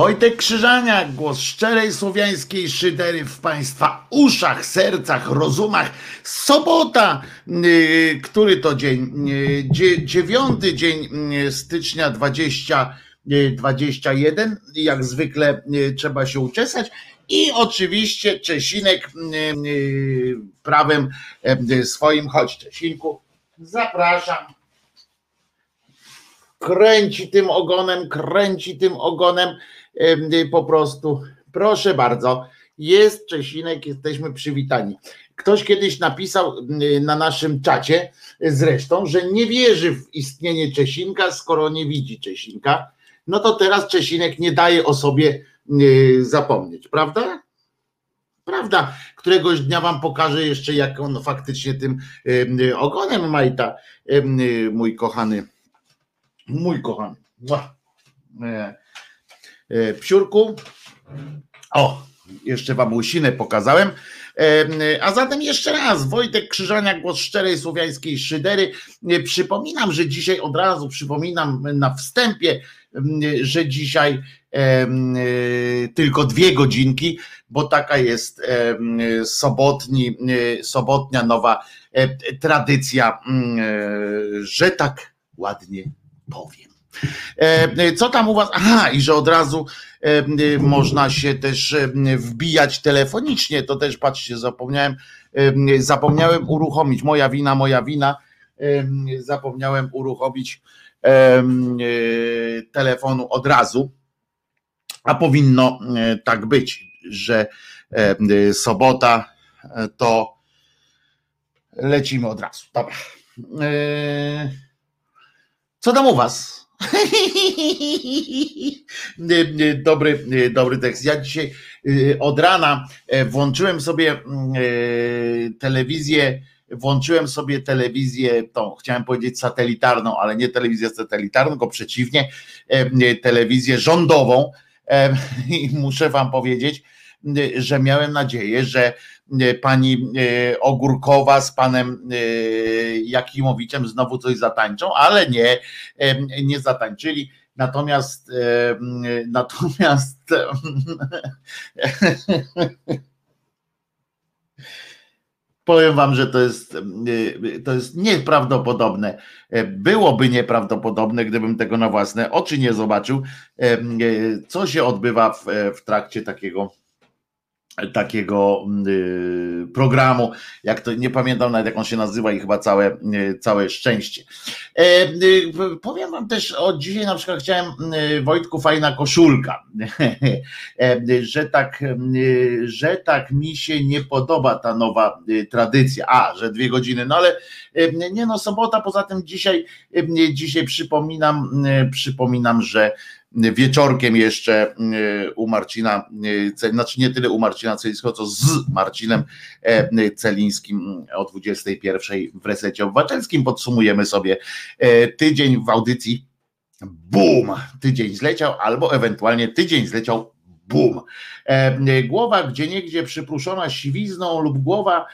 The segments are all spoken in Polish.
Wojtek Krzyżaniak, głos szczerej słowiańskiej szydery w Państwa uszach, sercach, rozumach. Sobota, yy, który to dzień? Yy, dziewiąty dzień yy, stycznia 2021. Jak zwykle trzeba się uczesać. I oczywiście Czesinek prawem swoim. Chodź Czesinku, zapraszam kręci tym ogonem, kręci tym ogonem po prostu. Proszę bardzo, jest Czesinek, jesteśmy przywitani. Ktoś kiedyś napisał na naszym czacie zresztą, że nie wierzy w istnienie Czesinka, skoro nie widzi Czesinka. No to teraz Czesinek nie daje o sobie zapomnieć, prawda? Prawda, któregoś dnia wam pokażę jeszcze, jak on faktycznie tym ogonem majta, mój kochany Mój kochany. Psiurku. O, jeszcze wam łysinę pokazałem. E, a zatem jeszcze raz, Wojtek Krzyżania, głos szczerej słowiańskiej szydery. Przypominam, że dzisiaj od razu przypominam na wstępie, że dzisiaj tylko dwie godzinki, bo taka jest sobotni, sobotnia nowa tradycja, że tak ładnie powiem. E, co tam u was? Aha, i że od razu e, można się też e, wbijać telefonicznie. To też patrzcie, zapomniałem, zapomniałem uruchomić. Moja wina, moja wina. Zapomniałem uruchomić telefonu od razu. A powinno tak być, że sobota to lecimy od razu. Dobra. Co tam u was? Dobry, dobry tekst. Ja dzisiaj y, od rana e, włączyłem sobie mm, e, telewizję, włączyłem sobie telewizję, tą chciałem powiedzieć satelitarną, ale nie telewizję satelitarną, tylko przeciwnie, e, telewizję rządową. I muszę wam powiedzieć, że miałem nadzieję, że pani e, Ogórkowa z panem e, Jakimowiczem znowu coś zatańczą, ale nie, nie zatańczyli. Natomiast natomiast powiem wam, że to jest, to jest nieprawdopodobne. Byłoby nieprawdopodobne, gdybym tego na własne oczy nie zobaczył, co się odbywa w, w trakcie takiego takiego y, programu, jak to nie pamiętam nawet jak on się nazywa i chyba całe, y, całe szczęście. E, y, powiem wam też o dzisiaj na przykład chciałem Wojtku fajna koszulka, e, że tak, że tak mi się nie podoba ta nowa tradycja, a, że dwie godziny, no ale nie no sobota, poza tym dzisiaj, dzisiaj przypominam, przypominam, że wieczorkiem jeszcze e, u Marcina, e, znaczy nie tyle u Marcina Celińskiego, co z Marcinem e, Celińskim o 21 w resecie obywatelskim podsumujemy sobie tydzień w audycji Boom! Tydzień zleciał, albo ewentualnie tydzień zleciał Boom! Głowa gdzie niegdzie przypruszona siwizną lub głowa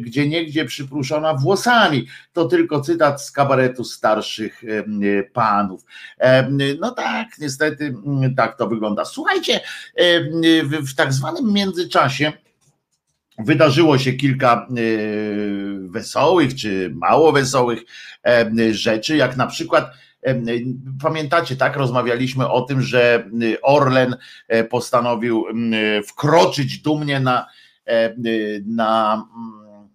gdzie niegdzie przypruszona włosami. To tylko cytat z kabaretu starszych e, panów. E, no tak, niestety tak to wygląda. Słuchajcie, w tak zwanym międzyczasie wydarzyło się kilka wesołych czy mało wesołych rzeczy, jak na przykład Pamiętacie, tak? Rozmawialiśmy o tym, że Orlen postanowił wkroczyć dumnie na E, na mm,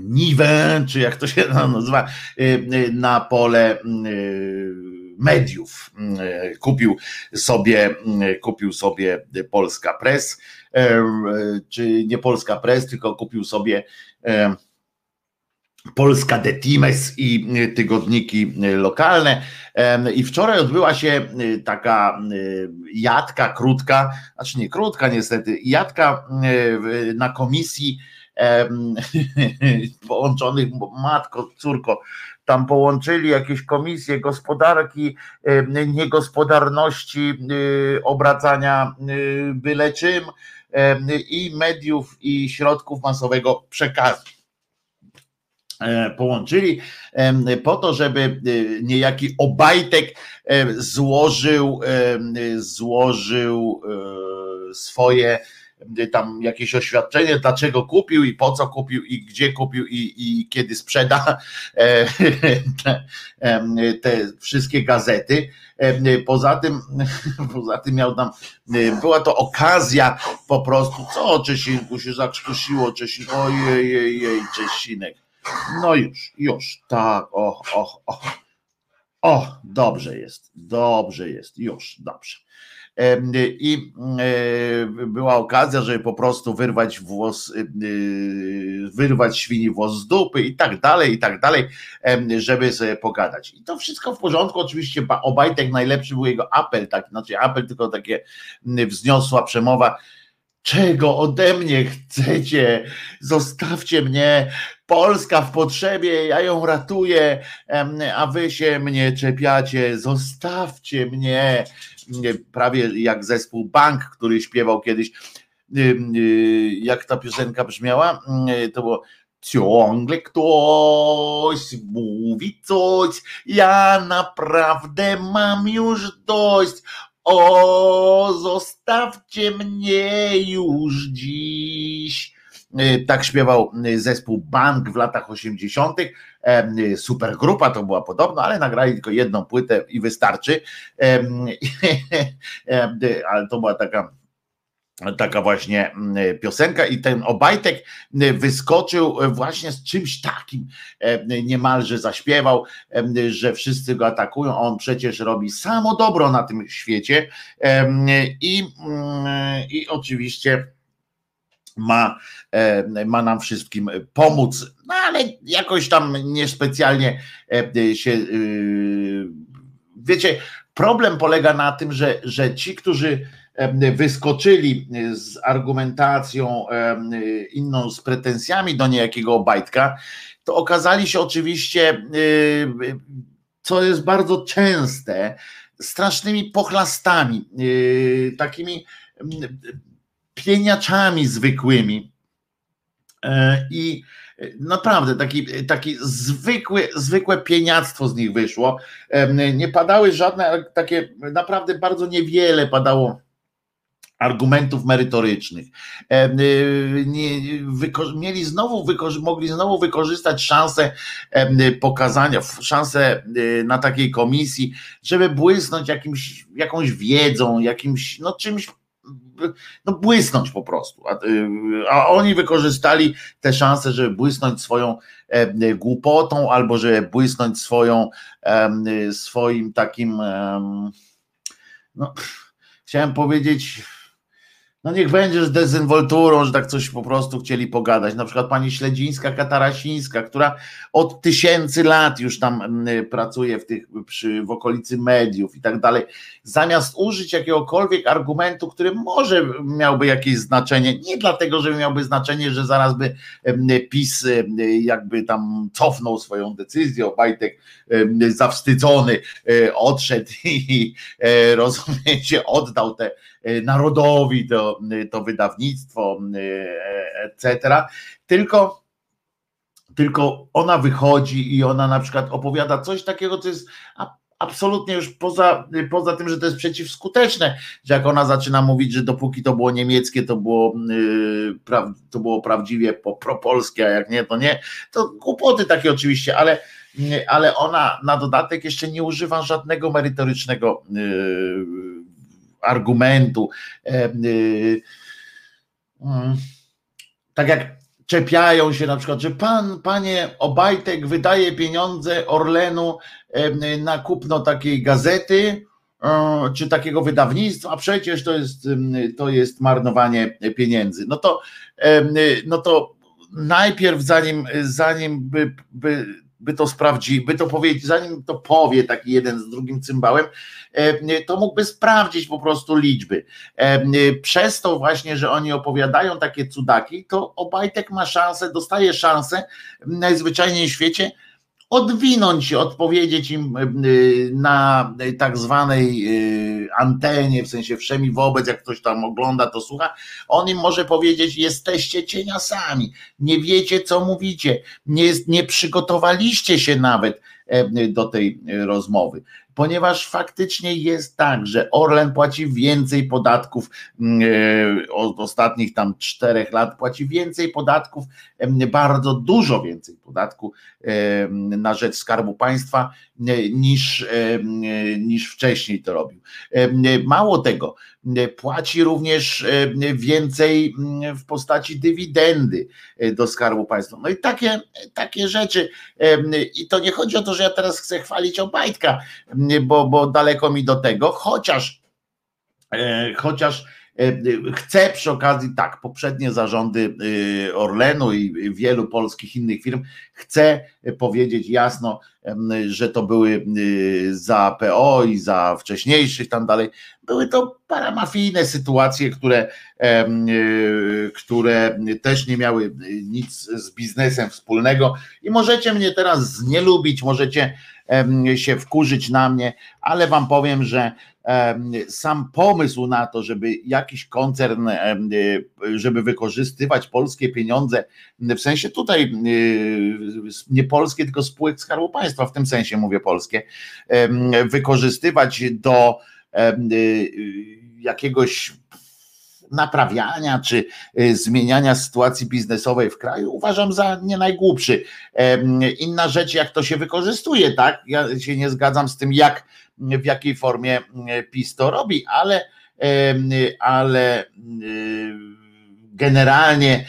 niwę, czy jak to się nazywa, y, y, na pole mediów. Kupił sobie, kupił sobie Polska Press, e, czy nie Polska Press, tylko kupił sobie e, Polska de Times i tygodniki lokalne. I wczoraj odbyła się taka jadka krótka, znaczy nie krótka niestety, jadka na komisji połączonych, matko, córko, tam połączyli jakieś komisje gospodarki, niegospodarności, obracania byle czym i mediów i środków masowego przekazu połączyli po to, żeby niejaki Obajtek złożył, złożył swoje tam jakieś oświadczenie, dlaczego kupił i po co kupił i gdzie kupił i, i kiedy sprzeda e, te, te wszystkie gazety. Poza tym, poza tym miał tam, była to okazja po prostu, co Czesinku się zakrztusiło, Czesinku, ojej, ojej, Czesinek. No już, już, tak, o, o, o. O, dobrze jest, dobrze jest, już, dobrze i e, była okazja, żeby po prostu wyrwać włos, e, wyrwać świni włos z dupy i tak dalej, i tak dalej, żeby sobie pogadać. I to wszystko w porządku, oczywiście Obajtek najlepszy był jego apel, tak, znaczy apel, tylko takie wzniosła przemowa, czego ode mnie chcecie? Zostawcie mnie. Polska w potrzebie, ja ją ratuję, a wy się mnie czepiacie. Zostawcie mnie prawie jak zespół Bank, który śpiewał kiedyś, y, jak ta piosenka brzmiała, to było Ciągle ktoś mówi coś, ja naprawdę mam już dość. O, zostawcie mnie już dziś. Y, tak śpiewał y, zespół Bank w latach 80. Y, supergrupa to była podobno, ale nagrali tylko jedną płytę i wystarczy. Ale to była taka taka właśnie piosenka i ten Obajtek wyskoczył właśnie z czymś takim, niemalże zaśpiewał, że wszyscy go atakują, on przecież robi samo dobro na tym świecie i, i oczywiście ma, e, ma nam wszystkim pomóc, no ale jakoś tam niespecjalnie e, się. E, wiecie, problem polega na tym, że, że ci, którzy wyskoczyli z argumentacją inną, z pretensjami do niejakiego Obajtka, to okazali się oczywiście, co jest bardzo częste, strasznymi pochlastami, takimi pieniaczami zwykłymi. E, I naprawdę taki, taki zwykły, zwykłe pieniactwo z nich wyszło. E, nie padały żadne, takie naprawdę bardzo niewiele padało argumentów merytorycznych. E, mieli znowu, mogli znowu wykorzystać szansę pokazania, szansę na takiej komisji, żeby błysnąć jakimś, jakąś wiedzą, jakimś, no czymś no, błysnąć po prostu. A, y, a, oni wykorzystali tę szansę, żeby błysnąć swoją e, głupotą albo żeby błysnąć swoją, e, swoim takim, e, no, chciałem powiedzieć, no niech będzie z dezynwolturą, że tak coś po prostu chcieli pogadać. Na przykład pani Śledzińska, Katarasińska, która od tysięcy lat już tam mm, pracuje w tych, przy, w okolicy mediów i tak dalej. Zamiast użyć jakiegokolwiek argumentu, który może miałby jakieś znaczenie, nie dlatego, że miałby znaczenie, że zaraz by PiS jakby tam cofnął swoją decyzję, Obajtek zawstydzony e, odszedł i e, rozumiecie, oddał te narodowi to, to wydawnictwo, e, etc. Tylko tylko ona wychodzi i ona na przykład opowiada coś takiego, co jest absolutnie już poza, poza tym, że to jest przeciwskuteczne, że jak ona zaczyna mówić, że dopóki to było niemieckie, to było, e, to było prawdziwie propolskie, a jak nie, to nie, to głupoty takie oczywiście, ale, ale ona na dodatek jeszcze nie używa żadnego merytorycznego argumentu. E, y, mm, tak jak czepiają się na przykład, że pan, panie Obajtek wydaje pieniądze Orlenu e, na kupno takiej gazety, e, czy takiego wydawnictwa, a przecież to jest, to jest marnowanie pieniędzy. No to, no to najpierw zanim, zanim by, by by to sprawdzić, by to powiedzieć, zanim to powie taki jeden z drugim cymbałem, e, to mógłby sprawdzić po prostu liczby. E, przez to właśnie, że oni opowiadają takie cudaki, to Obajtek ma szansę, dostaje szansę najzwyczajniej w świecie odwinąć się, odpowiedzieć im na tak zwanej antenie, w sensie wszemi wobec, jak ktoś tam ogląda, to słucha, on im może powiedzieć, jesteście cieniasami, nie wiecie, co mówicie, nie, nie przygotowaliście się nawet do tej rozmowy ponieważ faktycznie jest tak, że Orlen płaci więcej podatków mm, e, od ostatnich tam czterech lat, płaci więcej podatków, bardzo dużo więcej podatku na rzecz Skarbu Państwa niż, niż wcześniej to robił. Mało tego, płaci również więcej mm, w postaci dywidendy e, do Skarbu Państwa. No i takie, takie rzeczy. I to nie chodzi o to, że ja teraz chcę chwalić Obajtka, bo, bo daleko mi do tego, chociaż e, chociaż e, Chcę przy okazji, tak, poprzednie zarządy Orlenu i wielu polskich innych firm, chcę powiedzieć jasno, że to były za PO i za wcześniejszych tam dalej, były to paramafijne sytuacje, które, które też nie miały nic z biznesem wspólnego. I możecie mnie teraz znielubić, możecie się wkurzyć na mnie, ale wam powiem, że sam pomysł na to, żeby jakiś koncern, żeby wykorzystywać polskie pieniądze, w sensie tutaj nie polskie, tylko spółek Skarbu Państwa, w tym sensie mówię polskie, wykorzystywać do jakiegoś naprawiania czy y, zmieniania sytuacji biznesowej w kraju uważam za nie najgłupszy. Inna rzecz, jak to się wykorzystuje, tak? Ja się nie zgadzam z tym, jak w jakiej formie PiS to robi, ale, ale y, generalnie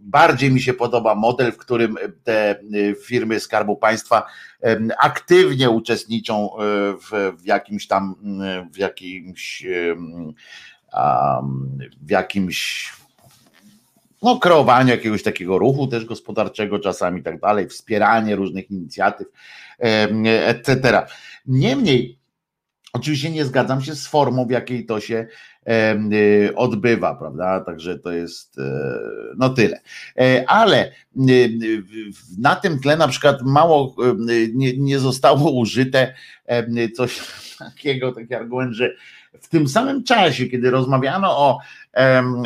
bardziej mi się podoba model, w którym te firmy Skarbu Państwa aktywnie uczestniczą w, w jakimś tam, w jakimś w jakimś no, kreowaniu jakiegoś takiego ruchu też gospodarczego czasami i tak dalej, wspieranie różnych inicjatyw, etc. Niemniej, oczywiście nie zgadzam się z formą, w jakiej to się odbywa, prawda? Także to jest e, no tyle. E, ale na tym tle na przykład mało nie, nie zostało użyte coś takiego, taki argument, że w tym samym czasie, kiedy rozmawiano o,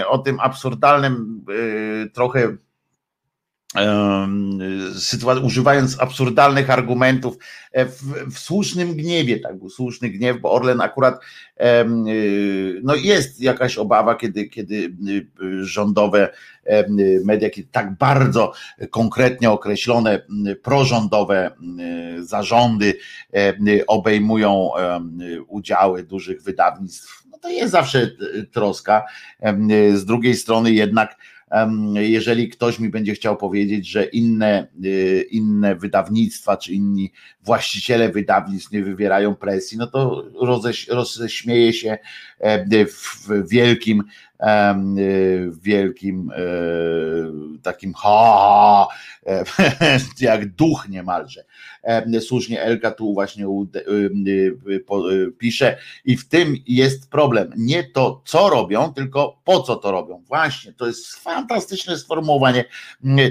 o tym absurdalnym y, trochę używając absurdalnych argumentów e, w, w, słusznym gniewie, tak był słuszny gniew, bo Orlen akurat y, no jest jakaś obawa, kiedy, kiedy y, rządowe media, kiedy tak bardzo konkretnie określone prorządowe zarządy obejmują udziały dużych wydawnictw, no to jest zawsze troska. Z drugiej strony jednak jeżeli ktoś mi będzie chciał powiedzieć, że inne, y, inne wydawnictwa czy inni właściciele wydawnictw nie wywierają presji, no to roześmieje się w wielkim wielkim e, takim ha, jak duch niemalże. Słusznie Elka tu właśnie y, pisze i w tym jest problem. Nie to, co robią, tylko po co to robią. Właśnie, to jest fantastyczne sformułowanie.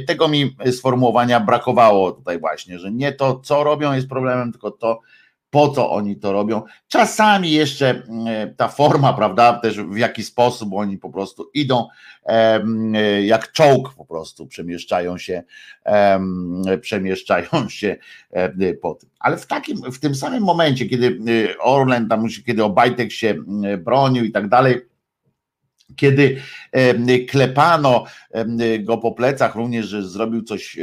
Tego mi sformułowania brakowało tutaj właśnie, że nie to, co robią jest problemem, tylko to, po co oni to robią. Czasami jeszcze mm, ta forma, prawda, też w jaki sposób oni po prostu idą, jak czołg po prostu przemieszczają się, przemieszczają się po tym. Ale w takim, w tym samym momencie, kiedy Orlen, tam, kiedy Obajtek się mm, bronił i tak dalej, kiedy klepano go po plecach, również, że zrobił coś,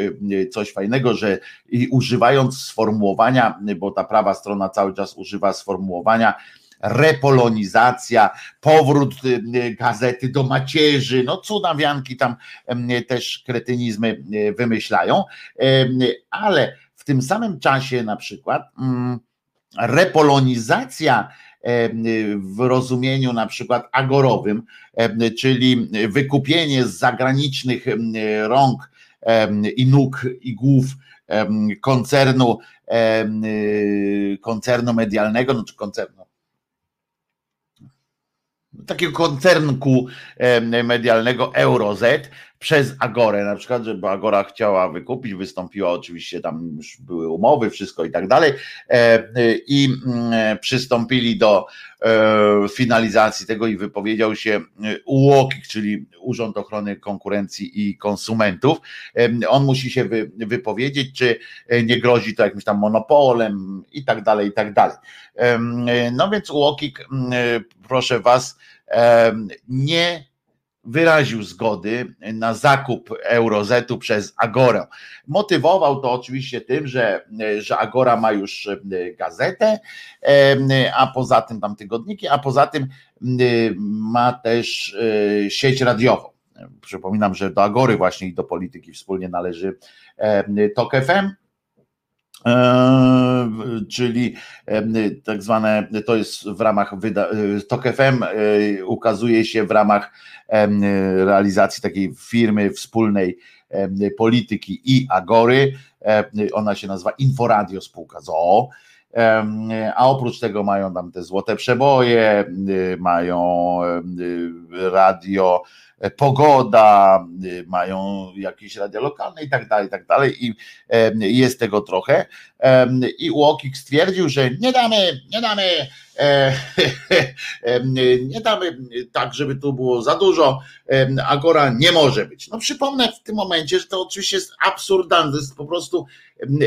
coś fajnego, że i używając sformułowania, bo ta prawa strona cały czas używa sformułowania, repolonizacja, powrót gazety do macierzy, no cudawianki tam też kretynizmy wymyślają, ale w tym samym czasie na przykład mm, repolonizacja w rozumieniu na przykład agorowym, czyli wykupienie z zagranicznych rąk i nóg i głów koncernu, koncernu medialnego, no czy koncernu, takiego koncernku medialnego Euroz, przez Agorę, na przykład, żeby Agora chciała wykupić, wystąpiła oczywiście, tam już były umowy, wszystko i tak dalej, i mm, przystąpili do finalizacji tego i wypowiedział się UOKiK, czyli Urząd Ochrony Konkurencji i Konsumentów. On musi się wypowiedzieć, czy nie grozi to jakimś tam monopolem i tak dalej, i tak dalej. No więc UOKiK, proszę Was, nie wyraził zgody na zakup Eurozetu przez Agorę. Motywował to oczywiście tym, że, że Agora ma już gazetę, a poza tym tam tygodniki, a poza tym ma też e, sieć radiową. Przypominam, że do Agory właśnie i do polityki wspólnie należy TOK FM, e, czyli tak zwane, to jest w ramach TOK FM ukazuje się w ramach realizacji takiej firmy wspólnej polityki i Agory. Ona się nazywa Inforadio Spółka ZOO. A oprócz tego mają tam te złote przeboje, mają radio E, pogoda, y, mają jakieś radia lokalne i tak dalej, i tak dalej. I jest tego trochę. I UOKiK stwierdził, że nie damy, nie damy, e, nie damy tak, żeby tu było za dużo. Agora nie może być. No przypomnę w tym momencie, że to oczywiście jest absurdalne, to jest po prostu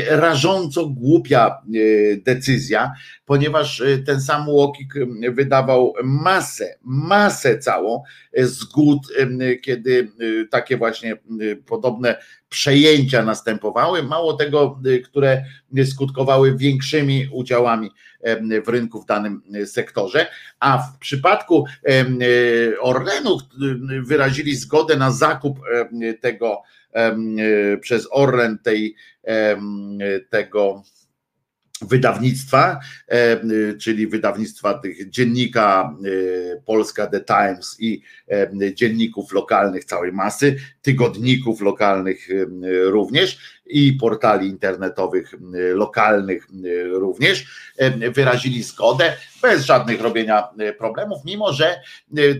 rażąco głupia e, decyzja, ponieważ ten sam Łokik wydawał masę, masę całą zgód kiedy y, takie właśnie y, podobne przejęcia następowały, mało tego, y, które skutkowały większymi udziałami w rynku w danym sektorze, a w przypadku Orlenu wyrazili zgodę na zakup tego przez Orlen tej, tego wydawnictwa, e, czyli wydawnictwa tych dziennika e, Polska The Times i e, dzienników lokalnych całej masy, tygodników lokalnych również i portali internetowych lokalnych również wyrazili zgodę bez żadnych robienia problemów, mimo że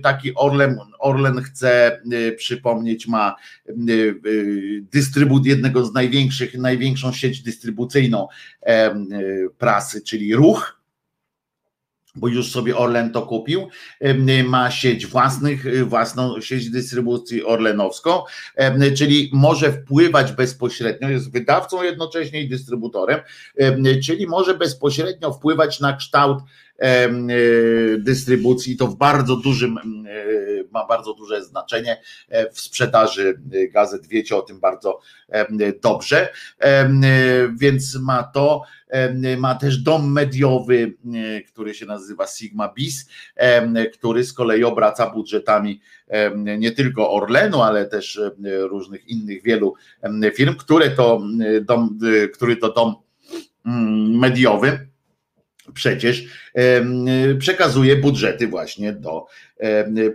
taki Orlen, Orlen chce przypomnieć, ma dystrybut jednego z największych, największą sieć dystrybucyjną prasy, czyli ruch bo już sobie Orlen to kupił, ma sieć własnych, własną sieć dystrybucji orlenowską, czyli może wpływać bezpośrednio, jest wydawcą jednocześnie i dystrybutorem, czyli może bezpośrednio wpływać na kształt dystrybucji to w bardzo dużym, ma bardzo duże znaczenie e, w sprzedaży gazet, wiecie o tym bardzo dobrze, więc ma to, ma też dom mediowy, który się nazywa Sigma Bis, który z kolei obraca budżetami nie tylko Orlenu, ale też różnych innych wielu firm, które to dom, który to dom mm, mediowy przecież przekazuje budżety właśnie do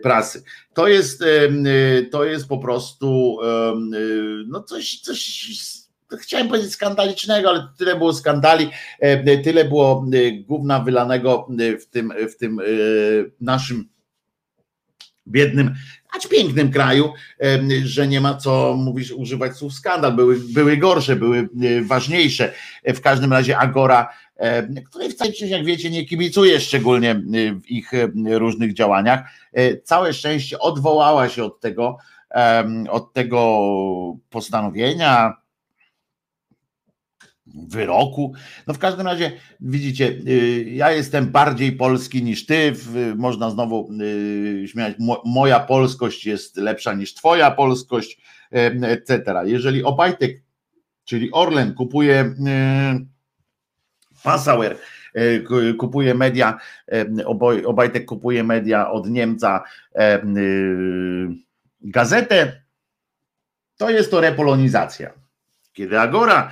prasy. To jest, to jest po prostu no coś, coś chciałem powiedzieć skandalicznego, ale tyle było skandali, tyle było gówna wylanego w tym, w tym naszym biednym, acz pięknym kraju, że nie ma co mówić, używać słów skandal. Były, były gorsze, były ważniejsze. W każdym razie Agora której wcale, jak wiecie, nie kibicuje szczególnie y, w ich y, różnych działaniach. E, całe szczęście odwołała się od tego, od tego postanowienia, wyroku. No w każdym razie widzicie, ja jestem bardziej polski niż ty, można znowu śmiać, moja polskość jest lepsza niż twoja polskość, etc. Jeżeli Obajtek, czyli Orlen kupuje Passauer e, kupuje media, e, Obajtek kupuje media od Niemca e, gazetę, to jest to repolonizacja. Kiedy Agora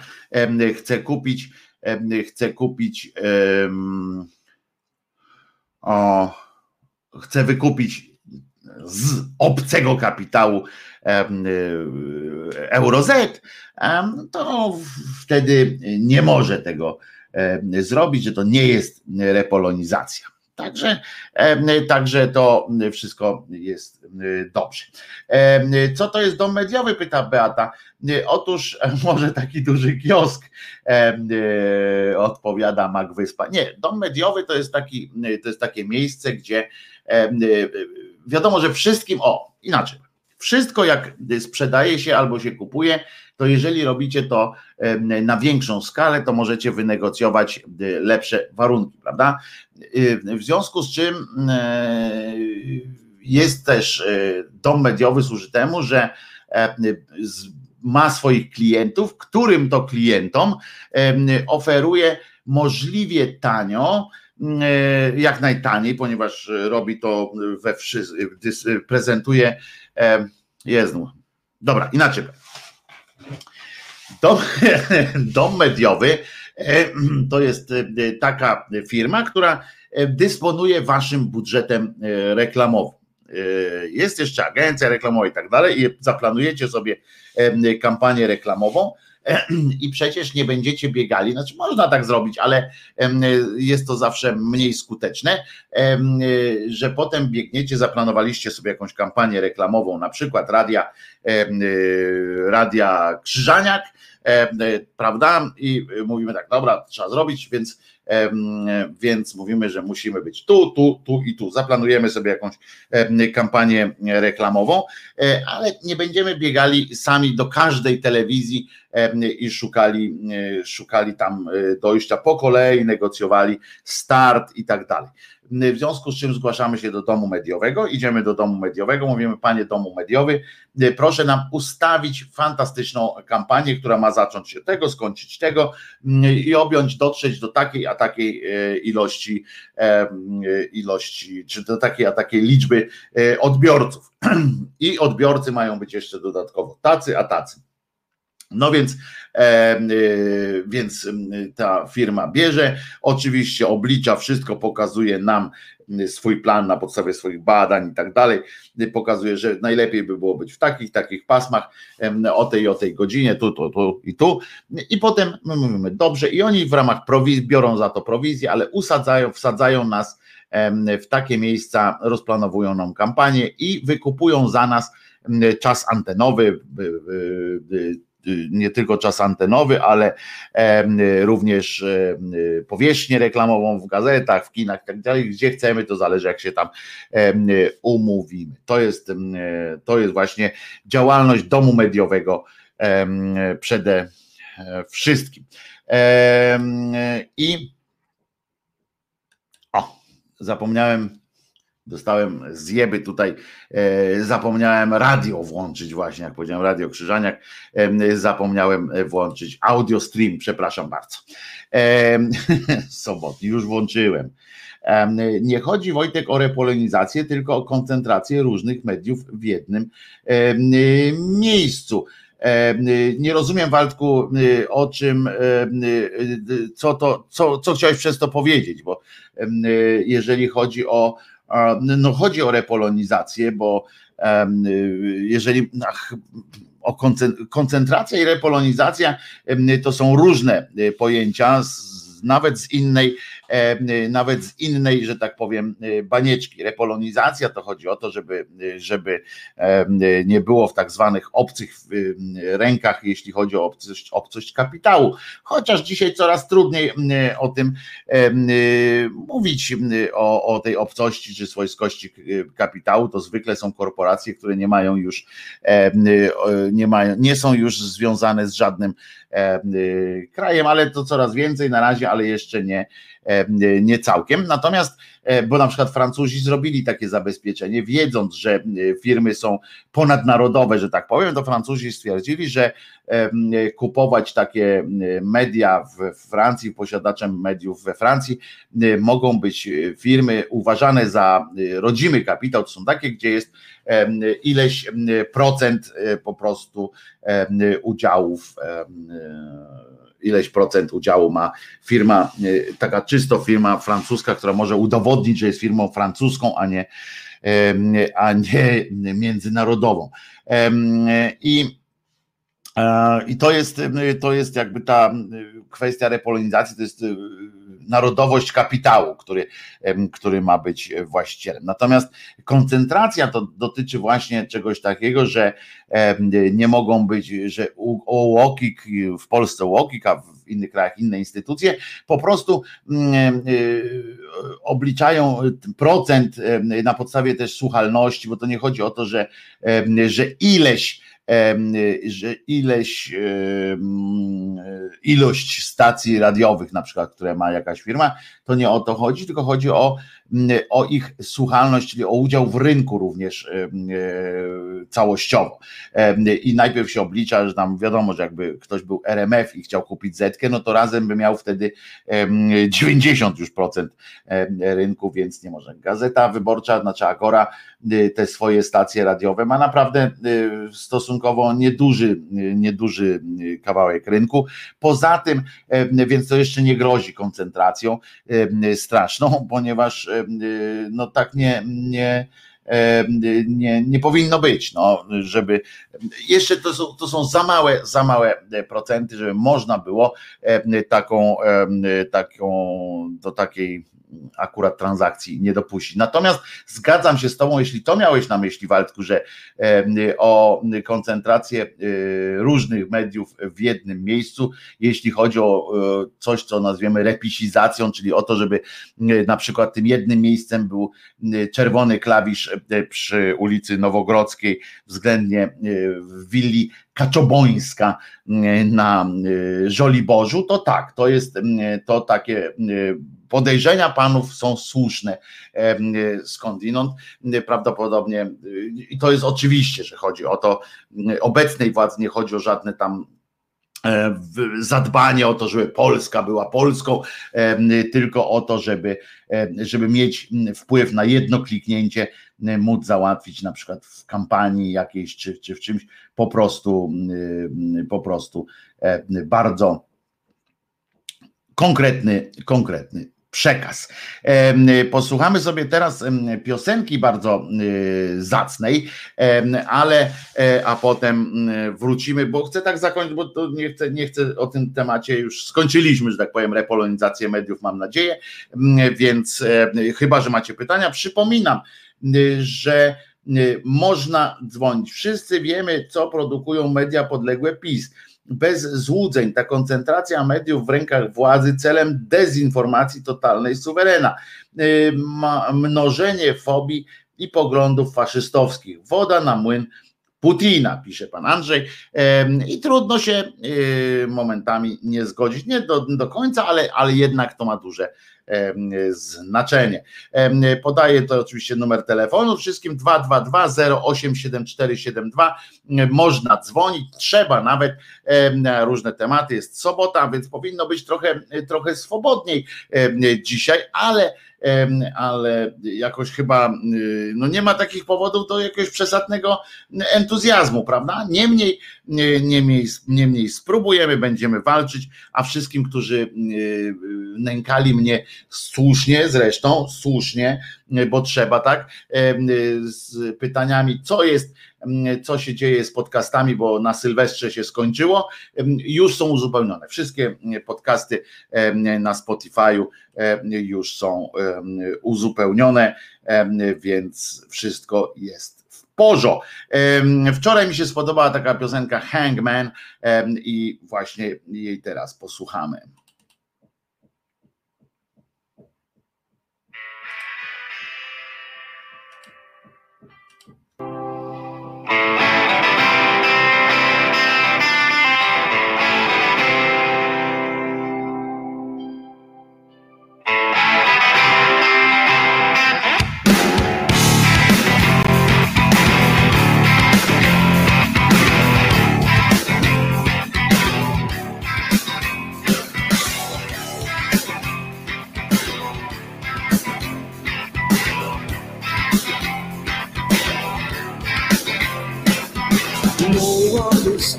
chce kupić, chce kupić, o, chce wykupić z obcego kapitału Euroz, to wtedy nie może tego zrobić, że to nie jest repolonizacja. Także, także to wszystko jest dobrze. Co to jest dom mediowy? Pyta Beata. Otóż może taki duży kiosk, odpowiada Mag Wyspa. Nie, dom mediowy to jest, taki, to jest takie miejsce, gdzie wiadomo, że wszystkim, o inaczej, wszystko jak sprzedaje się albo się kupuje, to jeżeli robicie to na większą skalę, to możecie wynegocjować y, lepsze warunki, prawda? Y, w związku z czym y, jest też dom mediowy służy temu, że ma swoich klientów, którym to klientom oferuje możliwie tanio, jak najtaniej, ponieważ robi to we prezentuje, Jezu, dobra, inaczej. Dom, dom mediowy e, to jest e, taka firma, która e, dysponuje waszym budżetem reklamowym. Jest jeszcze agencja reklamowa i tak dalej, i zaplanujecie sobie kampanię reklamową i przecież nie będziecie biegali, znaczy można tak zrobić, ale jest to zawsze mniej skuteczne, że potem biegniecie, zaplanowaliście sobie jakąś kampanię reklamową, na przykład radia, radia Krzyżaniak, prawda? I mówimy tak, dobra, trzeba zrobić, więc więc mówimy, że musimy być tu, tu, tu i tu. Zaplanujemy sobie jakąś kampanię reklamową, e, ale nie będziemy biegali sami do każdej telewizji i szukali, e, szukali tam e, dojścia po kolei, negocjowali start i tak dalej. W związku z czym zgłaszamy się do domu mediowego, idziemy do domu mediowego, mówimy, panie domu mediowy, proszę nam ustawić fantastyczną kampanię, która ma zacząć się tego, skończyć tego i objąć, dotrzeć do takiej a takiej e, ilości, e, ilości, czy do takiej a takiej liczby e, odbiorców. I odbiorcy mają być jeszcze dodatkowo tacy, a tacy. No więc, e, więc ta firma bierze, oczywiście oblicza wszystko, pokazuje nam swój plan na podstawie swoich badań i tak dalej, pokazuje, że najlepiej by było być w takich, takich pasmach, o tej, o tej godzinie, tu, tu, tu i tu. I potem my mówimy dobrze, i oni w ramach prowizji biorą za to prowizję, ale usadzają, wsadzają nas w takie miejsca, rozplanowują nam kampanię i wykupują za nas czas antenowy, nie tylko czas antenowy, ale również powierzchnię reklamową w gazetach, w kinach i tak gdzie chcemy, to zależy jak się tam umówimy. To jest, to jest właśnie działalność domu mediowego przede wszystkim. I o, zapomniałem Dostałem zjeby tutaj, e, zapomniałem radio włączyć właśnie, jak powiedziałem radio Krzyżaniak, e, zapomniałem włączyć audio stream, przepraszam bardzo. E, sobotni już włączyłem. E, nie chodzi Wojtek o repolonizację, tylko o koncentrację różnych mediów w jednym e, miejscu. E, nie rozumiem, Waldku, o czym, co, to, co, co chciałeś przez to powiedzieć, bo jeżeli chodzi o no chodzi o repolonizację, bo jeżeli ach, o koncentracja i repolonizacja to są różne e, pojęcia, nawet z innej nawet z innej, że tak powiem, e, banieczki. Repolonizacja to chodzi o to, żeby, żeby e, nie było w tak zwanych obcych rękach, jeśli chodzi o obcość, obcość kapitału. Chociaż dzisiaj coraz trudniej o tym mówić, o, o tej obcości czy swojskości kapitału, to zwykle są korporacje, które nie mają już, nie, mają, nie są już związane z żadnym krajem, ale to coraz więcej na razie, ale jeszcze nie nie całkiem. Natomiast, e, bo na przykład Francuzi zrobili takie zabezpieczenie, wiedząc, że e, firmy są ponadnarodowe, że tak powiem, to Francuzi stwierdzili, że kupować takie media w Francji, posiadaczem mediów we Francji mogą być firmy uważane za rodzimy kapitał, to są takie, gdzie jest ileś procent po prostu udziałów ileś procent udziału ma firma, e, taka czysto firma francuska, która może udowodnić, że jest firmą francuską, a nie, a nie międzynarodową. I i to jest, to jest jakby ta kwestia repolonizacji, to jest narodowość kapitału, który, który ma być właścicielem. Natomiast koncentracja to dotyczy właśnie czegoś takiego, że nie mogą być, że UOKiK w Polsce UOKiK, a w innych krajach inne instytucje, po prostu mm, obliczają procent na podstawie też słuchalności, bo to nie chodzi o to, że, że ileś że ileś ilość stacji radiowych, na przykład, które ma jakaś firma, to nie o to chodzi, tylko chodzi o, o ich słuchalność, czyli o udział w rynku również e, całościowo. I najpierw się oblicza, że tam wiadomo, że jakby ktoś był RMF i chciał kupić Zetkę, no to razem by miał wtedy 90 już procent rynku, więc nie może. Gazeta Wyborcza, znaczy Agora, te swoje stacje radiowe ma naprawdę stosunkowo nieduży, nieduży kawałek rynku. Poza tym, więc to jeszcze nie grozi koncentracją straszną, ponieważ no tak nie, nie nie, nie powinno być, no, żeby jeszcze to są, to są za małe, za małe procenty, żeby można było taką, taką do takiej akurat transakcji nie dopuści. Natomiast zgadzam się z Tobą, jeśli to miałeś na myśli, Waldku, że o koncentrację e, różnych mediów w jednym miejscu, jeśli chodzi o e, coś, co nazwiemy repisizacją, czyli o to, żeby na przykład tym jednym miejscem był czerwony klawisz przy ulicy Nowogrodzkiej, względnie w willi Kaczobońska na Żoliborzu, to tak, to jest to takie podejrzenia panów są słuszne skądinąd. Prawdopodobnie i to jest oczywiście, że chodzi o to, obecnej władzy nie chodzi o żadne tam e, zadbanie o to, żeby Polska była Polską, tylko o to, żeby, żeby mieć wpływ na jedno kliknięcie, móc załatwić na przykład w kampanii jakiejś czy, czy w czymś po prostu po prostu bardzo konkretny, konkretny przekaz. Posłuchamy sobie teraz piosenki bardzo y, zacnej, ale e, a potem wrócimy, bo chcę tak zakończyć, bo to nie chcę, nie chcę o tym temacie już skończyliśmy, że tak powiem, repolonizację mediów, mam nadzieję, więc e, chyba, że macie pytania, przypominam, że można dzwonić. Wszyscy wiemy, co produkują media podległe PiS bez złudzeń. Ta koncentracja mediów w rękach władzy celem dezinformacji totalnej suwerena. Y, mnożenie fobii i poglądów faszystowskich. Woda na młyn Putina, pisze pan Andrzej. I trudno się y, momentami nie zgodzić, nie do, do końca, ale, ale jednak to ma duże znaczenie. Podaję to oczywiście numer telefonu wszystkim 222 087472. Można dzwonić, trzeba nawet na różne tematy. Jest sobota, więc powinno być trochę, trochę swobodniej dzisiaj, ale ale jakoś chyba y, no nie ma takich powodów do jakiegoś przesadnego entuzjazmu, prawda? Niemniej, niemniej, niemniej spróbujemy, będziemy walczyć, a wszystkim, którzy y, nękali mnie słusznie, zresztą słusznie, bo trzeba tak, z pytaniami, co jest co się dzieje z podcastami, bo na Sylwestrze się skończyło, już są uzupełnione. Wszystkie podcasty na Spotify'u już są uzupełnione, więc wszystko jest porządku. Wczoraj mi się spodobała taka piosenka Hangman i właśnie jej teraz posłuchamy.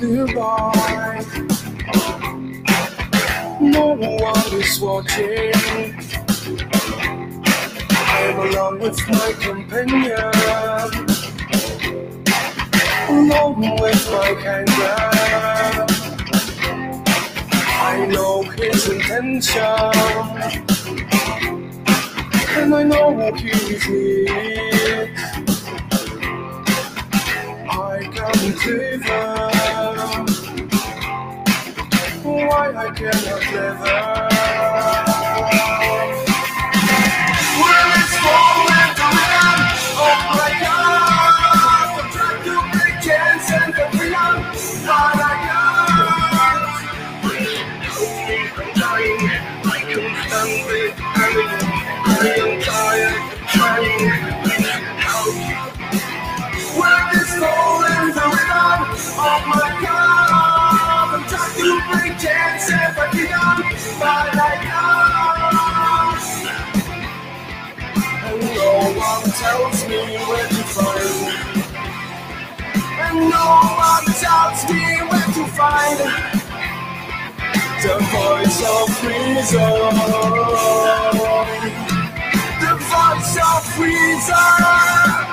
Nearby. No one is watching. I'm alone with my companion. Alone with my kangaroo. I know his intention. like easy. I can't live Why I cannot live no one tells me where to find the voice of reason. The voice of reason.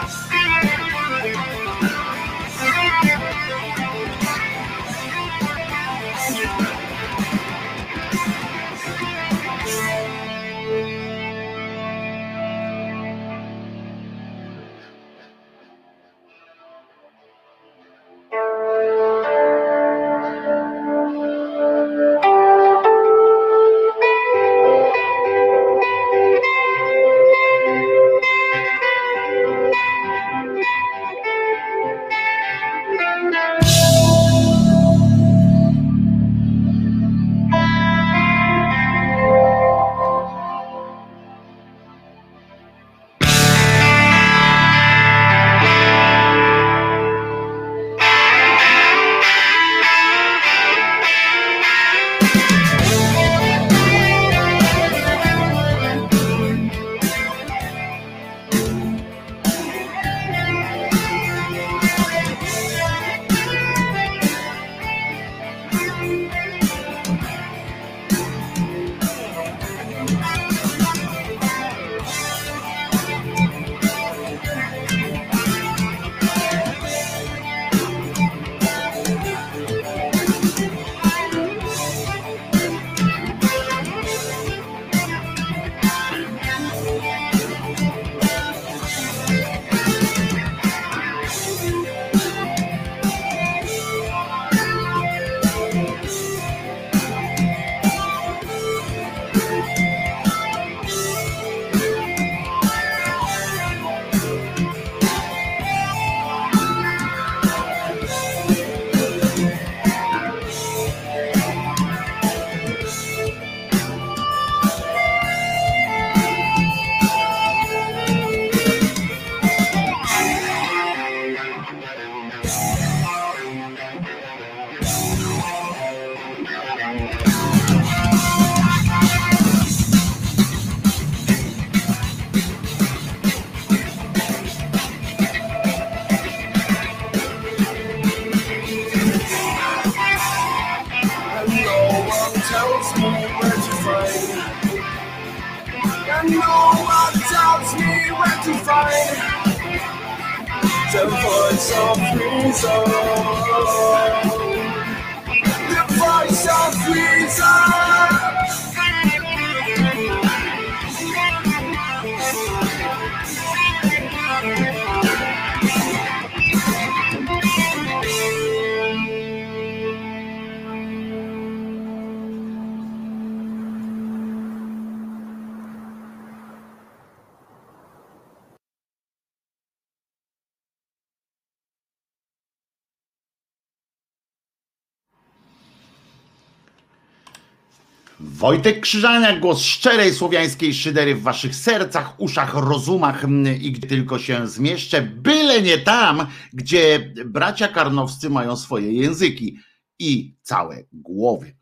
Wojtek Krzyżaniak, głos szczerej słowiańskiej szydery w waszych sercach, uszach, rozumach i gdzie tylko się zmieszczę, byle nie tam, gdzie bracia karnowscy mają swoje języki i całe głowy.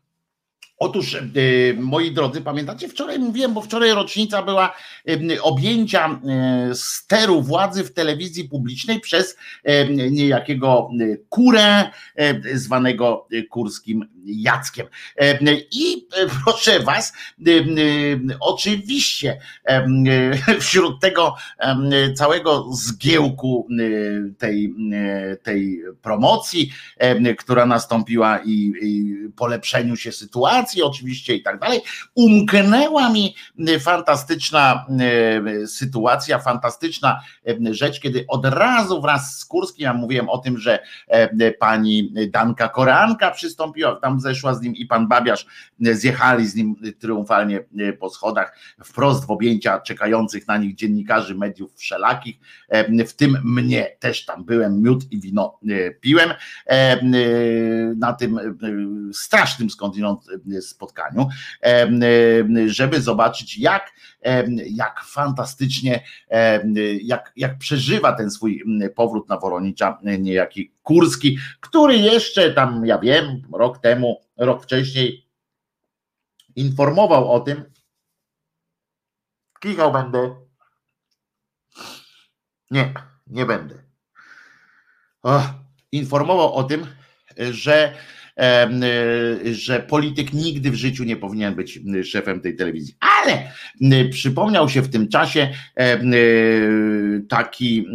Otóż, e, moi drodzy, pamiętacie, wczoraj mówiłem, bo wczoraj rocznica była e, objęcia e, steru władzy w telewizji publicznej przez niejakiego kurę zwanego kurskim Jackiem. I proszę Was, oczywiście wśród tego całego zgiełku tej, tej promocji, która nastąpiła i, i polepszeniu się sytuacji, oczywiście i tak dalej, umknęła mi fantastyczna sytuacja, fantastyczna rzecz, kiedy od razu wraz z Kurskim, ja mówiłem o tym, że pani Danka Koranka przystąpiła, tam zeszła z nim i pan Babiarz, zjechali z nim triumfalnie po schodach, wprost w objęcia czekających na nich dziennikarzy mediów wszelakich, w tym mnie, też tam byłem, miód i wino piłem. Na tym strasznym skądinąd spotkaniu, żeby zobaczyć jak, jak fantastycznie, jak, jak przeżywa ten swój powrót na Woronicza niejaki Kurski, który jeszcze tam, ja wiem, rok temu, rok wcześniej informował o tym, kichał będę, nie, nie będę, informował o tym, że że polityk nigdy w życiu nie powinien być szefem tej telewizji. Ale przypomniał się w tym czasie taki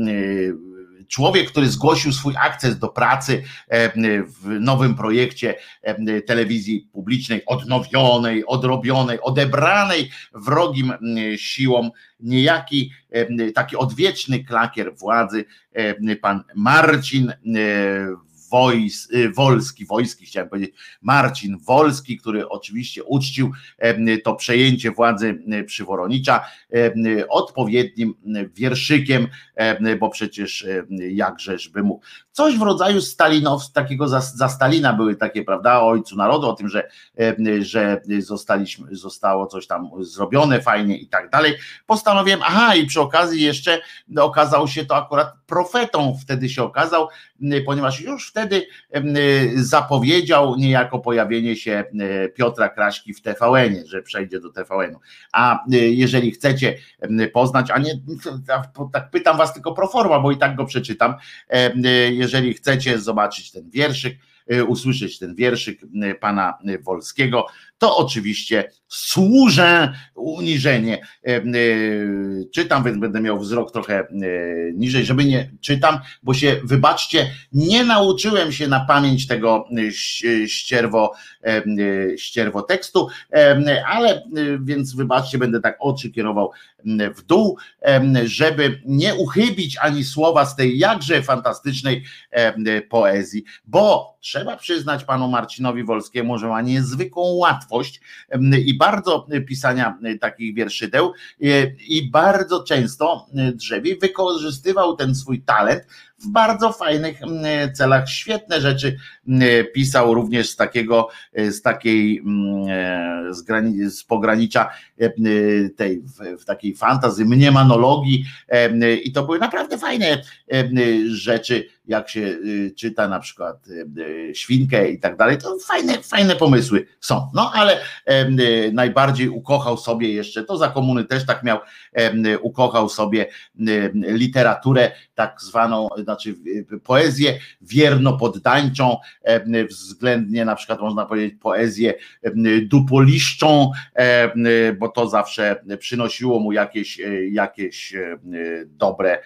człowiek, który zgłosił swój akces do pracy w nowym projekcie telewizji publicznej, odnowionej, odrobionej, odebranej wrogim siłom, niejaki taki odwieczny klakier władzy, pan Marcin Wojs, y, Wolski, Wojski chciałem powiedzieć, Marcin Wolski, który oczywiście uczcił to przejęcie władzy przy Woronicza odpowiednim wierszykiem, bo przecież jakżeż by. Coś w rodzaju Stalinow, takiego za, za Stalina były takie, prawda, o ojcu narodu, o tym, że, że zostaliśmy, zostało coś tam zrobione fajnie i tak dalej. Postanowiłem, aha, i przy okazji jeszcze okazał się to akurat profetą, wtedy się okazał, ponieważ już wtedy zapowiedział niejako pojawienie się Piotra Kraśki w TVN-ie, że przejdzie do TVN-u. A jeżeli chcecie poznać, a nie, tak pytam was tylko pro forma, bo i tak go przeczytam, jeżeli chcecie zobaczyć ten wierszyk, usłyszeć ten wierszyk pana Wolskiego, to oczywiście służę uniżenie. E, e, czytam, więc będę miał wzrok trochę e, niżej, żeby nie czytam, bo się, wybaczcie, nie nauczyłem się na pamięć tego ścierwo, ścierwo tekstu, ale więc wybaczcie, będę tak oczy kierował w dół, żeby nie uchybić ani słowa z tej jakże fantastycznej poezji, bo trzeba przyznać panu Marcinowi Wolskiemu, że ma niezwykłą łatwość i bardzo pisania takich wierszydeł i bardzo często drzewi wykorzystywał ten swój talent w bardzo fajnych celach. Świetne rzeczy pisał również z takiego, z takiej, z, grani, z pogranicza tej, w, w takiej fantazy, mniemanologii i to były naprawdę fajne rzeczy, jak się czyta na przykład świnkę i tak dalej, to fajne, fajne pomysły są. No ale najbardziej ukochał sobie jeszcze, to za komuny też tak miał, ukochał sobie literaturę tak zwaną, znaczy poezję wierno-poddańczą, względnie na przykład można powiedzieć poezję dupoliszczą, bo to zawsze przynosiło mu jakieś, jakieś dobre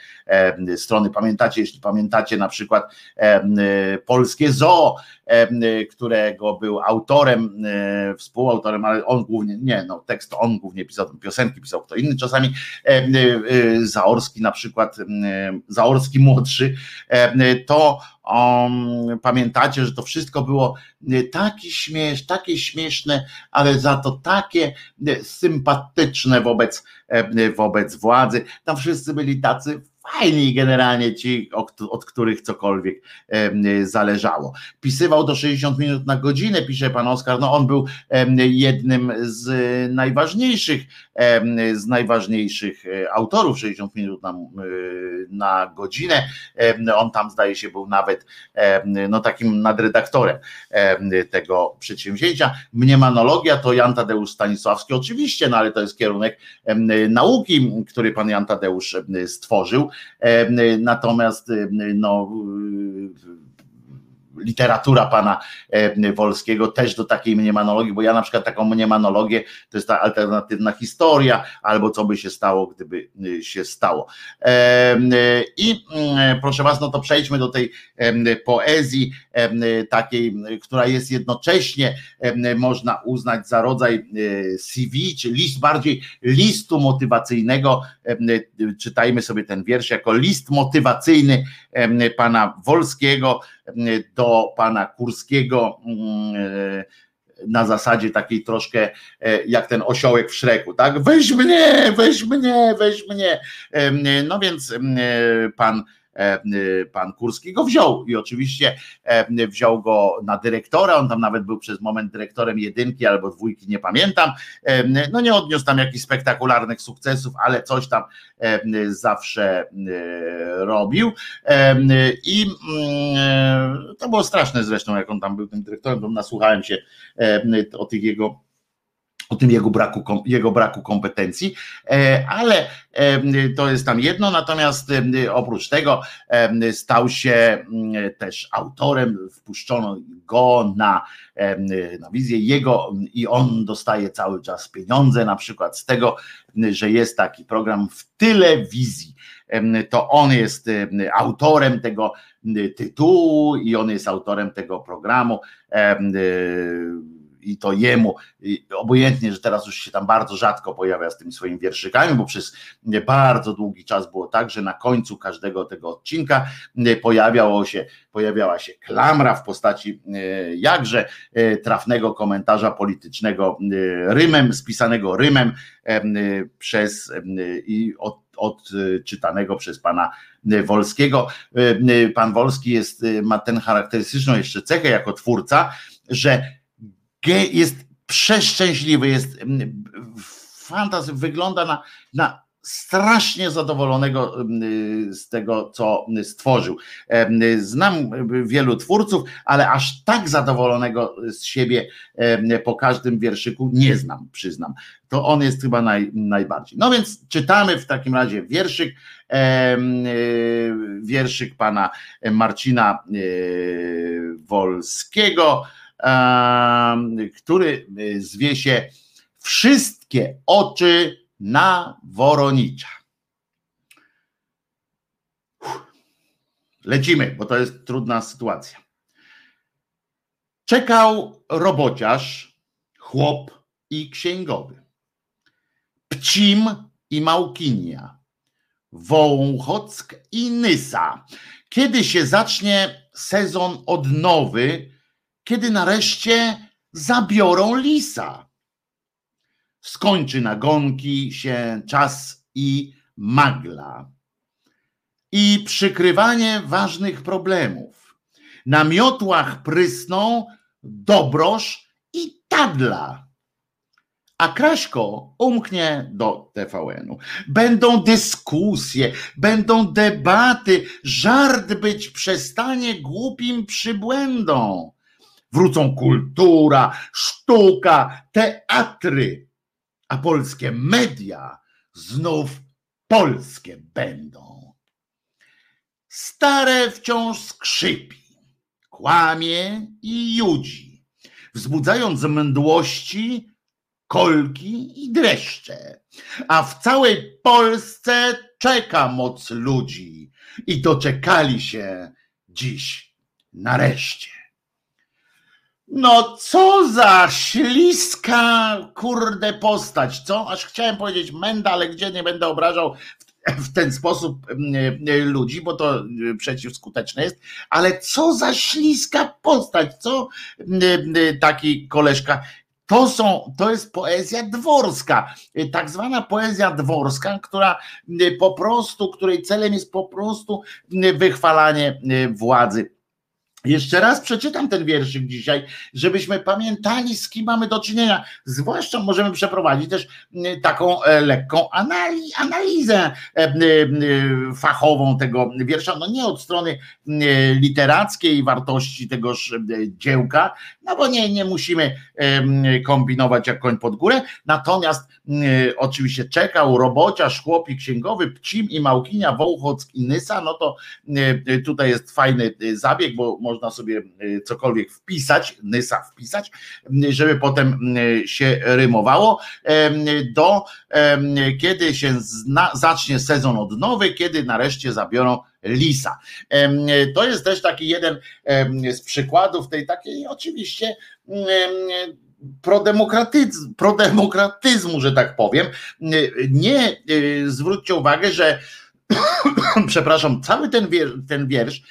strony. Pamiętacie, jeśli pamiętacie na przykład polskie zoo, którego był autorem, współautorem, ale on głównie, nie, no tekst on głównie pisał, piosenki pisał kto inny, czasami Zaorski na przykład, Zaorski młodszy, to um, pamiętacie, że to wszystko było taki śmiesz, takie śmieszne, ale za to takie sympatyczne wobec, wobec władzy. Tam wszyscy byli tacy fajni generalnie ci, od których cokolwiek zależało. Pisywał do 60 minut na godzinę, pisze pan Oskar, no on był jednym z najważniejszych, z najważniejszych e, autorów 60 minut na, na godzinę. On tam zdaje się był nawet no takim nadredaktorem tego przedsięwzięcia. Mniemanologia to Jan Tadeusz Stanisławski oczywiście, no ale to jest kierunek nauki, który pan Jan Tadeusz stworzył. Natomiast no literatura pana Wolskiego też do takiej mniemonologii, bo ja na przykład taką mniemonologię to jest ta alternatywna historia, albo co by się stało, gdyby się stało. I mm, proszę was, no to przejdźmy do tej poezji takiej, która jest jednocześnie można uznać za rodzaj CV, czy list bardziej listu motywacyjnego. Czytajmy sobie ten wiersz jako list motywacyjny pana Wolskiego do pana Kurskiego mm, na zasadzie takiej troszkę e, jak ten osiołek w szreku, tak? Weź mnie, weź mnie, weź mnie. No więc pan E, y, pan Kurski go wziął i oczywiście e, wziął go na dyrektora, on tam nawet był przez moment dyrektorem jedynki albo dwójki, nie pamiętam, e, no nie odniósł tam jakichś spektakularnych sukcesów, ale coś tam zawsze robił. I mm, to było straszne zresztą, jak on tam był tym dyrektorem, bo nasłuchałem się o tych jego o tym jego braku, jego braku kompetencji, e, ale e, to jest tam jedno, natomiast e, oprócz tego stał się mm, też autorem, wpuszczono go na, na wizję jego i on dostaje cały czas pieniądze, na przykład z tego, że jest taki program w telewizji, to on jest autorem tego tytułu i on jest autorem tego programu i to jemu, obojętnie, że teraz już się tam bardzo rzadko pojawia z tymi swoimi wierszykami, bo przez bardzo długi czas było tak, że na końcu każdego tego odcinka pojawiało się, pojawiała się klamra w postaci e, jakże e, trafnego komentarza politycznego e, rymem, spisanego rymem przez i od odczytanego przez pana Wolskiego. Pan Wolski jest, ma tę charakterystyczną jeszcze cechę jako twórca, że jest przeszczęśliwy, jest mm, fantazy, wygląda na, na strasznie zadowolonego mm, z tego, co stworzył. Znam wielu twórców, ale aż tak zadowolonego z siebie po każdym wierszyku nie znam, przyznam. To on jest chyba naj, najbardziej. No więc czytamy w takim razie wierszyk, wierszyk pana Marcina e, Wolskiego który y, zwie się Wszystkie oczy na Woronicza. Lecimy, bo to jest trudna sytuacja. Czekał robociarz, chłop i księgowy. Pcim i Małkinia, Wołchock i Nysa. Kiedy się zacznie sezon odnowy, kiedy nareszcie zabiorą lisa. Skończy nagonki się czas i magla. I przykrywanie ważnych problemów. Na miotłach prysną dobroż i tadla. A Kraśko umknie do TVN-u. Będą dyskusje, będą debaty, żart być przestanie głupim przybłędą wrócą kultura, sztuka, teatry, a polskie media znów polskie będą. Stare wciąż skrzypi, kłamie i judzi, wzbudzając mdłości, kolki i dreszcze. A w całej Polsce czeka moc ludzi i doczekali się dziś nareszcie. No co za śliska, kurde postać, co? Aż chciałem powiedzieć menda, ale gdzie nie będę obrażał w ten sposób mm, ludzi, bo to e, przeciwskuteczne jest, ale co za śliska postać, co mm, e, taki koleżka. To, są, to jest poezja dworska, tak zwana poezja dworska, która po prostu, której celem jest po prostu wychwalanie władzy jeszcze raz przeczytam ten wierszyk dzisiaj, żebyśmy pamiętali, z kim mamy do czynienia. Zwłaszcza możemy przeprowadzić też taką e, lekką analizę e, e, fachową tego wiersza. No nie od strony literackiej wartości tegoż dziełka, no bo nie, nie musimy kombinować jak koń pod górę. Natomiast oczywiście czekał robociarz, chłopi księgowy, Pcim i Małkinia, Wołchock i Nysa, no to tutaj jest fajny zabieg, bo może można sobie cokolwiek wpisać, Nysa wpisać, żeby potem się rymowało, do kiedy się zna, zacznie sezon od nowy, kiedy nareszcie zabiorą lisa. To jest też taki jeden z przykładów tej takiej oczywiście prodemokratyzmu, że tak powiem. Nie zwróćcie uwagę, że przepraszam, cały ten wiersz, ten wiersz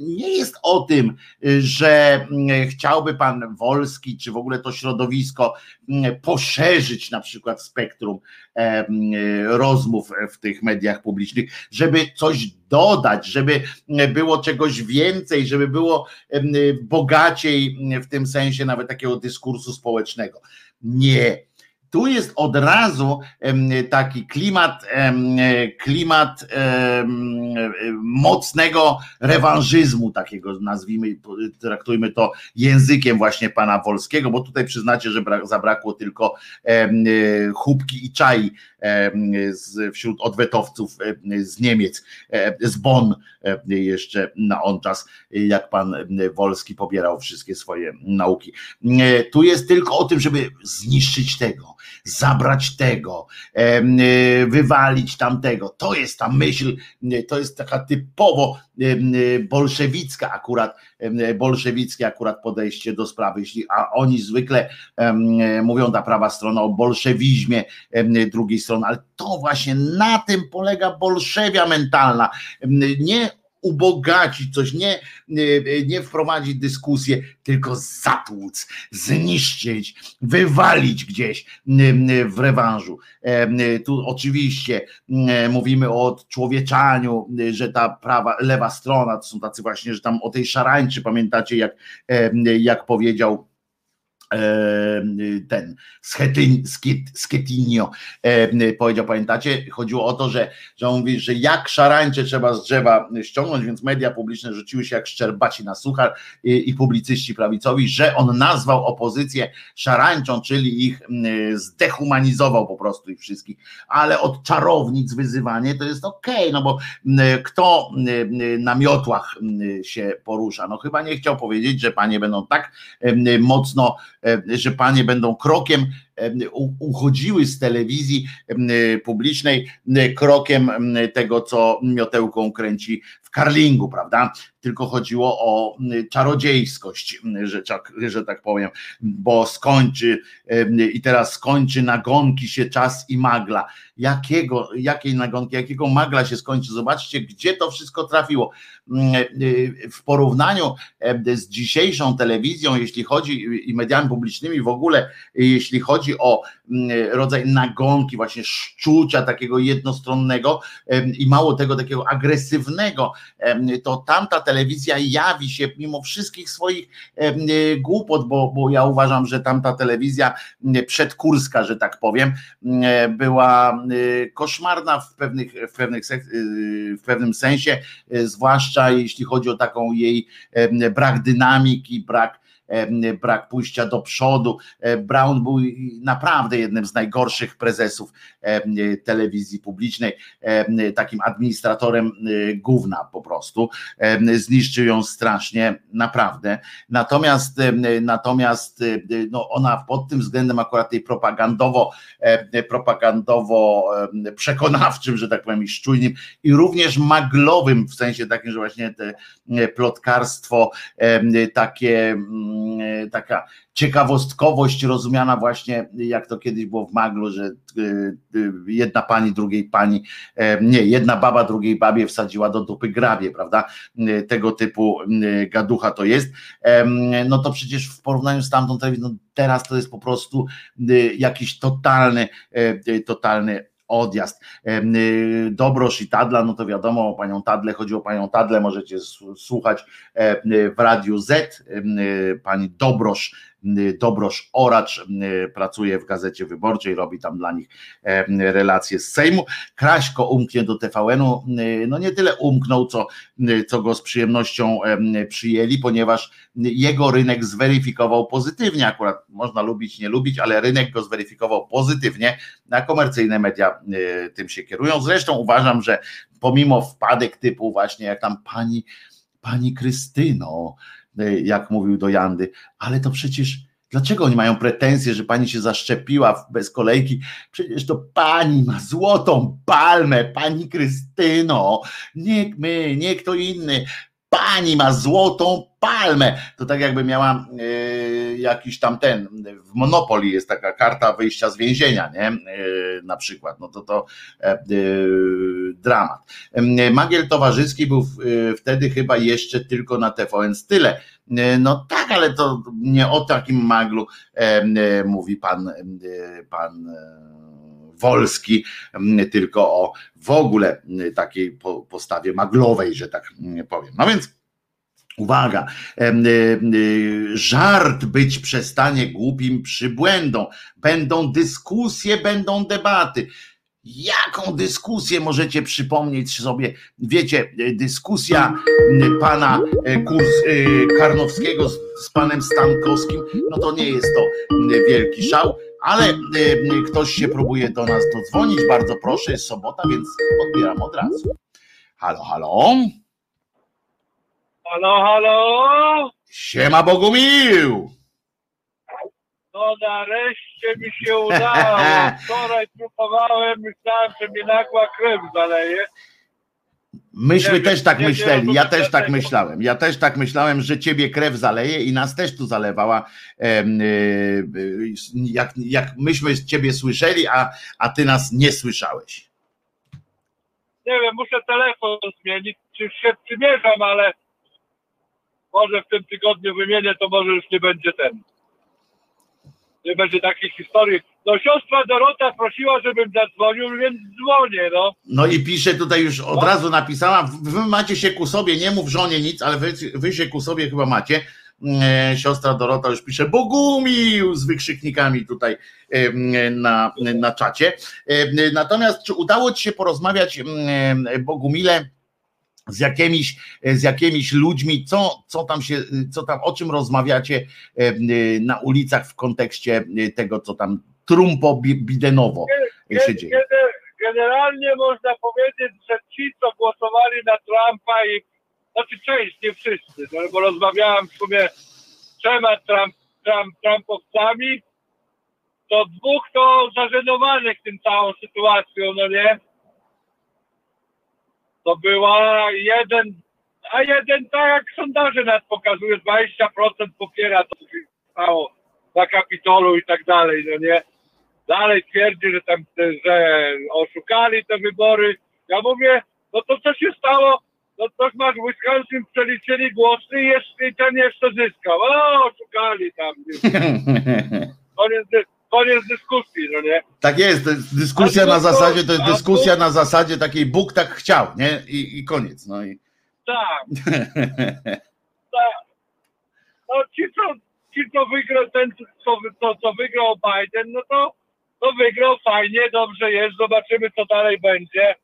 nie jest o tym, że chciałby pan Wolski, czy w ogóle to środowisko poszerzyć na przykład spektrum rozmów w tych mediach publicznych, żeby coś dodać, żeby było czegoś więcej, żeby było bogaciej w tym sensie nawet takiego dyskursu społecznego. Nie tu jest od razu taki klimat, klimat mocnego rewanżyzmu, takiego nazwijmy, traktujmy to językiem właśnie pana Wolskiego, bo tutaj przyznacie, że zabrakło tylko chubki i czai wśród odwetowców z Niemiec, z Bonn jeszcze na on czas, jak pan Wolski pobierał wszystkie swoje nauki. Tu jest tylko o tym, żeby zniszczyć tego, zabrać tego, wywalić tamtego. To jest ta myśl, to jest taka typowo bolszewicka akurat, bolszewickie akurat podejście do sprawy, jeśli, a oni zwykle mówią ta prawa strona o bolszewizmie drugiej strony, ale to właśnie na tym polega bolszewia mentalna. Nie ubogacić coś, nie, nie wprowadzić dyskusję, tylko zatłuc, zniszczyć, wywalić gdzieś w rewanżu. Tu oczywiście mówimy o odczłowieczaniu, że ta prawa, lewa strona to są tacy właśnie, że tam o tej szarańczy, pamiętacie jak, jak powiedział ten Schetinio powiedział, pamiętacie? Chodziło o to, że, że on mówi, że jak szarańcze trzeba z drzewa ściągnąć, więc media publiczne rzuciły się jak szczerbaci na suchar i, i publicyści prawicowi, że on nazwał opozycję szarańczą, czyli ich zdehumanizował po prostu ich wszystkich, ale od czarownic wyzywanie to jest okej, okay, no bo kto na miotłach się porusza? No chyba nie chciał powiedzieć, że panie będą tak mocno E, że panie będą krokiem e, uchodziły z telewizji e, publicznej, krokiem tego, co miotełką kręci w karlingu, prawda? Tylko chodziło o czarodziejskość, że, że tak powiem, bo skończy i teraz skończy nagonki się czas i magla. Jakiego, jakiej nagonki, jakiego magla się skończy? Zobaczcie, gdzie to wszystko trafiło. W porównaniu z dzisiejszą telewizją, jeśli chodzi i mediami publicznymi w ogóle, jeśli chodzi o mm, rodzaj nagonki, właśnie szczucia takiego jednostronnego i mało tego takiego agresywnego, to tamta telewizja jawi się mimo wszystkich swoich głupot, bo, bo ja uważam, że tamta telewizja przedkurska, że tak powiem, była koszmarna w pewnych, w pewnych w pewnym sensie, zwłaszcza jeśli chodzi o taką jej brak dynamiki, brak brak pójścia do przodu. Brown był naprawdę jednym z najgorszych prezesów telewizji publicznej, takim administratorem gówna po prostu. Zniszczył ją strasznie, naprawdę. Natomiast natomiast no ona pod tym względem akurat tej propagandowo propagandowo przekonawczym, że tak powiem, i szczujnym i również maglowym w sensie takim, że właśnie te plotkarstwo takie mm, E, taka ciekawostkowość rozumiana właśnie, jak to kiedyś było w Maglu, że e, e, jedna pani drugiej pani, nie, jedna baba drugiej babie wsadziła do dupy grabie, prawda? Tego typu gaducha to jest. No to przecież w porównaniu z tamtą telewizją, no teraz to jest po prostu jakiś totalny, totalny odjazd. Y, Dobrosz i Tadla, no to wiadomo, o panią Tadle, chodzi o panią Tadle, możecie słuchać w Radiu Z, pani Dobrosz Y, Dobrosz Oracz y, pracuje w Gazecie Wyborczej, robi tam dla nich relacje z Sejmu. Kraśko umknie do TVN-u, y, no nie tyle umknął, co, co go z przyjemnością przyjęli, ponieważ jego rynek zweryfikował pozytywnie, akurat można lubić, nie lubić, ale rynek go zweryfikował pozytywnie, a komercyjne media tym się kierują. Zresztą uważam, że pomimo wpadek typu właśnie jak tam pani, pani Krystyno, jak mówił do Jandy, ale to przecież Dlaczego oni mają pretensje, że pani się zaszczepiła bez kolejki? Przecież to pani ma złotą palmę, pani Krystyno. Nie my, nie kto inny pani ma złotą palmę. To tak jakby miała y, jakiś tam ten, w Monopoly jest taka karta wyjścia z więzienia, nie? Y, na przykład, no to to y, dramat. Magiel Towarzyski był wtedy chyba jeszcze tylko na TVN Style. No tak, ale to nie o takim maglu mówi pan, pan Wolski, mm, tylko o w ogóle mm, takiej postawie maglowej, że tak mm, powiem. No więc Uwaga, y, y, żart być przestanie głupim przybłędą. Będą dyskusje, będą debaty. Jaką dyskusję możecie przypomnieć sobie? Wiecie, dyskusja pana Kurs, Karnowskiego z, z panem Stankowskim, no to nie jest to wielki szał ale y, y, ktoś się próbuje do nas dodzwonić. Bardzo proszę, jest sobota, więc odbieram od razu. Halo, halo. Halo, halo. Siema Bogumił. No nareszcie mi się udało. Wczoraj próbowałem, myślałem, że mi nagła krew zaleje. Myśmy nie, też tak nie, myśleli, nie, ja też tak myślałem. Ja też tak myślałem, że ciebie krew zaleje i nas też tu zalewała. E, jak, jak myśmy ciebie słyszeli, a, a ty nas nie słyszałeś. Nie wiem, muszę telefon zmienić, czy się przymierzam, ale może w tym tygodniu wymienię, to może już nie będzie ten. Nie będzie takich historii no siostra Dorota prosiła, żebym zadzwonił, więc dzwonię, no. No i pisze tutaj już od no. razu napisała, wy macie się ku sobie, nie mów żonie nic, ale wy, wy się ku sobie chyba macie. E, siostra Dorota już pisze Bogumił z wykrzyknikami tutaj e, na, na czacie. E, natomiast czy udało ci się porozmawiać Bogumile z jakimiś, z jakimiś ludźmi, co, co tam się, co tam, o czym rozmawiacie na ulicach w kontekście tego, co tam trumpo-bidenowo się dzieje. Generalnie można powiedzieć, że ci, co głosowali na Trumpa i znaczy część, nie wszyscy, no, bo rozmawiałem w sumie z trzema Trump, Trump, Trumpowcami, to dwóch to zażenowanych tym całą sytuacją, no nie? To była jeden, a jeden tak jak sondaże nas pokazuje, 20% popiera to, co się stało na Kapitolu i tak dalej, no nie? dalej twierdzi, że tam, że oszukali te wybory. Ja mówię, no to co się stało? No to masz w Wisconsin przeliczyli głosy i, jeszcze, i ten jeszcze zyskał. O, oszukali tam. Koniec, koniec dyskusji, no nie? Tak jest, dyskusja na zasadzie, to jest dyskusja na zasadzie takiej Bóg tak chciał, nie? I, i koniec, no i... Tak. tak. No ci co, ci co wygrał, ten co, co, co wygrał Biden, no to to wygrał fajnie, dobrze jest, zobaczymy co dalej będzie.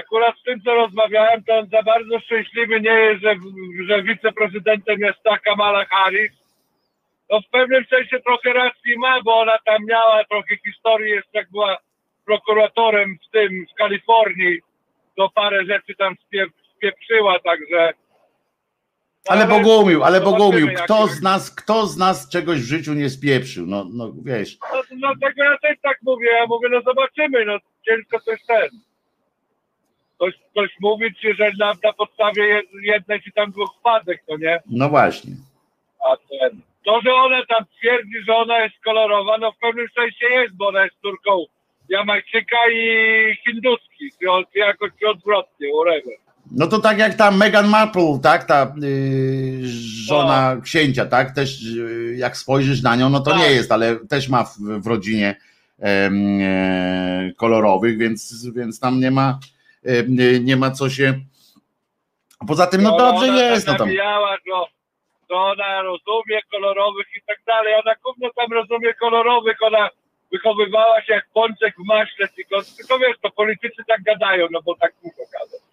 Akurat z tym, co rozmawiałem, to on za bardzo szczęśliwy nie jest, że, że wiceprezydentem jest ta Kamala Harris. No w pewnym sensie trochę racji ma, bo ona tam miała trochę historii, jest jak była prokuratorem w tym, w Kalifornii, to parę rzeczy tam spieprzyła, także ale Bogumił, ale Bogumił, kto z nas, kto z nas czegoś w życiu nie spieprzył, no, no wiesz. No, no tego ja też tak mówię, ja mówię, no zobaczymy, no ciężko coś ten. Ktoś, ktoś mówić, że na, na podstawie jednej czy tam dwóch wpadek, to nie? No właśnie. A ten, to, że ona tam twierdzi, że ona jest kolorowa, no w pewnym sensie jest, bo ona jest córką Jamajczyka i Hinduski, czy jakoś odwrotnie, whatever. No to tak jak ta Meghan Markle, tak, ta yy, żona no. księcia, tak, też yy, jak spojrzysz na nią, no to tak. nie jest, ale też ma w, w rodzinie yy, kolorowych, więc, więc tam nie ma, nie ma co się. Poza tym, no, no dobrze jest. no tam. To ona rozumie kolorowych i tak dalej. Ona gówno tam rozumie kolorowych, ona wychowywała się jak pączek w maśle, tylko, tylko wiesz, to politycy tak gadają, no bo tak muszą gadać.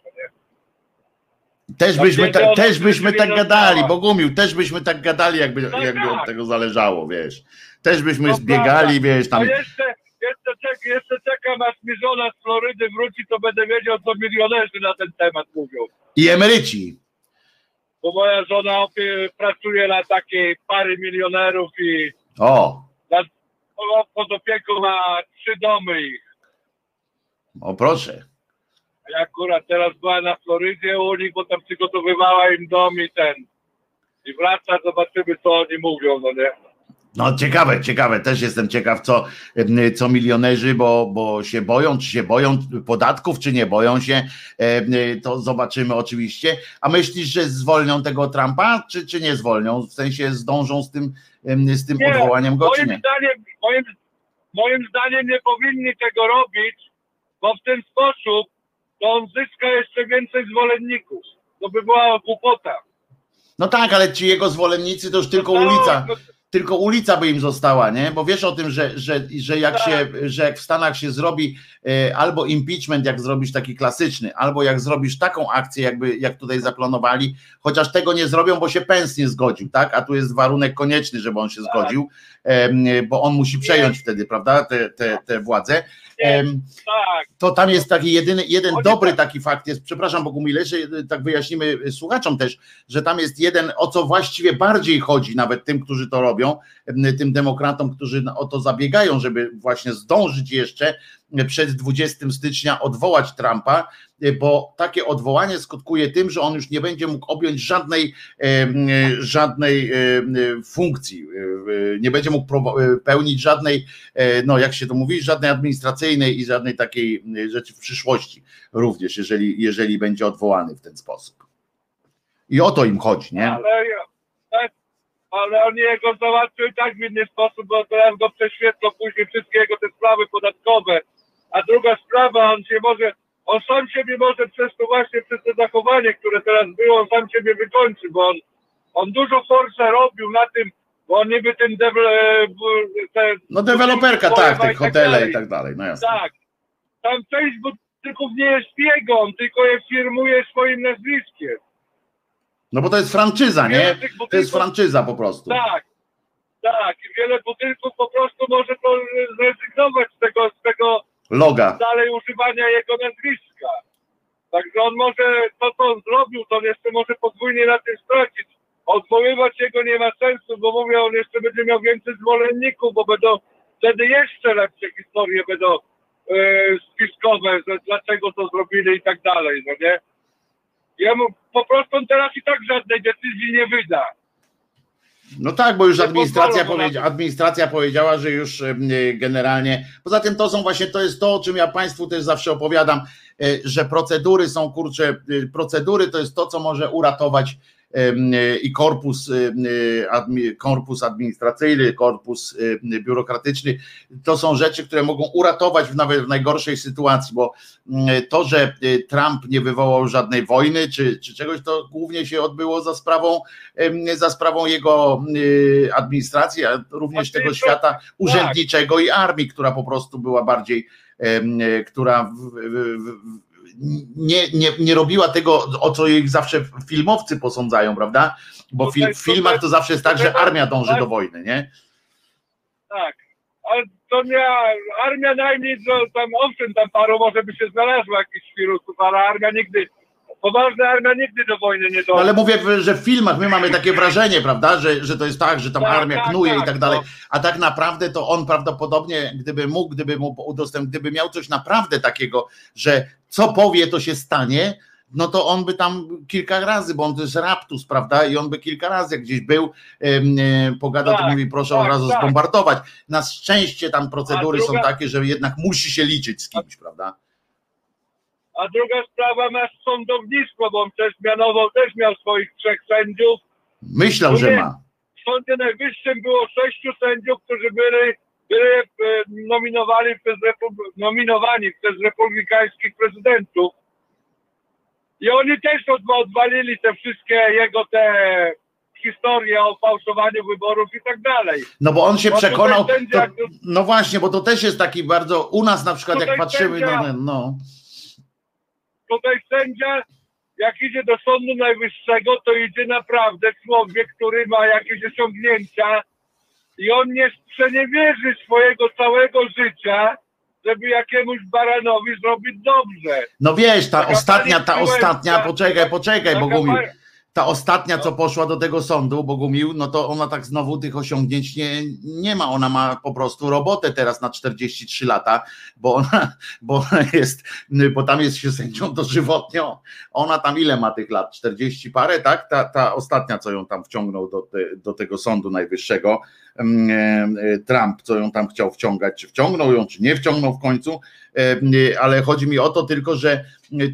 Też byśmy, ta, też byśmy tak gadali, Bogumił, też byśmy tak gadali, jakby, no jakby tak. od tego zależało, wiesz. Też byśmy no zbiegali, wiesz, tam. Jeszcze, jeszcze, czek, jeszcze czekam, aż mi żona z Florydy wróci, to będę wiedział, co milionerzy na ten temat mówią. I emeryci. Bo moja żona pracuje na takiej pary milionerów i O, nad, o- pod opieką ma trzy domy ich. o proszę. Ja akurat teraz była na Florydzie u nich, bo tam przygotowywała im dom i ten. I wraca, zobaczymy co oni mówią, no nie? No ciekawe, ciekawe, też jestem ciekaw, co, co milionerzy, bo, bo się boją, czy się boją podatków, czy nie boją się, to zobaczymy oczywiście. A myślisz, że zwolnią tego Trumpa, czy, czy nie zwolnią? W sensie zdążą z tym, z tym Nie, odwołaniem go, Moim nie? zdaniem, moim, moim zdaniem nie powinni tego robić, bo w ten sposób to on zyska jeszcze więcej zwolenników. To by była głupota. No tak, ale ci jego zwolennicy to już tylko No, ulica, no, tylko ulica by im została, nie? Bo wiesz o tym, że, że, że, jak, Tak. się, że jak w Stanach się zrobi e, albo impeachment, jak zrobisz taki klasyczny, albo jak zrobisz taką akcję, jakby jak tutaj zaplanowali, chociaż tego nie zrobią, bo się Pence nie zgodził, tak? A tu jest warunek konieczny, żeby on się Tak. zgodził, bo on musi przejąć wtedy, prawda, te, te, te władze. Tak, to tam jest taki jedyny, jeden dobry tak- taki fakt jest, przepraszam Bogumile, że tak wyjaśnimy słuchaczom też, że tam jest jeden, o co właściwie bardziej chodzi nawet tym, którzy to robią, tym demokratom, którzy o to zabiegają, żeby właśnie zdążyć jeszcze przed 20 stycznia odwołać Trumpa, bo takie odwołanie skutkuje tym, że on już nie będzie mógł objąć żadnej, em, żadnej em, funkcji, e, nie będzie mógł e, pełnić żadnej e, no jak się to mówi, żadnej administracyjnej i żadnej takiej e, rzeczy w przyszłości również, jeżeli, jeżeli będzie odwołany w ten sposób. I o to im chodzi, nie? ale, tak, oni jego załatwią i tak w inny sposób, bo teraz go prześwietlą później wszystkie jego te sprawy podatkowe. A druga sprawa, on się może, on sam siebie może przez to właśnie, przez to zachowanie, które teraz było, on sam siebie wykończy, bo on, on dużo forsa robił na tym, bo on niby ten e, te, No deweloperka, tak, te i hotele i tak dalej, no jasne. Tak. Tam część budynków nie jest jego, on tylko je firmuje swoim nazwiskiem. No bo to jest franczyza, nie? Tych To jest franczyza po prostu. Tak, tak. I wiele budynków po prostu może to zrezygnować z tego, z tego Loga. dalej używania jego nazwiska. Także on może, to co on zrobił, to on jeszcze może podwójnie na tym stracić. Odwoływać jego nie ma sensu, bo mówię, on jeszcze będzie miał więcej zwolenników, bo będą wtedy jeszcze lepsze historie będą e, spiskowe, że dlaczego to zrobili i tak dalej, no nie? Jemu po prostu on teraz i tak żadnej decyzji nie wyda. No tak, bo już administracja, powiedzia, administracja powiedziała, że już e, generalnie. Poza tym to są właśnie, to jest to, o czym ja Państwu też zawsze opowiadam, e, że procedury są kurcze, procedury to jest to, co może uratować i korpus, e, korpus administracyjny, korpus biurokratyczny, to są rzeczy, które mogą uratować nawet w najgorszej sytuacji, bo to, że e, Trump nie wywołał żadnej wojny czy, czy czegoś, to głównie się odbyło za sprawą za sprawą jego y, administracji, a również tego świata urzędniczego i armii, która po prostu była bardziej, e, która w, w, w, nie, nie, nie robiła tego, o co ich zawsze filmowcy posądzają, prawda? Bo Tutaj- fi, w filmach to zawsze jest tak, że tutaj- armia dąży tak. do wojny, nie? Tak. Ale to nie, armia najmniej, to tam owszem, tam paru może by się znalazło jakichś wirusów, ale armia nigdy, poważna armia nigdy do wojny nie No, dąży. ale mówię, że w filmach my mamy takie wrażenie, prawda, że, że to jest tak, że tam Tak, armia tak, knuje i tak, tak dalej, no. a tak naprawdę to on prawdopodobnie, gdyby mógł, gdyby mu udostępnił, gdyby miał coś naprawdę takiego, że co powie, to się stanie, no to on by tam kilka razy, bo on to jest raptus, prawda, i on by kilka razy jak gdzieś był, e, pogadał, to Tak, mówi, proszę tak, od razu tak. zbombardować. Na szczęście tam procedury druga- są takie, że jednak musi się liczyć z kimś, prawda? A druga sprawa masz sądownictwo, bo on też mianował, też miał swoich trzech sędziów. Myślał, że ma. W Sądzie Najwyższym było sześciu sędziów, którzy byli, byli e, nominowani przez, nominowani przez republikańskich prezydentów. I oni też odwa- odwalili te wszystkie jego te historie o fałszowaniu wyborów i tak dalej. No bo on się Bo przekonał, sędzia- to, no właśnie, bo to też jest taki bardzo, u nas na przykład jak patrzymy, sędzia- no, Tutaj sędzia, jak idzie do Sądu Najwyższego, to idzie naprawdę człowiek, który ma jakieś osiągnięcia i on nie sprzeniewierzy swojego całego życia, żeby jakiemuś baranowi zrobić dobrze. no wiesz, ta ostatnia, ta ostatnia, poczekaj, poczekaj, Bogumił, ta ostatnia, co poszła do tego sądu, Bogumił, no to ona tak znowu tych osiągnięć nie, nie ma. Ona ma po prostu robotę teraz na 43 lata, bo ona, bo ona jest, bo tam jest się sędzią dożywotnio. Ona tam ile ma tych lat? 40 parę, tak? Ta, ta ostatnia, co ją tam wciągnął do, do tego sądu najwyższego, mm, e, Trump, co ją tam chciał wciągać, czy wciągnął ją, czy nie wciągnął w końcu, e, ale chodzi mi o to tylko, że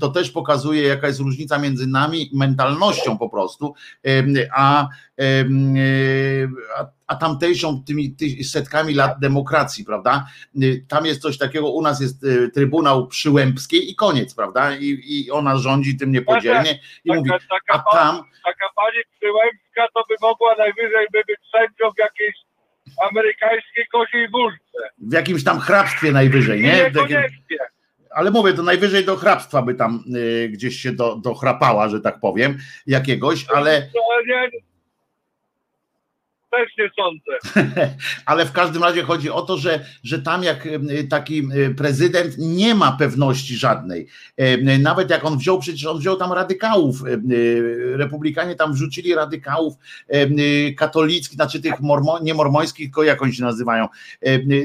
to też pokazuje, jaka jest różnica między nami mentalnością po prostu, a, a, a tamtejszą tymi, tymi setkami lat demokracji, prawda? Tam jest coś takiego, u nas jest e, Trybunał Przyłębskiej i koniec, prawda? I, i ona rządzi tym niepodzielnie i mówi, a tam... Taka pani Przyłębska to by mogła najwyżej by być sędzią w jakiejś amerykańskiej wóżce. W jakimś tam hrabstwie najwyżej, nie? Niekoniecznie ale mówię, to najwyżej do hrabstwa by tam y, gdzieś się do, dochrapała, że tak powiem, jakiegoś, ale. nie, też nie sądzę. Ale w każdym razie chodzi o to, że, że tam jak taki prezydent nie ma pewności żadnej. Nawet jak on wziął, przecież on wziął tam radykałów. Republikanie tam wrzucili radykałów katolickich, znaczy tych mormo, nie mormońskich, tylko jak oni się nazywają.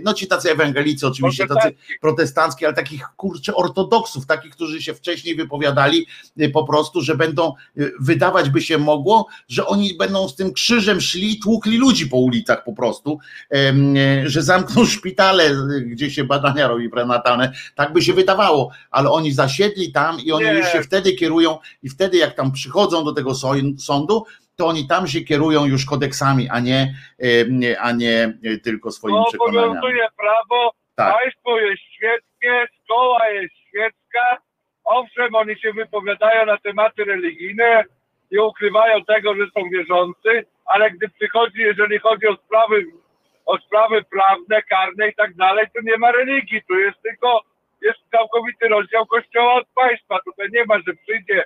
No ci tacy ewangelicy, oczywiście tacy protestancki, ale takich kurczę ortodoksów, takich, którzy się wcześniej wypowiadali po prostu, że będą, wydawać by się mogło, że oni będą z tym krzyżem szli, tłukli ludzi po ulicach po prostu, że zamkną szpitale, gdzie się badania robi prenatalne, tak by się wydawało, ale oni zasiedli tam i oni Nie. już się wtedy kierują i wtedy jak tam przychodzą do tego sądu, to oni tam się kierują już kodeksami, a nie, a nie tylko swoim no, przekonaniami. Obowiązuje prawo, tak. państwo jest świeckie, szkoła jest świecka, owszem, oni się wypowiadają na tematy religijne, nie ukrywają tego, że są wierzący, ale gdy przychodzi, jeżeli chodzi o sprawy, o sprawy prawne, karne i tak dalej, to nie ma religii, tu jest tylko, jest całkowity rozdział kościoła od państwa, tutaj nie ma, że przyjdzie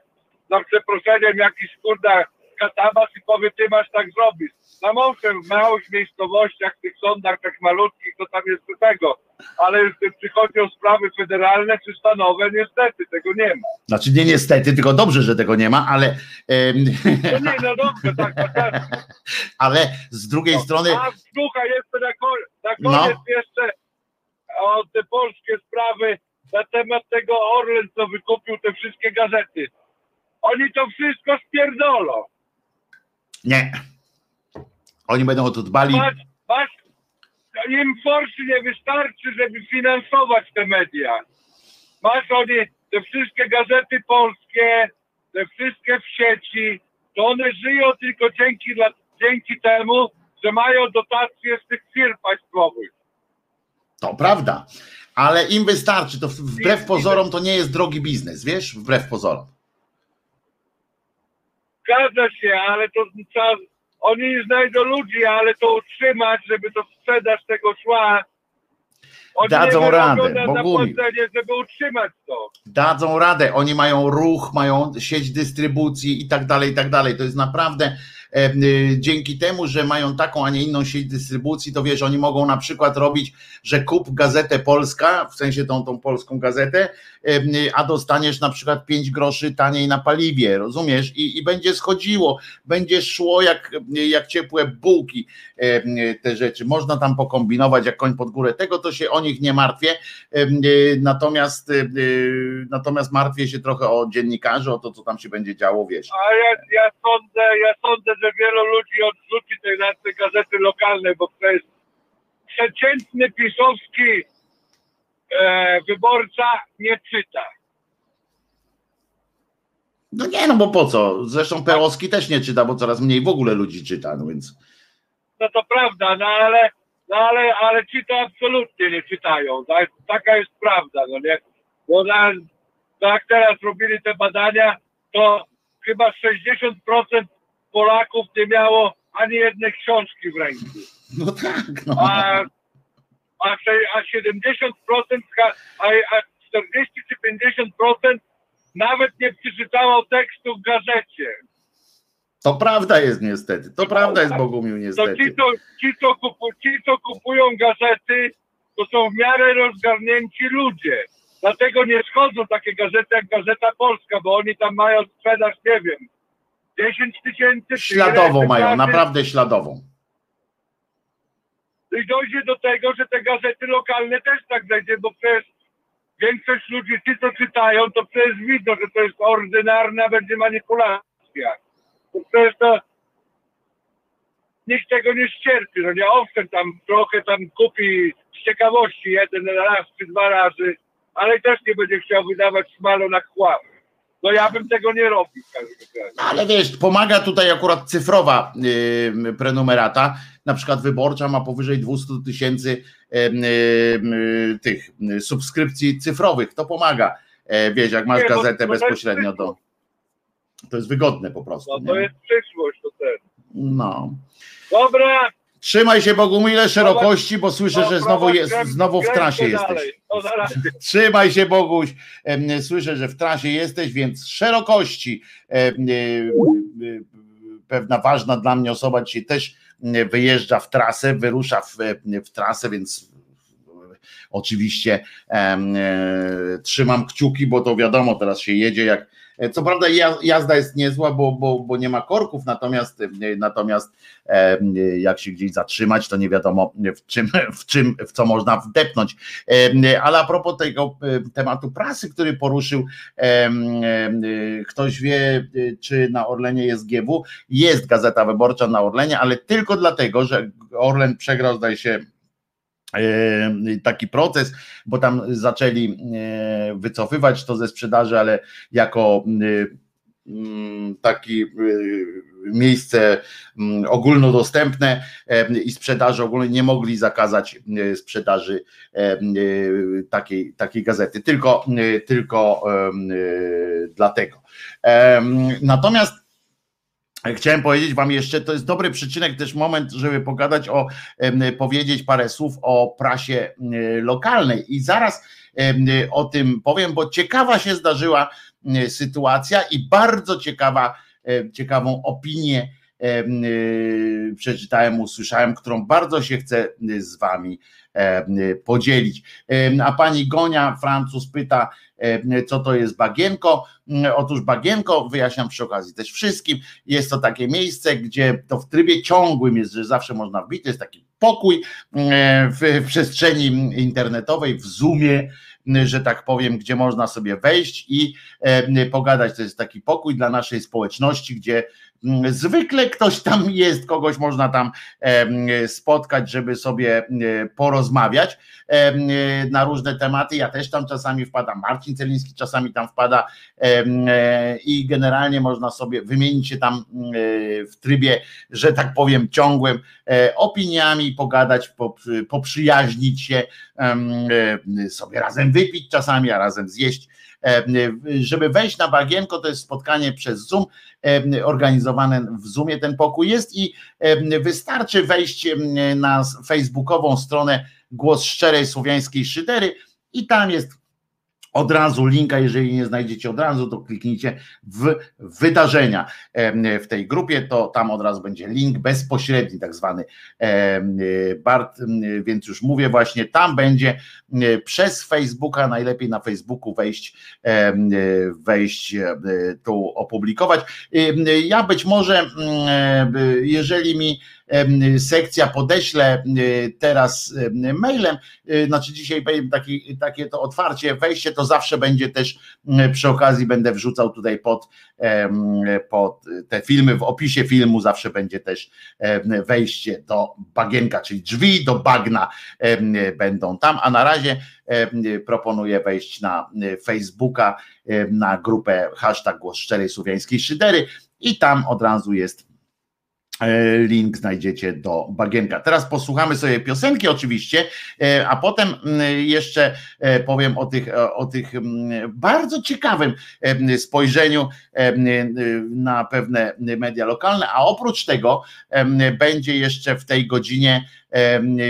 za przeproszeniem jakiś kurde katabas i powie, ty masz tak zrobić. Na owszem, w małych miejscowościach, tych sądach tak malutkich, to tam jest tego, ale gdy przychodzi o sprawy federalne czy stanowe, niestety tego nie ma. Znaczy nie niestety, tylko dobrze, że tego nie ma, ale... No nie, no dobrze, tak, tak. tak. Ale z drugiej no, strony... A słuchaj, jeszcze na, koniec, na koniec no. jeszcze o te polskie sprawy na temat tego Orlen, co wykupił te wszystkie gazety. Oni to wszystko spierdolą. Nie. Oni będą o to dbali. Masz, masz, im forszy nie wystarczy, żeby finansować te media. Masz oni te wszystkie gazety polskie, te wszystkie w sieci, to one żyją tylko dzięki, dzięki temu, że mają dotacje z tych firm państwowych. To prawda, ale im wystarczy, to wbrew pozorom to nie jest drogi biznes, wiesz, wbrew pozorom. Zgadza się, ale to trzeba, oni znajdą ludzi, ale to utrzymać, żeby to sprzedaż tego szła. Oni Dadzą radę, Bogumił. żeby utrzymać to. Dadzą radę, oni mają ruch, mają sieć dystrybucji i tak dalej, i tak dalej. To jest naprawdę dzięki temu, że mają taką, a nie inną sieć dystrybucji, to wiesz, oni mogą na przykład robić, że kup gazetę Polska, w sensie tą, tą polską gazetę, e, y, a dostaniesz na przykład 5 groszy taniej na paliwie, rozumiesz? I, i będzie schodziło, będzie szło jak, jak ciepłe bułki e, y, te rzeczy. Można tam pokombinować jak koń pod górę. Tego to się o nich nie martwię. Natomiast natomiast martwię się trochę o dziennikarzy, o to, co tam się będzie działo, wiesz. A ja, ja sądzę, ja sądzę, że wielu ludzi odrzuci te, te gazety lokalne, bo to jest przeciętny pisowski e, wyborca nie czyta. No nie, no bo po co? Zresztą Pełowski też nie czyta, bo coraz mniej w ogóle ludzi czyta, no więc. No to prawda, no ale, no ale, ale ci to absolutnie nie czytają. Tak? Taka jest prawda, no nie? Bo na, tak teraz robili te badania, to chyba 60% Polaków nie miało ani jednej książki w ręku. No tak. No. A, a, a 70%, a, a 40 czy 50% nawet nie przeczytało tekstu w gazecie. To prawda jest niestety. To prawda jest Bogumił niestety. To ci, co, ci, co kupu, ci, co kupują gazety, to są w miarę rozgarnięci ludzie. Dlatego nie schodzą takie gazety jak Gazeta Polska, bo oni tam mają sprzedaż, nie wiem, 10 tysięcy. Śladową mają, naprawdę śladową. I dojdzie do tego, że te gazety lokalne też tak będzie, bo przecież większość ludzi, ci co czytają, to przecież widzą, że to jest ordynarna będzie manipulacja. To przecież to nikt tego nie ścierpi. No nie owszem, tam trochę tam kupi z ciekawości jeden raz czy dwa razy, ale też nie będzie chciał wydawać smalu na chłam. No ja bym tego nie robił w każdym razie. Ale wiesz, pomaga tutaj akurat cyfrowa y, prenumerata. Na przykład wyborcza ma powyżej 200 tysięcy y, y, tych y, subskrypcji cyfrowych. To pomaga. E, wiesz, jak masz Nie, gazetę bezpośrednio, to, to jest wygodne po prostu. No to nie? jest przyszłość, to ten. No. Dobra, Trzymaj się Bogumile szerokości, bo słyszę, że znowu, jest, znowu w trasie jesteś. Trzymaj się Boguś. Słyszę, że w trasie jesteś, więc szerokości. Pewna ważna dla mnie osoba dzisiaj też wyjeżdża w trasę, wyrusza w, w trasę, więc oczywiście e, trzymam kciuki, bo to wiadomo, teraz się jedzie jak. E, Co prawda ja- jazda jest niezła, bo, bo, bo nie ma korków, natomiast, e, natomiast e, jak się gdzieś zatrzymać, to nie wiadomo w czym, w czym, w co można wdepnąć. Ale a propos tego tematu prasy, który poruszył, ktoś wie, czy na Orlenie jest GW. Jest Gazeta Wyborcza na Orlenie, ale tylko dlatego, że Orlen przegrał, zdaje się, taki proces, bo tam zaczęli e, wycofywać to ze sprzedaży, ale jako e, mm, taki miejsce mm, ogólnodostępne i sprzedaży ogólnej nie mogli zakazać sprzedaży takiej, takiej gazety, tylko, tylko dlatego. Natomiast Chciałem powiedzieć Wam jeszcze, to jest dobry przyczynek, też moment, żeby pogadać o, powiedzieć parę słów o prasie lokalnej. I zaraz o tym powiem, bo ciekawa się zdarzyła sytuacja i bardzo ciekawa, ciekawą opinię przeczytałem, usłyszałem, którą bardzo się chcę y, z Wami y, podzielić. A pani Gonia Francuz pyta, co to jest bagienko. Mm, Otóż bagienko, wyjaśniam przy okazji też wszystkim, jest to takie miejsce, gdzie to w trybie ciągłym jest, że zawsze można wbić, to jest taki pokój e, w, przestrzeni internetowej, w Zoomie, m, że tak powiem, gdzie można sobie wejść i pogadać. To jest taki pokój dla naszej społeczności, gdzie zwykle ktoś tam jest, kogoś można tam spotkać, żeby sobie porozmawiać na różne tematy. Ja też tam czasami wpadam, Marcin Celiński czasami tam wpada i generalnie można sobie wymienić się tam w trybie, że tak powiem, ciągłym e, opiniami, pogadać, poprzy- poprzyjaźnić się, e, sobie razem wypić czasami, a razem zjeść. E, Żeby wejść na bagienko, to jest spotkanie przez Zoom, e, organizowane w Zoomie ten pokój jest i e, wystarczy wejść na facebookową stronę Głos Szczerej Słowiańskiej Szydery i tam jest od razu linka, jeżeli nie znajdziecie od razu, to kliknijcie w wydarzenia em, w tej grupie, to tam od razu będzie link bezpośredni, tak zwany em, Bart, em, więc już mówię właśnie, tam będzie przez Facebooka, najlepiej na Facebooku wejść, wejść, e, tu opublikować. Ja być może, em, jeżeli mi sekcja podeśle em, teraz em, mailem, y, znaczy dzisiaj taki, takie to otwarcie, wejście to zawsze będzie też przy okazji będę wrzucał tutaj pod, pod te filmy, w opisie filmu zawsze będzie też wejście do bagienka, czyli drzwi do bagna będą tam, a na razie proponuję wejść na Facebooka, na grupę hashtag głos szczerej słowiańskiej szydery i tam od razu jest E, Link znajdziecie do bagienka. Teraz posłuchamy sobie piosenki oczywiście, e, a potem mm, jeszcze e, powiem o tych, o tych mm, bardzo ciekawym spojrzeniu na pewne media lokalne, a oprócz tego będzie jeszcze w tej godzinie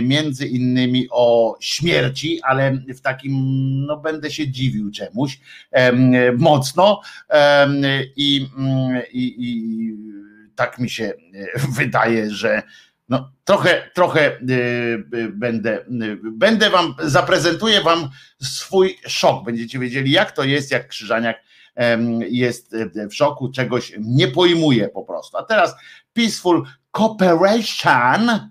między innymi o śmierci, ale w takim, no będę się dziwił czemuś em, mocno em, i, mm, i, i tak mi się e, wydaje, że No, trochę, trochę będę, będę wam, zaprezentuję wam swój szok. Będziecie wiedzieli, jak to jest, jak Krzyżaniak jest w szoku, czegoś nie pojmuje po prostu. A teraz Peaceful Cooperation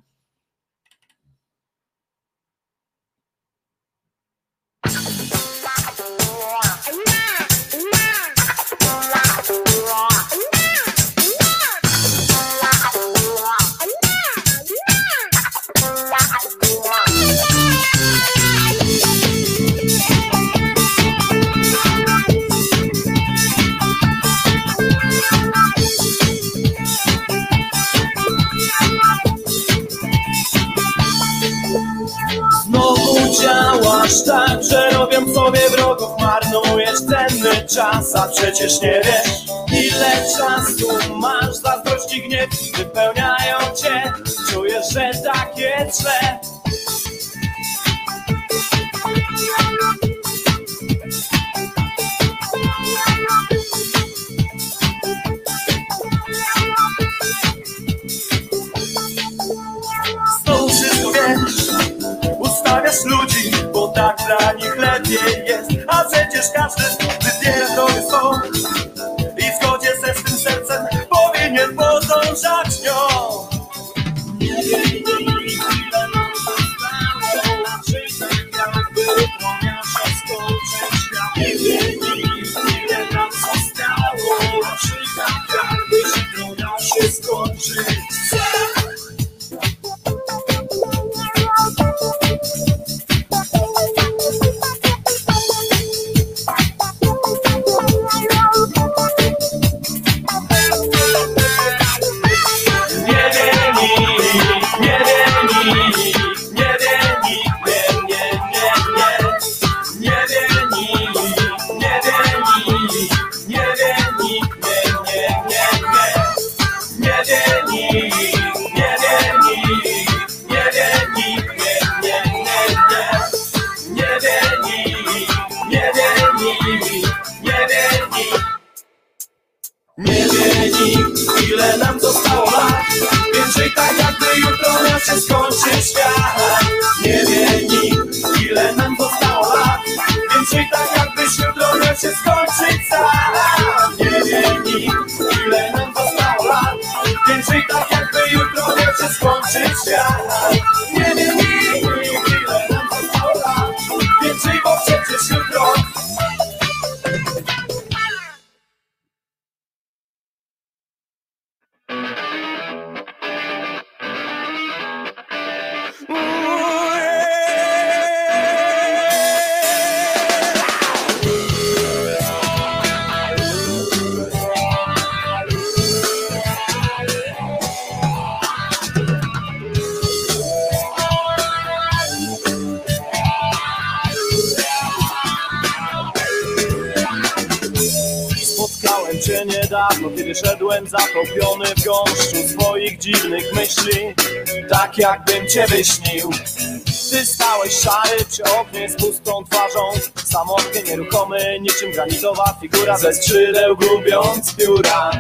tak, że robią sobie wrogów Marnujesz cenny czas, a przecież nie wiesz Ile czasu masz, zazdrości gniew Wypełniają cię, czujesz, że tak źle. Ustawiasz ludzi, tak dla nich lepiej jest. A przecież każdy jest to I w zgodzie ze swym sercem powinien podążać nią cię wyśnił. Ty stałeś szary przy oknie z pustą twarzą. Samotny, nieruchomy, niczym granitowa figura. Ze skrzydeł gubiąc pióra.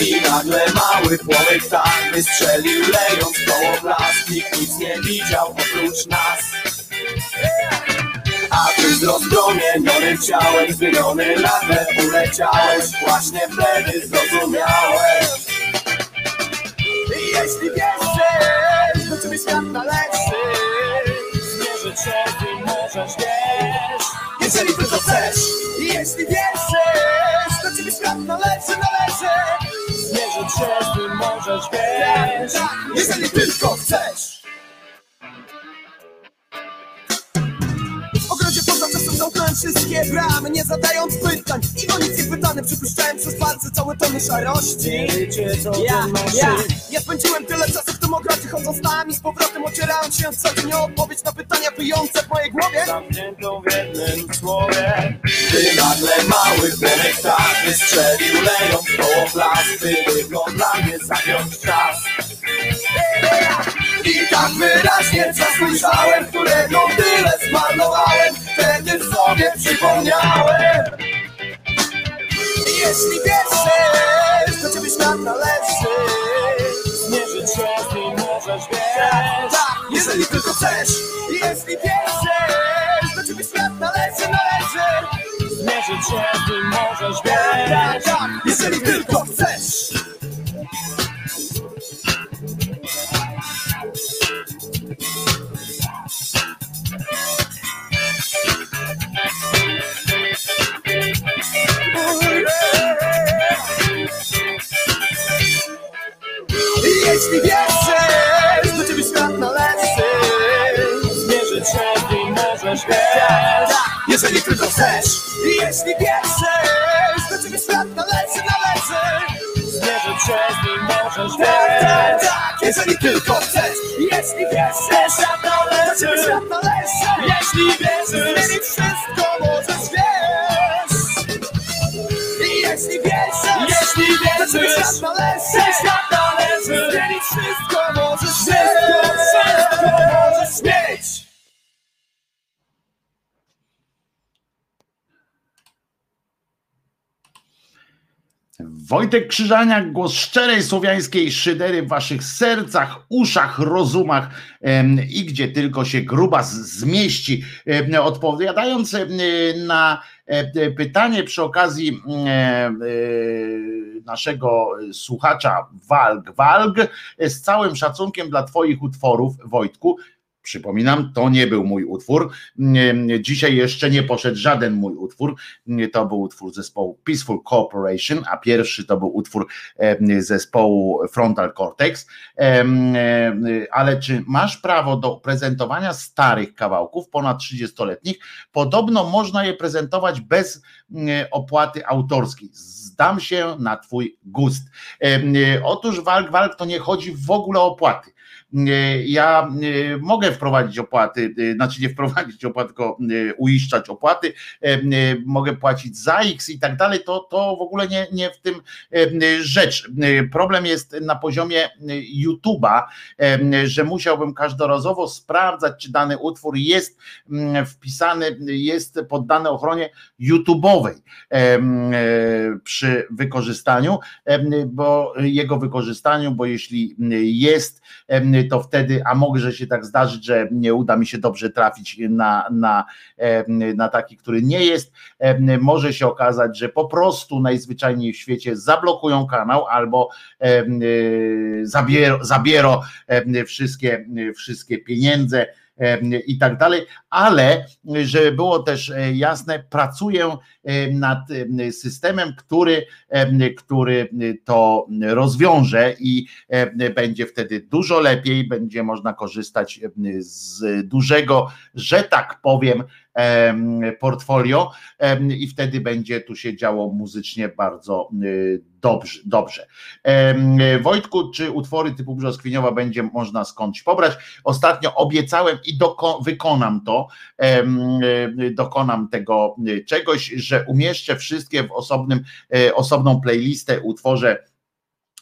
I nagle mały płomyk tak wystrzelił Lejąc koło blask. Nikt nic nie widział oprócz nas. A ty z rozpromienionym ciałem Zmieniony nagle uleciałeś. Właśnie wtedy zrozumiałeś. Jeśli wierzysz, do ciebie świat należy Zmierzyć się ty możesz, wiesz Jeżeli tylko chcesz Jeśli wierzysz, do ciebie świat należy, należy. Zmierzyć się ty możesz, wiesz Jeżeli tylko chcesz wszystkie bramy Nie zadając pytań. I o nic nie pytany Przypuszczałem przez palce całe tony szarości. Ja, ja, ja spędziłem tyle czasu w tym ogrodzie Chodząc tam i z powrotem ocierając się co dzień odpowiedź na pytania wyjące w mojej głowie. Zamkniętą w jednym słowie. Ty nagle mały płomek tak wystrzelił Lejąc koło plasty Tylko dla mnie zagiąć czas. I tak wyraźnie czas ujrzałem, którego tyle przypomniałem. Jeśli wierzysz, to ciebie świat należy. Zmierzyć się z nim możesz, wiesz. Tylko chcesz. Jeśli wierzysz Do ciebie świat należy, należy. Zmierzyć się z nim możesz, wiesz. Tak, tak, jeżeli tylko chcesz Jeśli wierzysz, do ciebie świat należy. Zmierzyć się nim możesz, wiesz. Jeżeli tylko chcesz Jeśli wierzysz, do ciebie świat należy, należy. Zmierzyć się nim możesz, wiesz. Tak, tak, Jeżeli tylko chcesz Jeśli wierzysz, świat należy, do ciebie świat należy. Jeśli wierzysz, zmienić wszystko możesz, wiesz. Jeśli wierzysz, jeśli wierzysz, świat należy, świat należy, Wojtek Krzyżaniak, głos szczerej słowiańskiej szydery w waszych sercach, uszach, rozumach i gdzie tylko się gruba zmieści. Odpowiadając na pytanie przy okazji e, naszego słuchacza Walg Walg, z całym szacunkiem dla twoich utworów, Wojtku, Przypominam, to nie był mój utwór. Dzisiaj jeszcze nie poszedł żaden mój utwór. To był utwór zespołu Peaceful Corporation, a pierwszy to był utwór zespołu Frontal Cortex. Ale czy masz prawo do prezentowania starych kawałków, ponad 30-letnich? Podobno można je prezentować bez mm, opłaty autorskiej. Zdam się na Twój gust. E, Otóż walk, walk to nie chodzi w ogóle o opłaty. E, Ja e, mogę wprowadzić opłaty, e, znaczy nie wprowadzić opłat, tylko uiszczać opłaty, mogę płacić za X i tak dalej, to, to w ogóle nie, nie w tym rzecz. Problem jest na poziomie YouTube'a, że musiałbym każdorazowo sprawdzać, czy dany utwór jest wpisany, jest poddany ochronie YouTube'owej przy wykorzystaniu, bo jego wykorzystaniu, bo jeśli jest, to wtedy, a może się tak zdarzyć, że nie uda mi się dobrze trafić na, na, na taki, który nie jest, może się okazać, że po prostu najzwyczajniej w świecie zablokują kanał albo y, zabier, zabiero em, wszystkie, wszystkie pieniądze i tak dalej, ale żeby było też e, jasne, pracuję em, nad em, systemem, który, który to rozwiąże i będzie wtedy dużo lepiej, będzie można korzystać z dużego, że tak powiem, em, portfolio i wtedy będzie tu się działo muzycznie bardzo y, dobrze. dobrze. Wojtku, czy utwory typu Brzoskwiniowa będzie można skądś pobrać? Ostatnio obiecałem i wykonam to, y, dokonam tego y, czegoś, że umieszczę wszystkie w osobnym, osobną playlistę, utworze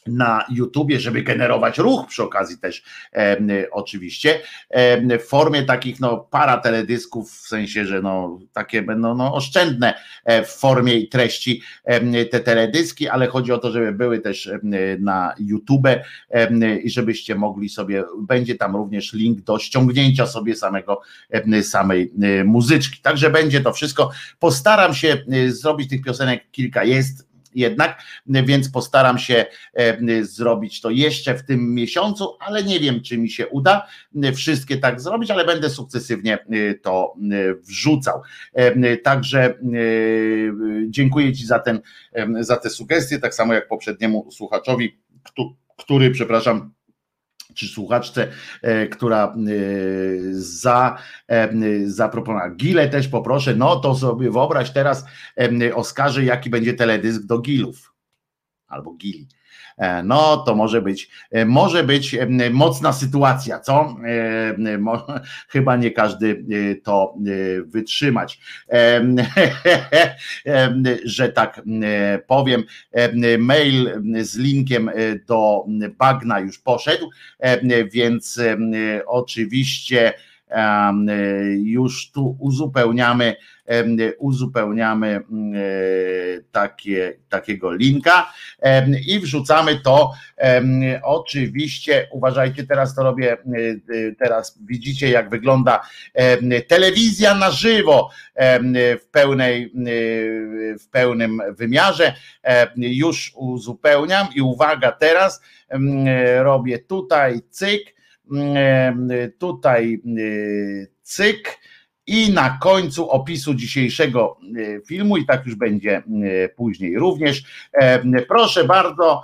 na YouTubie, żeby generować ruch przy okazji też em, oczywiście, em, w formie takich no para teledysków, w sensie, że no takie będą no, oszczędne e, w formie i treści te teledyski, ale chodzi o to, żeby były też na YouTube i żebyście mogli sobie, będzie tam również link do ściągnięcia sobie samego samej e, muzyczki. Także będzie to wszystko. Postaram się e, zrobić tych piosenek kilka jest jednak, więc postaram się e, zrobić to jeszcze w tym miesiącu, ale nie wiem, czy mi się uda e, wszystkie tak zrobić, ale będę sukcesywnie e, to wrzucał. Także dziękuję Ci za, ten, za te sugestie, tak samo jak poprzedniemu słuchaczowi, któ- który, przepraszam, czy słuchaczce, e, która e, za, e, zaproponowała. Gile też poproszę, no to sobie wyobraź teraz Oskarze, jaki będzie teledysk do Gilów albo Gili. E, No to może być, e, może być e, mocna sytuacja, co? Chyba nie każdy to wytrzymać, że tak powiem. Mail z linkiem do bagna już poszedł, więc oczywiście już tu uzupełniamy uzupełniamy takie, takiego linka i wrzucamy to. Oczywiście, uważajcie, teraz to robię, teraz widzicie, jak wygląda telewizja na żywo w pełnej, w pełnym wymiarze. Już uzupełniam i uwaga, teraz robię tutaj cyk, tutaj cyk i na końcu opisu dzisiejszego filmu, i tak już będzie później również. Proszę bardzo,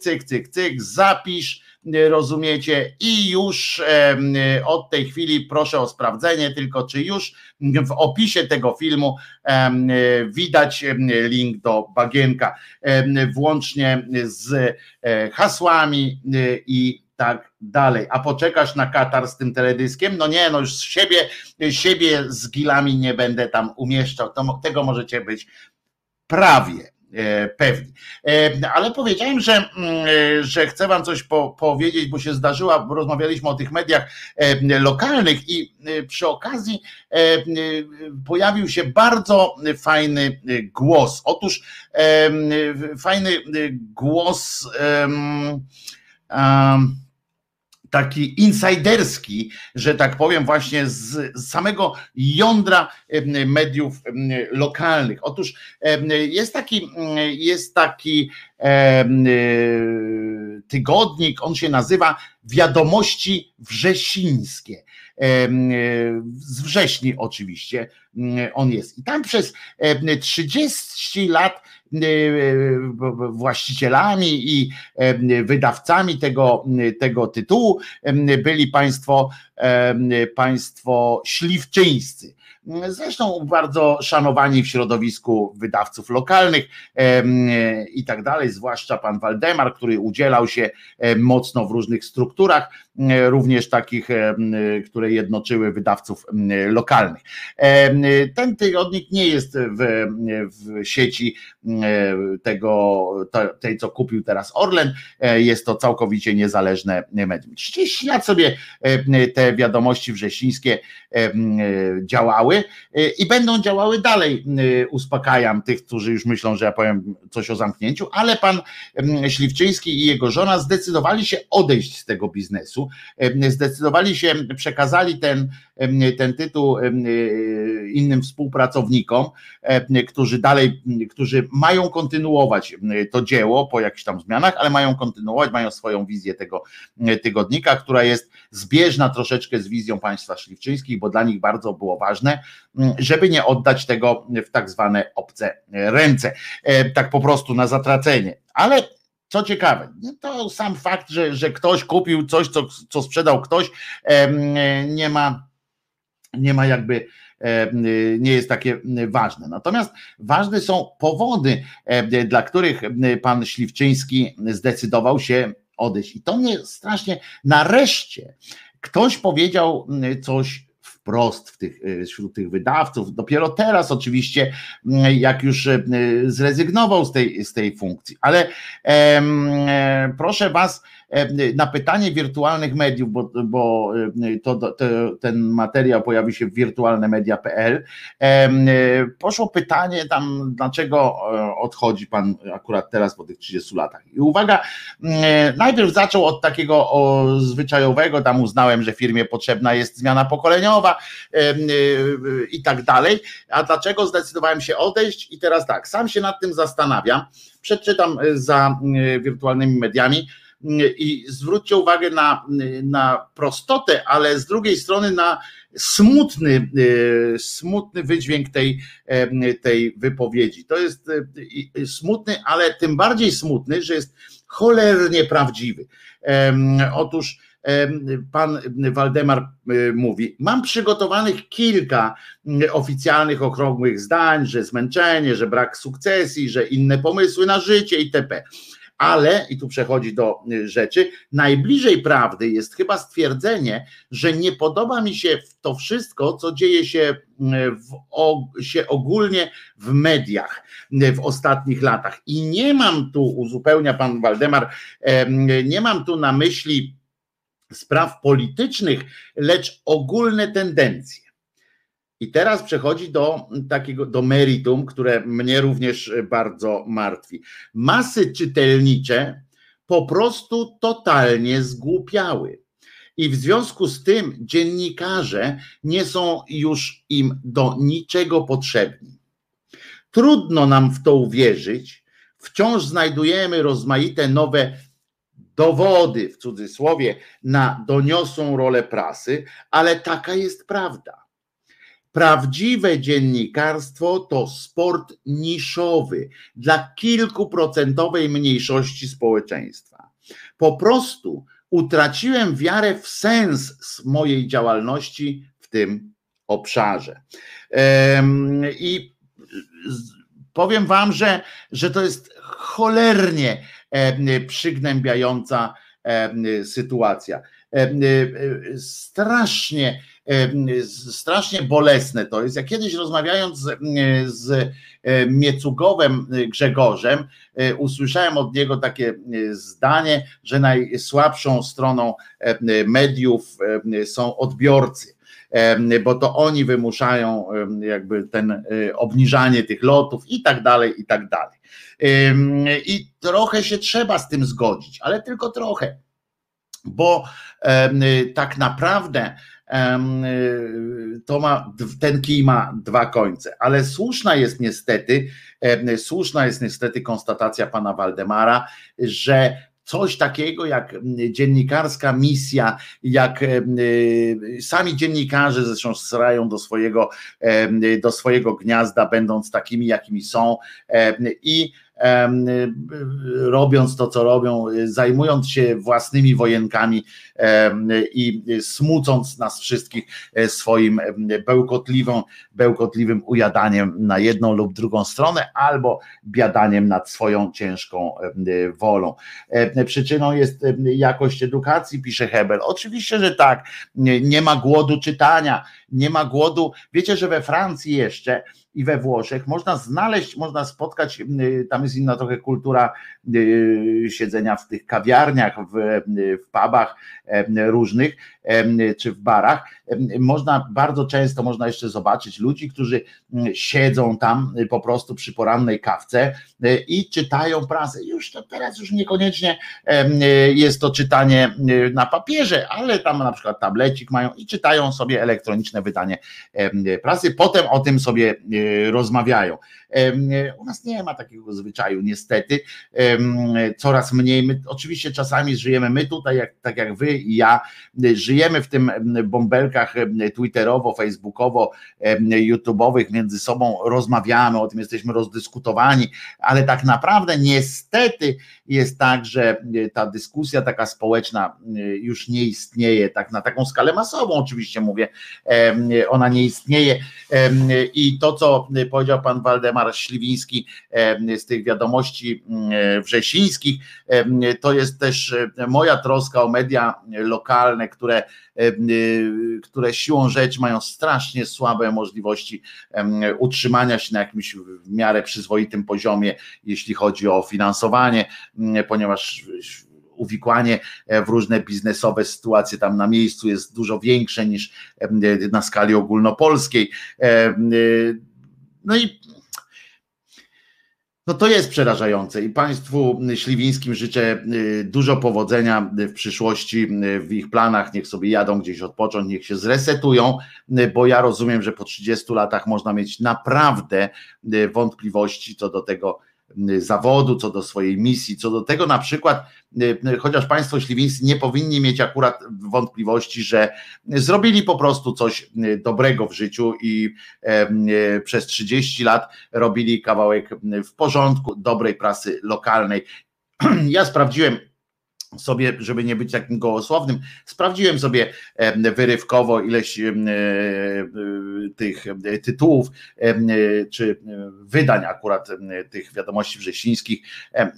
cyk, cyk, cyk, zapisz rozumiecie? I już od tej chwili proszę o sprawdzenie, tylko czy już w opisie tego filmu widać link do bagienka, włącznie z hasłami i tak dalej. A poczekasz na Katar z tym teledyskiem? No nie, no już siebie, siebie z gilami nie będę tam umieszczał. To, tego możecie być prawie E, pewni. E, ale powiedziałem, że, mm, e, że chcę Wam coś po, powiedzieć, bo się zdarzyła, bo rozmawialiśmy o tych mediach lokalnych i przy okazji pojawił się bardzo fajny głos. Otóż fajny głos. Um, taki insiderski, że tak powiem, właśnie z samego jądra mediów lokalnych. Otóż jest taki, jest taki e, tygodnik, on się nazywa Wiadomości Wrzesińskie. E, z wrześni oczywiście on jest. I tam przez 30 lat właścicielami i wydawcami tego, tego tytułu byli państwo, państwo śliwczyńscy. Zresztą bardzo szanowani w środowisku wydawców lokalnych i tak dalej, zwłaszcza pan Waldemar, który udzielał się mocno w różnych strukturach, również takich, które jednoczyły wydawców lokalnych. Ten tygodnik nie jest w, w sieci tego, tej, co kupił teraz Orlen, jest to całkowicie niezależne medium. 30 lat sobie te wiadomości wrzesińskie działały i będą działały dalej. Uspokajam tych, którzy już myślą, że ja powiem coś o zamknięciu, ale pan Śliwczyński i jego żona zdecydowali się odejść z tego biznesu, zdecydowali się, przekazali ten, ten tytuł innym współpracownikom, którzy dalej, którzy mają kontynuować to dzieło po jakichś tam zmianach, ale mają kontynuować, mają swoją wizję tego tygodnika, która jest zbieżna troszeczkę z wizją państwa śliwczyńskich, bo dla nich bardzo było ważne, żeby nie oddać tego w tak zwane obce ręce, tak po prostu na zatracenie. Ale co ciekawe, to sam fakt, że, że ktoś kupił coś, co, co sprzedał ktoś, nie ma, nie ma jakby nie jest takie ważne. Natomiast ważne są powody, dla których pan Śliwczyński zdecydował się odejść. I to mnie strasznie nareszcie ktoś powiedział coś wprost w tych, e, wśród tych wydawców. Dopiero teraz oczywiście, jak już e, zrezygnował z tej, z tej funkcji. Ale e, proszę Was, na pytanie wirtualnych mediów, bo, bo to, to, ten materiał pojawi się w wirtualnemedia.pl, poszło pytanie tam, dlaczego odchodzi Pan akurat teraz po tych 30 latach. I uwaga, najpierw zaczął od takiego zwyczajowego, tam uznałem, że firmie potrzebna jest zmiana pokoleniowa, i tak dalej. A dlaczego zdecydowałem się odejść? I teraz tak, sam się nad tym zastanawiam. Przeczytam za wirtualnymi mediami i zwróćcie uwagę na, na prostotę, ale z drugiej strony na smutny, smutny wydźwięk tej, tej wypowiedzi. To jest smutny, ale tym bardziej smutny, że jest cholernie prawdziwy. Otóż pan Waldemar mówi, mam przygotowanych kilka oficjalnych okrągłych zdań, że zmęczenie, że brak sukcesji, że inne pomysły na życie itp. Ale, i tu przechodzi do y, rzeczy, najbliżej prawdy jest chyba stwierdzenie, że nie podoba mi się to wszystko, co dzieje się, w, o, się ogólnie w mediach w ostatnich latach. I nie mam tu, uzupełnia pan Waldemar, nie mam tu na myśli, spraw politycznych, lecz ogólne tendencje. I teraz przechodzi do takiego do meritum, które mnie również bardzo martwi. Masy czytelnicze po prostu totalnie zgłupiały. I w związku z tym dziennikarze nie są już im do niczego potrzebni. Trudno nam w to uwierzyć. Wciąż znajdujemy rozmaite nowe dowody, w cudzysłowie, na doniosłą rolę prasy, ale taka jest prawda. Prawdziwe dziennikarstwo to sport niszowy dla kilkuprocentowej mniejszości społeczeństwa. Po prostu utraciłem wiarę w sens mojej działalności w tym obszarze. I powiem Wam, że, że to jest cholernie przygnębiająca sytuacja. Strasznie, strasznie bolesne to jest. Ja kiedyś rozmawiając z, z Miecugowem Grzegorzem, usłyszałem od niego takie zdanie, że najsłabszą stroną mediów są odbiorcy bo to oni wymuszają jakby ten obniżanie tych lotów i tak dalej, i tak dalej. I trochę się trzeba z tym zgodzić, ale tylko trochę, bo tak naprawdę to ma, ten kij ma dwa końce, ale słuszna jest niestety, słuszna jest niestety konstatacja pana Waldemara, że coś takiego jak dziennikarska misja, jak sami dziennikarze zresztą srają do swojego, do swojego gniazda, będąc takimi, jakimi są i robiąc to, co robią, zajmując się własnymi wojenkami i smucąc nas wszystkich e, swoim bełkotliwą, bełkotliwym ujadaniem na jedną lub drugą stronę, albo biadaniem nad swoją ciężką wolą. Przyczyną jest jakość edukacji, pisze Hebel. Oczywiście, że tak. Nie ma głodu czytania, nie ma głodu. Wiecie, że we Francji jeszcze i we Włoszech można znaleźć, można spotkać, y, tam jest inna trochę kultura y, siedzenia w tych kawiarniach, w, w pubach różnych, czy w barach. Można bardzo często można jeszcze zobaczyć ludzi, którzy siedzą tam y, po prostu przy porannej kawce i czytają prasę. Już to teraz już niekoniecznie jest to czytanie na papierze, ale tam na przykład tablecik mają i czytają sobie elektroniczne wydanie prasy. Potem o tym sobie rozmawiają. U nas nie ma takiego zwyczaju, niestety. Coraz mniej. My oczywiście czasami żyjemy, my tutaj, jak, tak jak wy i ja, żyjemy w tym bąbelkach twitterowo, facebookowo, youtubeowych, między sobą rozmawiamy, o tym jesteśmy rozdyskutowani, ale tak naprawdę niestety jest tak, że ta dyskusja taka społeczna już nie istnieje, tak na taką skalę masową oczywiście mówię, ona nie istnieje i to, co powiedział pan Waldemar Śliwiński z tych wiadomości mm, wrzesińskich, to jest też moja troska o media lokalne, które, które siłą rzeczy mają strasznie słabe możliwości utrzymania się na jakimś w miarę przyzwoitym poziomie, jeśli chodzi o finansowanie, ponieważ uwikłanie w różne biznesowe sytuacje tam na miejscu jest dużo większe niż na skali ogólnopolskiej. No i no to jest przerażające i Państwu Śliwińskim życzę y, dużo powodzenia w przyszłości y, w ich planach. Niech sobie jadą gdzieś odpocząć, niech się zresetują, y, bo ja rozumiem, że po 30 latach można mieć naprawdę wątpliwości co do tego, zawodu, co do swojej misji, co do tego na przykład, y, y, chociaż Państwo śliwińscy nie powinni mieć akurat wątpliwości, że zrobili po prostu coś dobrego w życiu i przez 30 lat robili kawałek w porządku, dobrej prasy lokalnej. Ja sprawdziłem sobie, żeby nie być takim gołosłownym, sprawdziłem sobie wyrywkowo ileś e, tych tytułów czy wydań akurat tych wiadomości wrześnińskich,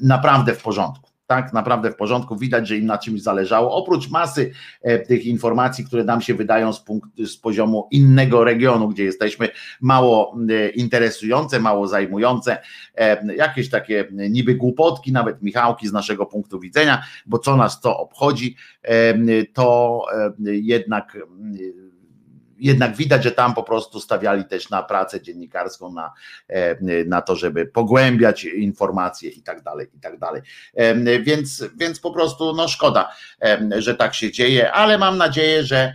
naprawdę w porządku tak naprawdę w porządku, widać, że im na czymś zależało, oprócz masy e, tych informacji, które nam się wydają z, punktu, z poziomu innego regionu, gdzie jesteśmy, mało e, interesujące, mało zajmujące, e, jakieś takie niby głupotki, nawet Michałki z naszego punktu widzenia, bo co nas to obchodzi, to jednak jednak widać, że tam po prostu stawiali też na pracę dziennikarską, na, na to, żeby pogłębiać informacje i tak dalej, i tak dalej. Więc, więc po prostu no szkoda, że tak się dzieje, ale mam nadzieję, że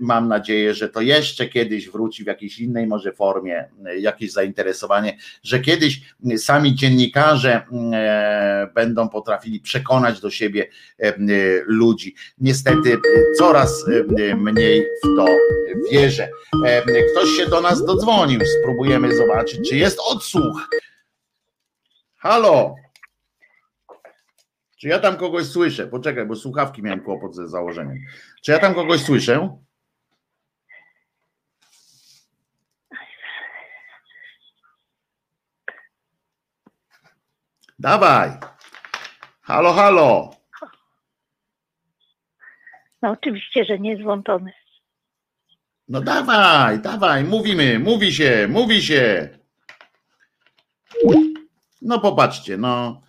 mam nadzieję, że to jeszcze kiedyś wróci w jakiejś innej może formie, y, jakieś zainteresowanie, że kiedyś sami dziennikarze y, będą potrafili przekonać do siebie ludzi. Niestety coraz mniej w to wierzę. Ktoś się do nas dodzwonił, spróbujemy zobaczyć, czy jest odsłuch. Halo. Czy ja tam kogoś słyszę? Poczekaj, bo słuchawki miałem kłopot ze założeniem. Czy ja tam kogoś słyszę? Dawaj. Halo, halo. No oczywiście, że nie jest włączony. No dawaj, dawaj, mówimy, mówi się, mówi się. No popatrzcie, no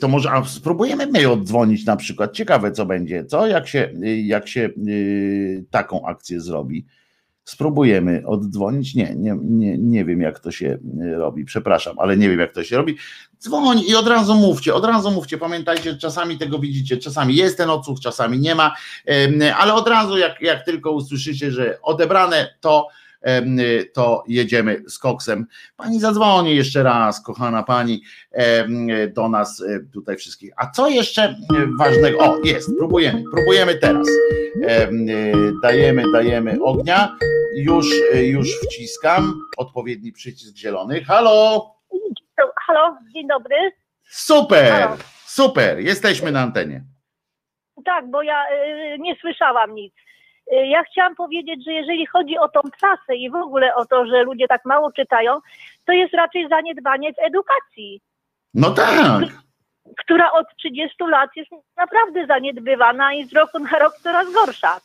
to może a spróbujemy my oddzwonić na przykład. Ciekawe, co będzie, co? Jak się, jak się y, taką akcję zrobi. Spróbujemy oddzwonić. Nie, nie, nie, nie wiem, jak to się robi. Przepraszam, ale nie wiem, jak to się robi. Dzwoń i od razu mówcie, od razu mówcie. Pamiętajcie, czasami tego widzicie, czasami jest ten odsłuch, czasami nie ma, ale od razu, jak, jak tylko usłyszycie, że odebrane, to to jedziemy z koksem. Pani zadzwoni jeszcze raz, kochana pani, do nas e, tutaj wszystkich. A co jeszcze ważnego? O, jest, próbujemy, próbujemy teraz. Dajemy, dajemy ognia. Już, już wciskam odpowiedni przycisk zielony. Halo! Halo, dzień dobry. Super, Halo. super, jesteśmy na antenie. Tak, bo ja y, nie słyszałam nic. Y, ja chciałam powiedzieć, że jeżeli chodzi o tą prasę i w ogóle o to, że ludzie tak mało czytają, to jest raczej zaniedbanie w edukacji. No tak. Która od 30 lat jest naprawdę zaniedbywana i z roku na rok coraz gorsza.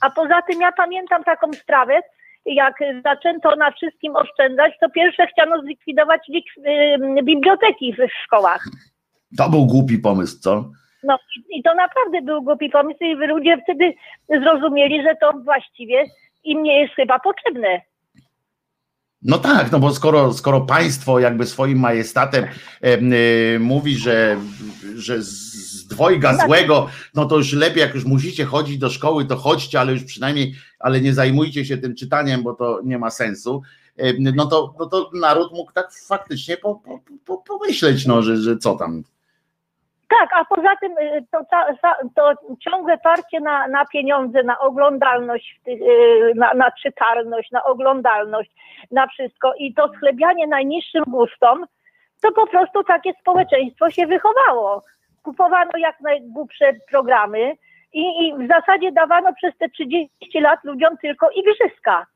A poza tym ja pamiętam taką sprawę, jak zaczęto na wszystkim oszczędzać, to pierwsze chciano zlikwidować y, biblioteki w szkołach. To był głupi pomysł, co? No i to naprawdę był głupi pomysł i ludzie wtedy zrozumieli, że to właściwie im nie jest chyba potrzebne. No tak, no bo skoro, skoro państwo jakby swoim majestatem e, mówi, że, że z dwojga tak. złego, no to już lepiej, jak już musicie chodzić do szkoły, to chodźcie, ale już przynajmniej, ale nie zajmujcie się tym czytaniem, bo to nie ma sensu. no to, no to naród mógł tak faktycznie po, po, po, pomyśleć, no, że, że co tam, tak, a poza tym y, to, to ciągłe parcie na, na pieniądze, na oglądalność, y, na, na czytalność, na oglądalność, na wszystko i to schlebianie najniższym gustom, to po prostu takie społeczeństwo się wychowało. Kupowano jak najgłupsze programy i, i w zasadzie dawano przez te 30 lat ludziom tylko igrzyska.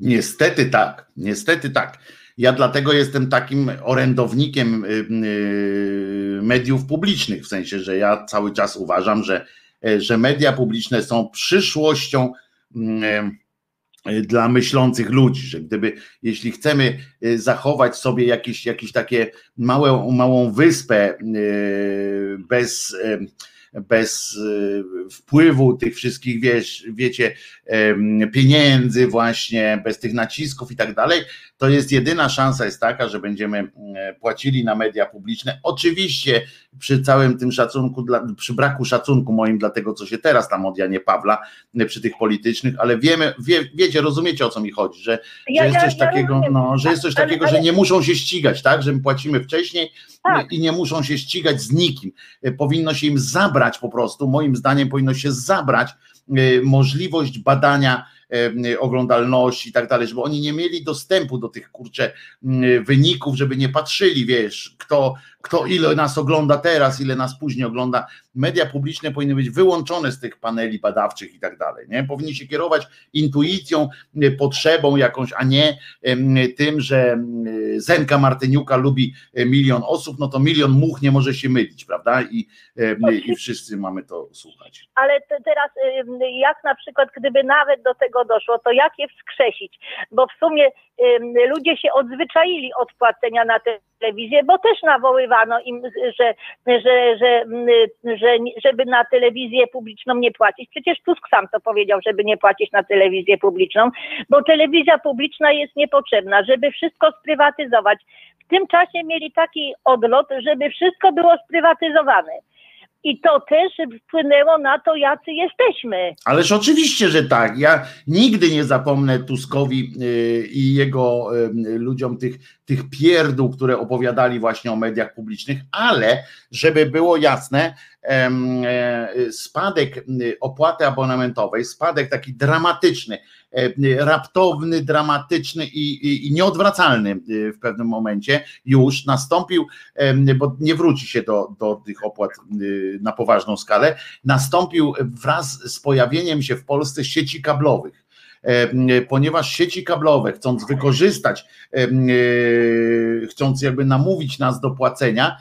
Niestety tak, niestety tak. Ja dlatego jestem takim orędownikiem y, y, mediów publicznych, w sensie, że ja cały czas uważam, że, e, że media publiczne są przyszłością mm, e, dla myślących ludzi, że gdyby, jeśli chcemy e, zachować sobie jakieś, jakieś takie małe, małą wyspę bez bez y, wpływu tych wszystkich, wiesz, wiecie, pieniędzy właśnie, bez tych nacisków i tak dalej, to jest jedyna szansa jest taka, że będziemy płacili na media publiczne. Oczywiście przy całym tym szacunku, przy braku szacunku moim dla tego, co się teraz tam od Janie Pawla, y, przy tych politycznych, ale wiemy, wie, wiecie, rozumiecie o co mi chodzi, że, ja, że jest coś ja, takiego, ja no, że jest coś takiego, ale, ale... że nie muszą się ścigać, tak, że my płacimy wcześniej tak. i nie muszą się ścigać z nikim. Y, powinno się im zabrać po prostu, moim zdaniem powinno się zabrać możliwość badania oglądalności i tak dalej, żeby oni nie mieli dostępu do tych kurcze wyników, żeby nie patrzyli, wiesz, kto, kto ile nas ogląda teraz, ile nas później ogląda. Media publiczne powinny być wyłączone z tych paneli badawczych i tak dalej. Nie? Powinni się kierować intuicją, potrzebą jakąś, a nie tym, że Zenka Martyniuka lubi milion osób, no to milion much nie może się mylić, prawda? I, i wszyscy mamy to słuchać. Ale teraz jak na przykład, gdyby nawet do tego doszło, to jak je wskrzesić? Bo w sumie ludzie się odzwyczaili od płacenia na te telewizję, bo też nawoływano im, że, że, że, że, żeby na telewizję publiczną nie płacić. Przecież Tusk sam to powiedział, żeby nie płacić na telewizję publiczną, bo telewizja publiczna jest niepotrzebna, żeby wszystko sprywatyzować. W tym czasie mieli taki odlot, żeby wszystko było sprywatyzowane. I to też wpłynęło na to, jacy jesteśmy. Ależ oczywiście, że tak. Ja nigdy nie zapomnę Tuskowi y, i jego y, ludziom tych, tych pierdół, które opowiadali właśnie o mediach publicznych, ale żeby było jasne, e, spadek y, opłaty abonamentowej, spadek taki dramatyczny, e, raptowny, dramatyczny i, i, i nieodwracalny w pewnym momencie już nastąpił, bo nie wróci się do, do tych opłat na poważną skalę, nastąpił wraz z pojawieniem się w Polsce sieci kablowych ponieważ sieci kablowe, chcąc wykorzystać, chcąc jakby namówić nas do płacenia,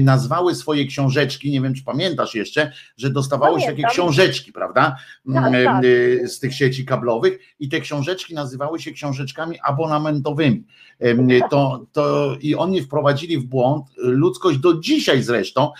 nazwały swoje książeczki, nie wiem czy pamiętasz jeszcze, że dostawało się takie książeczki, prawda, Tak, tak. z tych sieci kablowych i te książeczki nazywały się książeczkami abonamentowymi. To, to i oni wprowadzili w błąd ludzkość do dzisiaj zresztą.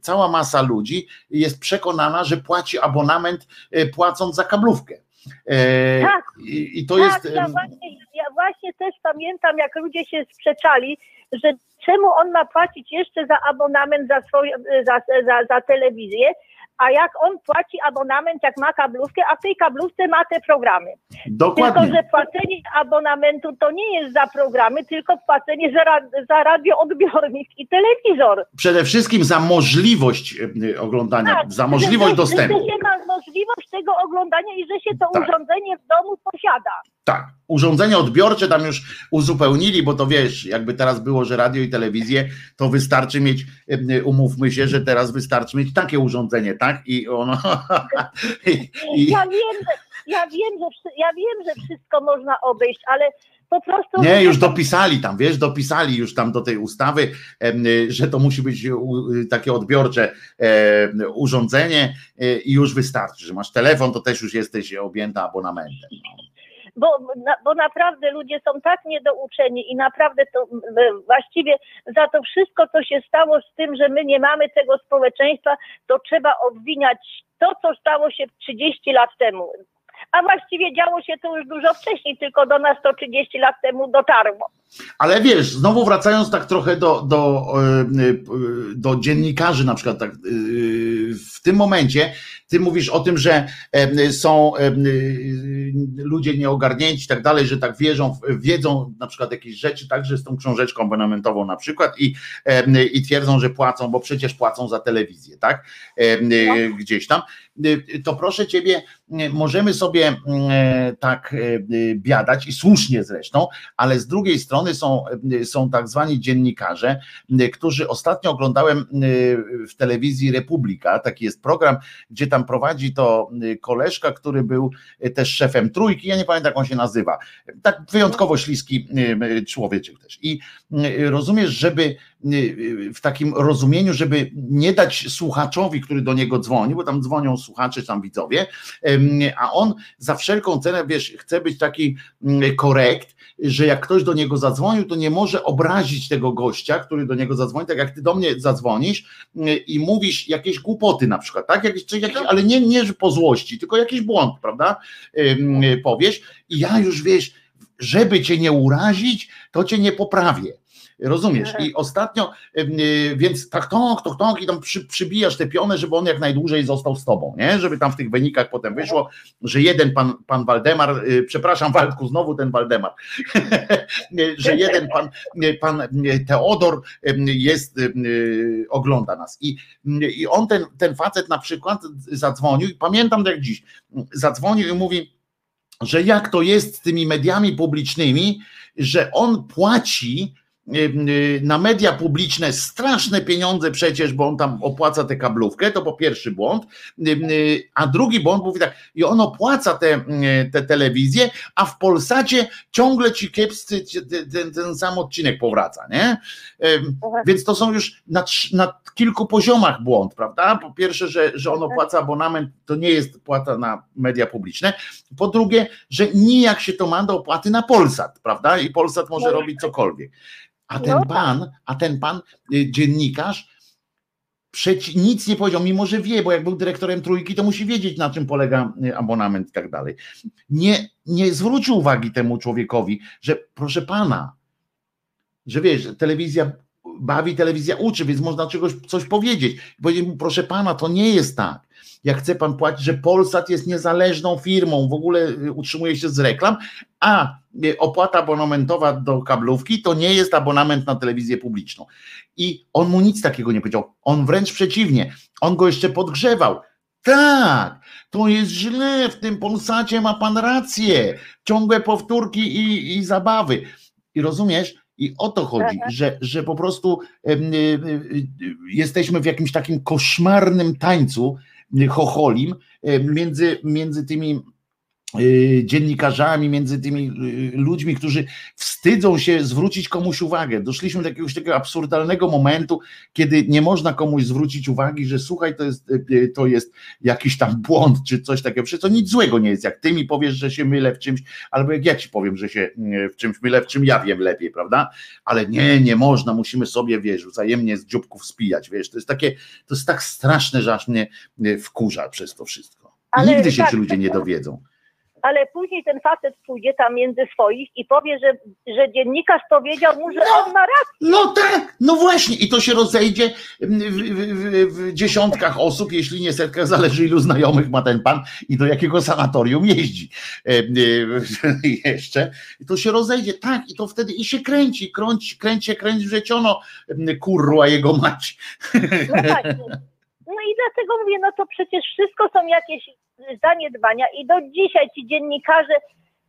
Cała masa ludzi jest przekonana, że płaci abonament e, płacąc za kablówkę. E, Tak. I, i to tak, jest. ja, właśnie, ja właśnie też pamiętam, jak ludzie się sprzeczali, że czemu on ma płacić jeszcze za abonament za, swoje, za, za, za telewizję, a jak on płaci abonament, jak ma kablówkę, a w tej kablówce ma te programy. Dokładnie. Tylko, że płacenie abonamentu to nie jest za programy, tylko płacenie za, za radioodbiornik i telewizor. Przede wszystkim za możliwość e, oglądania, Tak, za możliwość że, dostępu. Że się ma możliwość tego oglądania i że się to Tak. urządzenie w domu posiada. Tak. Urządzenia odbiorcze tam już uzupełnili, bo to wiesz, jakby teraz było, że radio i telewizję, to wystarczy mieć, e, umówmy się, że teraz wystarczy mieć takie urządzenie, tak? I ono. i, i, Ja wiem, że, ja wiem, że, ja wiem, że wszystko można obejść, ale po prostu. Nie, już dopisali tam, wiesz, dopisali już tam do tej ustawy, że to musi być takie odbiorcze urządzenie y, i już wystarczy, że masz telefon, to też już jesteś objęta abonamentem. Bo, bo naprawdę ludzie są tak niedouczeni i naprawdę to właściwie za to wszystko, co się stało z tym, że my nie mamy tego społeczeństwa, to trzeba obwiniać to, co stało się 30 lat temu. A właściwie działo się to już dużo wcześniej, tylko do nas to 30 lat temu dotarło. Ale wiesz, znowu wracając tak trochę do, do, y, y, do dziennikarzy, na przykład tak, y, w tym momencie, ty mówisz o tym, że są ludzie nieogarnięci i tak dalej, że tak wierzą, wiedzą na przykład jakieś rzeczy, także z tą książeczką abonamentową na przykład i, i twierdzą, że płacą, bo przecież płacą za telewizję, tak? Y, Gdzieś tam. To proszę ciebie, możemy sobie e, tak e, biadać i słusznie zresztą, ale z drugiej strony są, y, są tak zwani dziennikarze, y, którzy ostatnio oglądałem y, w telewizji Republika, taki jest program, gdzie tam prowadzi to koleżka, który był też szefem trójki, ja nie pamiętam jak on się nazywa, tak wyjątkowo śliski człowieczek też. I rozumiesz, żeby w takim rozumieniu, żeby nie dać słuchaczowi, który do niego dzwoni, bo tam dzwonią słuchacze, tam widzowie, a on za wszelką cenę, wiesz, chce być taki mm, korekt, że jak ktoś do niego zadzwonił, to nie może obrazić tego gościa, który do niego zadzwoni, tak jak ty do mnie zadzwonisz y, i mówisz jakieś głupoty na przykład, tak? Jakieś, jakieś, ale nie, nie po złości, tylko jakiś błąd, prawda? Y, Powiesz i ja już wiesz, żeby cię nie urazić, to cię nie poprawię. Rozumiesz? I ostatnio, y, więc tak tok, tok, tok i tam przy, przybijasz te piony, żeby on jak najdłużej został z tobą, nie? Żeby tam w tych wynikach potem wyszło, że jeden pan, pan Waldemar, y, przepraszam Waldku, znowu ten Waldemar, że jeden pan, pan Teodor y, jest, y, ogląda nas. I, i on, ten, ten facet na przykład zadzwonił, i pamiętam jak dziś, zadzwonił i mówi, że jak to jest z tymi mediami publicznymi, że on płaci y, y, na media publiczne straszne pieniądze przecież, bo on tam opłaca tę kablówkę, to po pierwszy błąd, y, y, a drugi błąd mówi tak, i on opłaca te, y, te telewizje, a w Polsacie ciągle ci kiepscy ten, ten, sam odcinek powraca, nie? Więc to są już na, na kilku poziomach błąd, prawda? Po pierwsze, że, że on opłaca abonament, to nie jest płata na media publiczne. Po drugie, że nijak się to ma do opłaty na Polsat, prawda? I Polsat może robić cokolwiek. A ten No tak. pan, a ten pan, y, dziennikarz, przeci- nic nie powiedział, mimo że wie, bo jak był dyrektorem trójki, to musi wiedzieć, na czym polega y, abonament i tak dalej. Nie, nie zwrócił uwagi temu człowiekowi, że proszę pana, że wiesz, telewizja bawi, telewizja uczy, więc można czegoś, coś powiedzieć. Powiedzieć mu, proszę pana, to nie jest tak. Jak chce pan płacić, że Polsat jest niezależną firmą, w ogóle y, utrzymuje się z reklam, a y, opłata abonamentowa do kablówki to nie jest abonament na telewizję publiczną. I on mu nic takiego nie powiedział. On wręcz przeciwnie, on go jeszcze podgrzewał. Tak, to jest źle, w tym Polsacie ma pan rację. Ciągłe powtórki i, i zabawy. I rozumiesz? I o to chodzi, Aha. że, że po prostu y, y, y, jesteśmy w jakimś takim koszmarnym tańcu chocholim em, między, między tymi dziennikarzami, między tymi y, ludźmi, którzy wstydzą się zwrócić komuś uwagę. Doszliśmy do jakiegoś takiego absurdalnego momentu, kiedy nie można komuś zwrócić uwagi, że słuchaj, to jest, y, to jest jakiś tam błąd, czy coś takiego. Przecież to nic złego nie jest, jak ty mi powiesz, że się mylę w czymś, albo jak ja ci powiem, że się y, w czymś mylę, w czym ja wiem lepiej, prawda? Ale nie, nie można, musimy sobie, wiesz, wzajemnie z dzióbków spijać, wiesz, to jest takie, to jest tak straszne, że aż mnie y, wkurza przez to wszystko. Ale Nigdy się tak, ci ludzie nie tak. dowiedzą. Ale później ten facet pójdzie tam między swoich i powie, że, że dziennikarz powiedział mu, że on ma rację. No tak, no właśnie, i to się rozejdzie w, w, w, dziesiątkach osób, jeśli nie setkach, zależy ilu znajomych ma ten pan i do jakiego sanatorium jeździ e, e, jeszcze. I to się rozejdzie, tak, i to wtedy i się kręci, kręci, kręci, kręci wrzeciono, e, kurwa jego mać. No tak. I dlatego mówię, no to przecież wszystko są jakieś zaniedbania i do dzisiaj ci dziennikarze,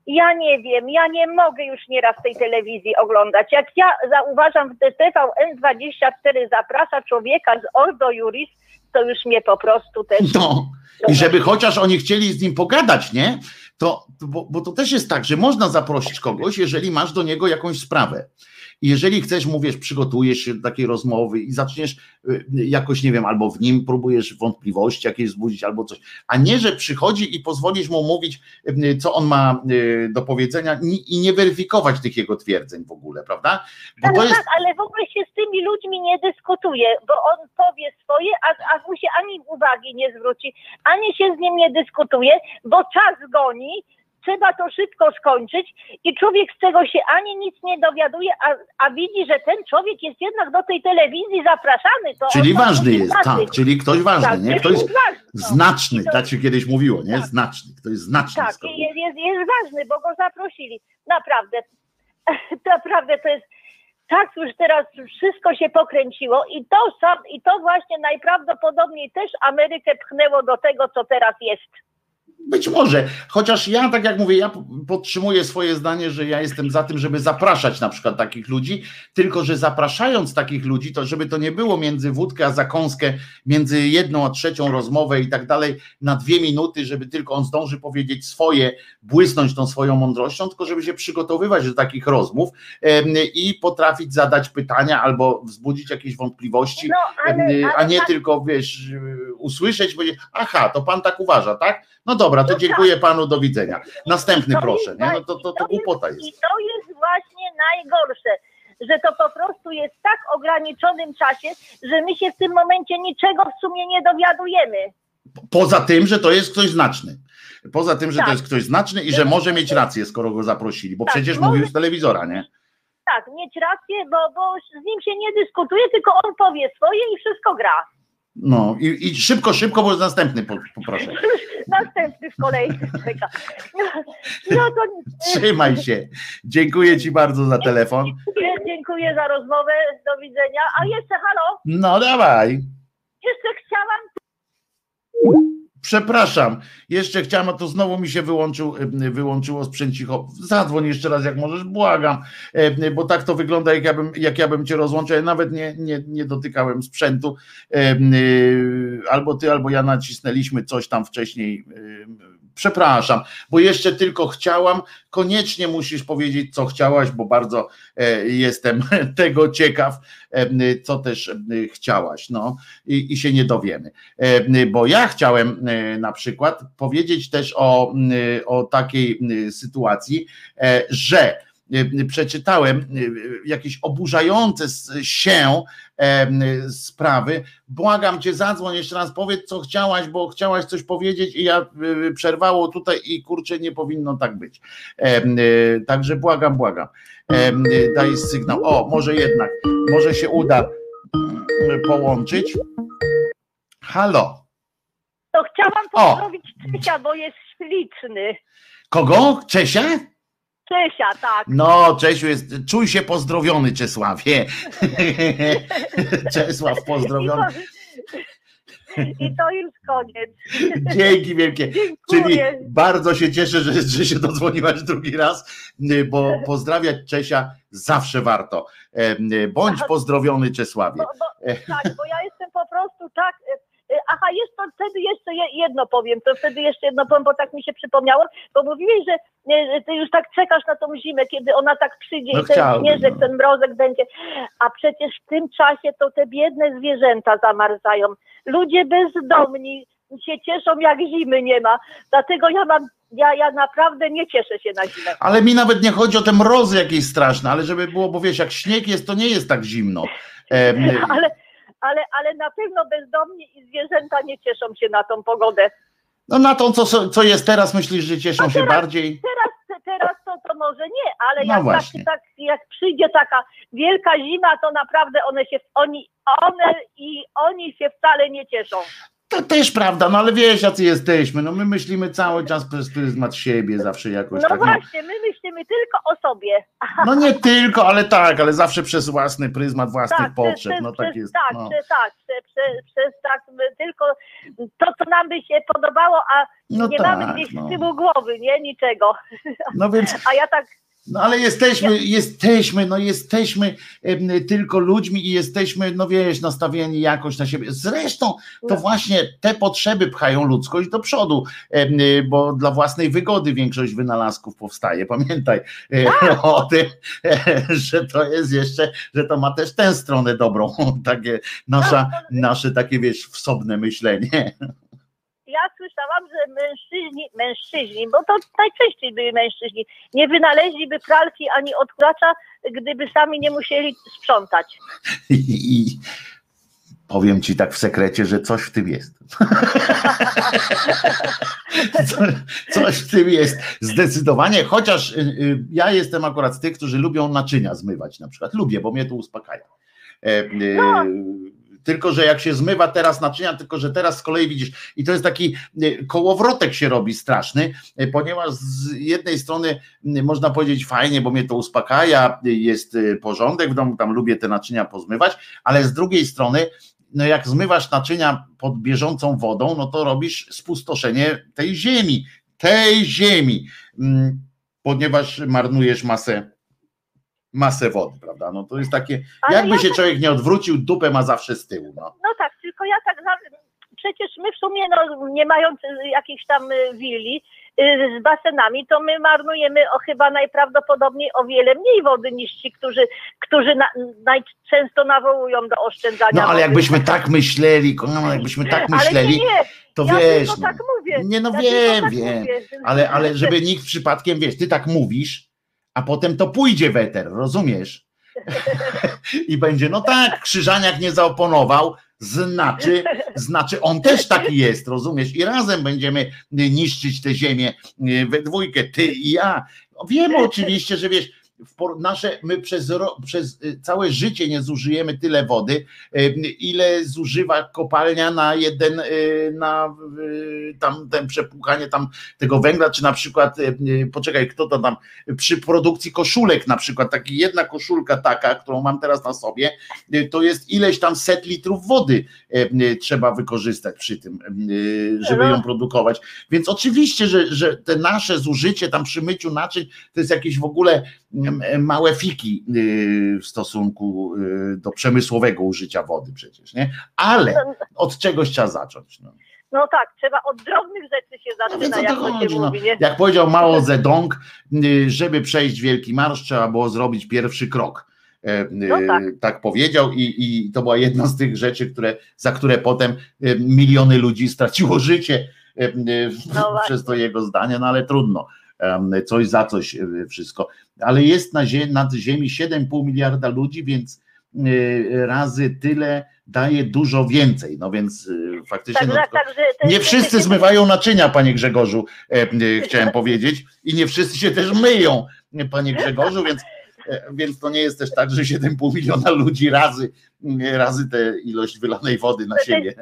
ja nie wiem, ja nie mogę już nieraz tej telewizji oglądać. Jak ja zauważam w TVN24 zaprasza człowieka z Ordo Juris, to już mnie po prostu też... No. I żeby chociaż oni chcieli z nim pogadać, nie? To, bo, bo to też jest tak, że można zaprosić kogoś, jeżeli masz do niego jakąś sprawę. Jeżeli chcesz, mówisz, przygotujesz się do takiej rozmowy i zaczniesz y, jakoś, nie wiem, albo w nim próbujesz wątpliwości jakieś wzbudzić, albo coś, a nie, że przychodzi i pozwolisz mu mówić, y, co on ma y, do powiedzenia ni- i nie weryfikować tych jego twierdzeń w ogóle, prawda? Bo Tak, jest tak, ale w ogóle się z tymi ludźmi nie dyskutuje, bo on powie swoje, a, a mu się ani uwagi nie zwróci, ani się z nim nie dyskutuje, bo czas goni, trzeba to szybko skończyć i człowiek z tego się ani nic nie dowiaduje, a, a widzi, że ten człowiek jest jednak do tej telewizji zapraszany. To Czyli ważny jest, tak, czyli ktoś ważny, Tak, nie? jest Ktoś ważny, no. znaczny, to- tak się kiedyś mówiło, nie? Tak. Znaczny, ktoś znaczny. Tak, jest, jest, jest ważny, bo go zaprosili. Naprawdę, naprawdę to jest tak już teraz wszystko się pokręciło i to sam, i to właśnie najprawdopodobniej też Amerykę pchnęło do tego, co teraz jest. Być może, chociaż ja, tak jak mówię, ja podtrzymuję swoje zdanie, że ja jestem za tym, żeby zapraszać na przykład takich ludzi, tylko że zapraszając takich ludzi, to żeby to nie było między wódkę a zakąskę, między jedną a trzecią rozmowę i tak dalej, na dwie minuty, żeby tylko on zdąży powiedzieć swoje, błysnąć tą swoją mądrością, tylko żeby się przygotowywać do takich rozmów i potrafić zadać pytania albo wzbudzić jakieś wątpliwości, No, ale, em, a ale nie tak, tylko, wiesz, usłyszeć, powiedzieć, aha, to pan tak uważa, tak? No dobra, to No dziękuję panu, do widzenia. Następny to proszę, nie? No to, to, to to głupota I jest. to jest właśnie najgorsze, że to po prostu jest w tak ograniczonym czasie, że my się w tym momencie niczego w sumie nie dowiadujemy. Poza tym, że to jest ktoś znaczny. Poza tym, że to Tak. jest ktoś znaczny i że może mieć rację, skoro go zaprosili, bo Tak, przecież może- mówił z telewizora, nie? Tak, mieć rację, bo, bo z nim się nie dyskutuje, tylko on powie swoje i wszystko gra. No i, i szybko, szybko, bo następny po- poproszę. Następny w kolejce czeka. No, no to Trzymaj się. Dziękuję ci bardzo za telefon. dziękuję, dziękuję za rozmowę, do widzenia. A jeszcze halo, No dawaj. jeszcze chciałam Przepraszam, jeszcze chciałem, a to znowu mi się wyłączył, e, wyłączyło sprzęcicho. Zadzwoń jeszcze raz, jak możesz, błagam, e, bo tak to wygląda, jak ja bym, jak ja bym cię rozłączył. Ja nawet nie, nie, nie dotykałem sprzętu. E, Albo ty, albo ja nacisnęliśmy coś tam wcześniej. Przepraszam, bo jeszcze tylko chciałam. Koniecznie musisz powiedzieć, co chciałaś, bo bardzo e, jestem tego ciekaw, e, co też e, chciałaś. No i, i się nie dowiemy. Bo ja chciałem na przykład powiedzieć też o, o takiej sytuacji, że przeczytałem e, jakieś oburzające się e, sprawy. Błagam cię, zadzwoń jeszcze raz, powiedz co chciałaś, bo chciałaś coś powiedzieć i ja e, przerwało tutaj i kurczę, nie powinno tak być. E, e, Także błagam, błagam. E, Daj sygnał. O, może jednak, może się uda połączyć. Halo. To chciałam O. pozdrowić Czesia, bo jest śliczny. Kogo? Czesia? Czesia, tak. No, Czesiu jest, czuj się pozdrowiony, Czesławie. Czesław pozdrowiony. I to już koniec. Dzięki wielkie. Czyli Dziękuję. bardzo się cieszę, że, że się dodzwoniłaś drugi raz, bo pozdrawiać Czesia zawsze warto. Bądź pozdrowiony, Czesławie. Bo, bo, tak, bo ja jestem po prostu tak. E, Aha, jest to wtedy jeszcze je- jedno powiem, to wtedy jeszcze jedno powiem, bo tak mi się przypomniało, bo mówiłeś, że ty już tak czekasz na tą zimę, kiedy ona tak przyjdzie No i ten chciałbym, śnieżek, no. ten mrozek będzie, a przecież w tym czasie to te biedne zwierzęta zamarzają. Ludzie bezdomni się cieszą, jak zimy nie ma, dlatego ja mam, ja, ja naprawdę nie cieszę się na zimę. Ale mi nawet nie chodzi o te mrozy jakieś straszne, ale żeby było, bo wiesz, jak śnieg jest, to nie jest tak zimno. Y, Ale, ale, ale na pewno bezdomni i zwierzęta nie cieszą się na tą pogodę. No na to, co, co jest teraz, myślisz, że cieszą A się teraz- bardziej? Teraz, teraz to, to może nie, ale No jak, właśnie. tak, tak, jak przyjdzie taka wielka zima, to naprawdę one się, oni, one i oni się wcale nie cieszą. To też prawda, no ale wiesz, jacy jesteśmy. No my myślimy cały czas przez pryzmat siebie, zawsze jakoś No tak. No, właśnie, my myślimy tylko o sobie. no nie tylko, ale tak, ale zawsze przez własny pryzmat własnych Tak, potrzeb. przez, No przez, tak jest. tak, No, przez, tak, przez, przez, przez tak, tylko to, co nam by się podobało, a no nie mamy tak. gdzieś No. z tyłu głowy, nie, niczego. no więc A ja tak, No ale jesteśmy, jesteśmy, no jesteśmy tylko ludźmi i jesteśmy, no wiesz, nastawieni jakoś na siebie. Zresztą to No. właśnie te potrzeby pchają ludzkość do przodu, bo dla własnej wygody większość wynalazków powstaje. Pamiętaj Tak. o tym, że to jest jeszcze, że to ma też tę stronę dobrą, takie nasza, Tak, nasze takie, wiesz, wsobne myślenie. Ja słyszałam, że mężczyźni, mężczyźni, bo to najczęściej byli mężczyźni, nie wynaleźliby pralki ani odkuracza, gdyby sami nie musieli sprzątać. I, powiem ci tak w sekrecie, że coś w tym jest. Co, coś w tym jest. Zdecydowanie, chociaż y, y, ja jestem akurat z tych, którzy lubią naczynia zmywać na przykład. Lubię, bo mnie to uspokaja. E, y, No. Tylko, że jak się zmywa teraz naczynia, tylko, że teraz z kolei widzisz, i to jest taki y, kołowrotek się robi straszny, y, ponieważ z jednej strony y, można powiedzieć fajnie, bo mnie to uspokaja, jest porządek w domu, tam lubię te naczynia pozmywać, ale z drugiej strony, no jak zmywasz naczynia pod bieżącą wodą, no to robisz spustoszenie tej ziemi, tej ziemi, mm, ponieważ marnujesz masę, masę wody, prawda? No to jest takie, Ale jakby ja się tak- człowiek nie odwrócił, dupę ma zawsze z tyłu. No. No tak, tylko ja tak przecież my w sumie, no, nie mając y, jakichś tam y, willi y, z basenami, to my marnujemy o chyba najprawdopodobniej o wiele mniej wody niż ci, którzy, którzy na, najczęsto nawołują do oszczędzania no ale wody. jakbyśmy tak myśleli, no, jakbyśmy tak myśleli, nie, nie, to ja wiesz, no. tak mówię. nie no ja wiem, tak wiem, mówię. ale, ale żeby nikt przypadkiem, wiesz, ty tak mówisz, a potem to pójdzie weter, rozumiesz? I będzie, no tak, Krzyżaniak nie zaoponował, znaczy, znaczy on też taki jest, rozumiesz? I razem będziemy niszczyć tę ziemię y, we dwójkę, ty i ja. Wiemy oczywiście, że wiesz, nasze, my przez, przez y, całe życie nie zużyjemy tyle wody, y, ile zużywa kopalnia na jeden, y, na tam ten przepłukanie tam tego węgla, czy na przykład, poczekaj, kto to tam, przy produkcji koszulek na przykład, taki jedna koszulka taka, którą mam teraz na sobie, to jest ileś tam set litrów wody trzeba wykorzystać przy tym, żeby ją produkować. Więc oczywiście, że, że te nasze zużycie tam przy myciu naczyń to jest jakieś w ogóle małe fiki y, w stosunku y, do przemysłowego użycia wody przecież, nie? Ale od czegoś trzeba zacząć. No. No tak, trzeba od drobnych rzeczy się No zaczyna, o jak to chodzi, no. mówi, nie? Jak powiedział Mao Zedong, y, żeby przejść Wielki Marsz, trzeba było zrobić pierwszy krok. E, No tak. tak powiedział i, i to była jedna z tych rzeczy, które, za które potem miliony ludzi straciło życie No przez to jego zdanie, no ale trudno. Coś za coś e, wszystko, ale jest na zie- nad ziemi 7,5 miliarda ludzi, więc e, razy tyle daje dużo więcej, no więc e, faktycznie no, Także, to, także te- nie wszyscy zmywają naczynia, panie Grzegorzu, chciałem powiedzieć, i nie wszyscy się też myją, panie Grzegorzu, więc, więc to nie jest też tak, że 7,5 miliona ludzi razy, razy tę ilość wylanej wody na siebie.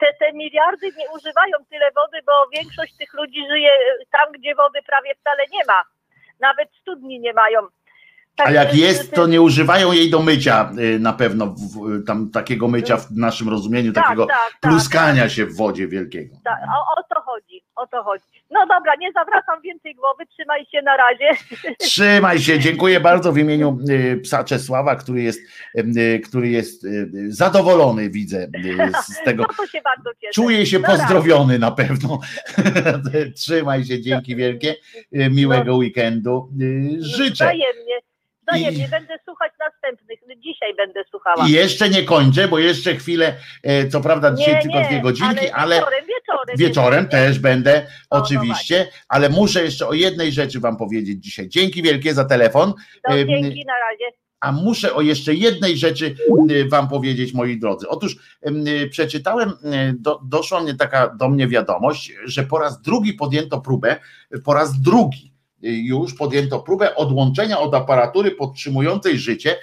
te, te miliardy nie używają tyle wody, bo większość tych ludzi żyje tam, gdzie wody prawie wcale nie ma. Nawet studni nie mają. A Także jak jest, te- to nie używają jej do mycia e, na pewno, w, w, tam takiego mycia w naszym rozumieniu, tak, takiego tak, tak, pluskania się w wodzie wielkiego. tak, o, o to chodzi, o to chodzi. No dobra, nie zawracam więcej głowy, trzymaj się na razie. Trzymaj się, dziękuję bardzo w imieniu y, psa Czesława, który jest, y, który jest y, zadowolony, widzę y, z tego. No to się bardzo cieszę. Czuje się No pozdrowiony na pewno. Trzymaj się, dzięki wielkie. Y, Miłego weekendu. Y, Życzę. Wzajemnie, wzajemnie. I- Będę słuchać następnych. Dzisiaj będę słuchała. I jeszcze nie kończę, bo jeszcze chwilę, e, co prawda dzisiaj tylko dwie godzinki, ale Wieczorem, wieczorem. też będę, oczywiście, ale muszę jeszcze o jednej rzeczy wam powiedzieć dzisiaj. Dzięki wielkie za telefon. No, dzięki, na razie. A muszę o jeszcze jednej rzeczy y, wam powiedzieć, moi drodzy. Otóż y, przeczytałem, y, do, doszła mnie taka do mnie wiadomość, że po raz drugi podjęto próbę, po raz drugi już podjęto próbę odłączenia od aparatury podtrzymującej życie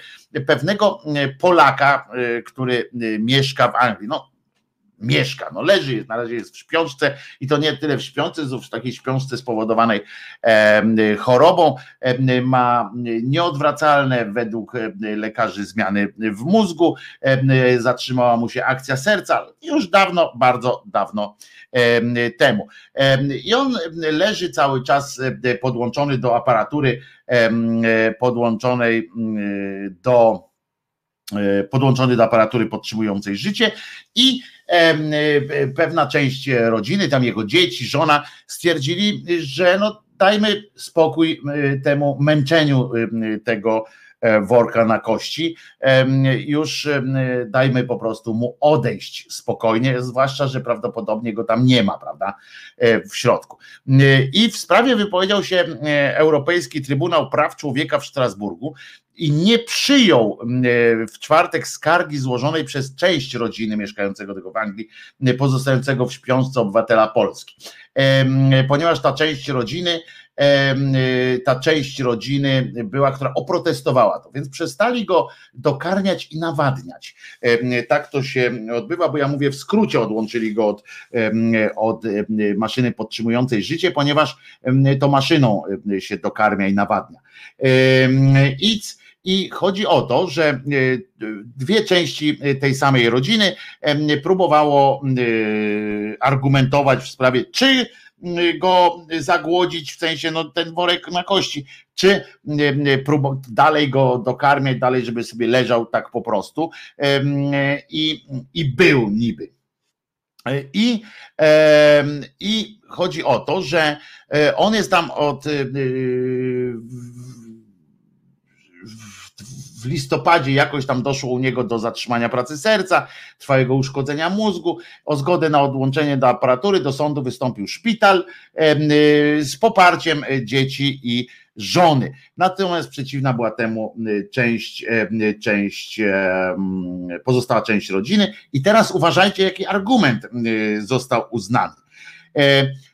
pewnego Polaka, który mieszka w Anglii. No, mieszka, no leży, na razie jest w śpiączce i to nie tyle w śpiączce, co w takiej śpiączce spowodowanej em, chorobą, em, ma nieodwracalne według lekarzy zmiany w mózgu, em, zatrzymała mu się akcja serca już dawno, bardzo dawno em, temu. Em, I on leży cały czas podłączony do aparatury podłączonej mm, do e, podłączony do aparatury podtrzymującej życie i e, pewna część rodziny, tam jego dzieci, żona stwierdzili, że no dajmy spokój e, temu męczeniu tego worka na kości, już dajmy po prostu mu odejść spokojnie, zwłaszcza, że prawdopodobnie go tam nie ma, prawda, e, w środku. E, I w sprawie wypowiedział się e, Europejski Trybunał Praw Człowieka w Strasburgu, i nie przyjął e, w czwartek skargi złożonej przez część rodziny mieszkającego tego w Anglii, pozostającego w śpiączce obywatela Polski. Ponieważ ta część rodziny, e, ta część rodziny była, która oprotestowała to, więc przestali go dokarmiać i nawadniać. Tak to się odbywa, bo ja mówię w skrócie, odłączyli go od, od maszyny podtrzymującej życie, ponieważ to maszyną się dokarmia i nawadnia. I chodzi o to, że e, dwie części tej samej rodziny próbowało e, argumentować w sprawie, czy go zagłodzić, w sensie no, ten worek na kości, czy em, próbo- dalej go dokarmiać, dalej, żeby sobie leżał tak po prostu i, i był niby. I, I chodzi o to, że e, on jest tam od e, w- listopadzie jakoś tam doszło u niego do zatrzymania pracy serca, trwałego uszkodzenia mózgu. O zgodę na odłączenie do aparatury do sądu wystąpił szpital y, z poparciem y, dzieci i żony. Natomiast przeciwna była temu y, część, em, y, część em, pozostała część rodziny. I teraz uważajcie, jaki argument został uznany.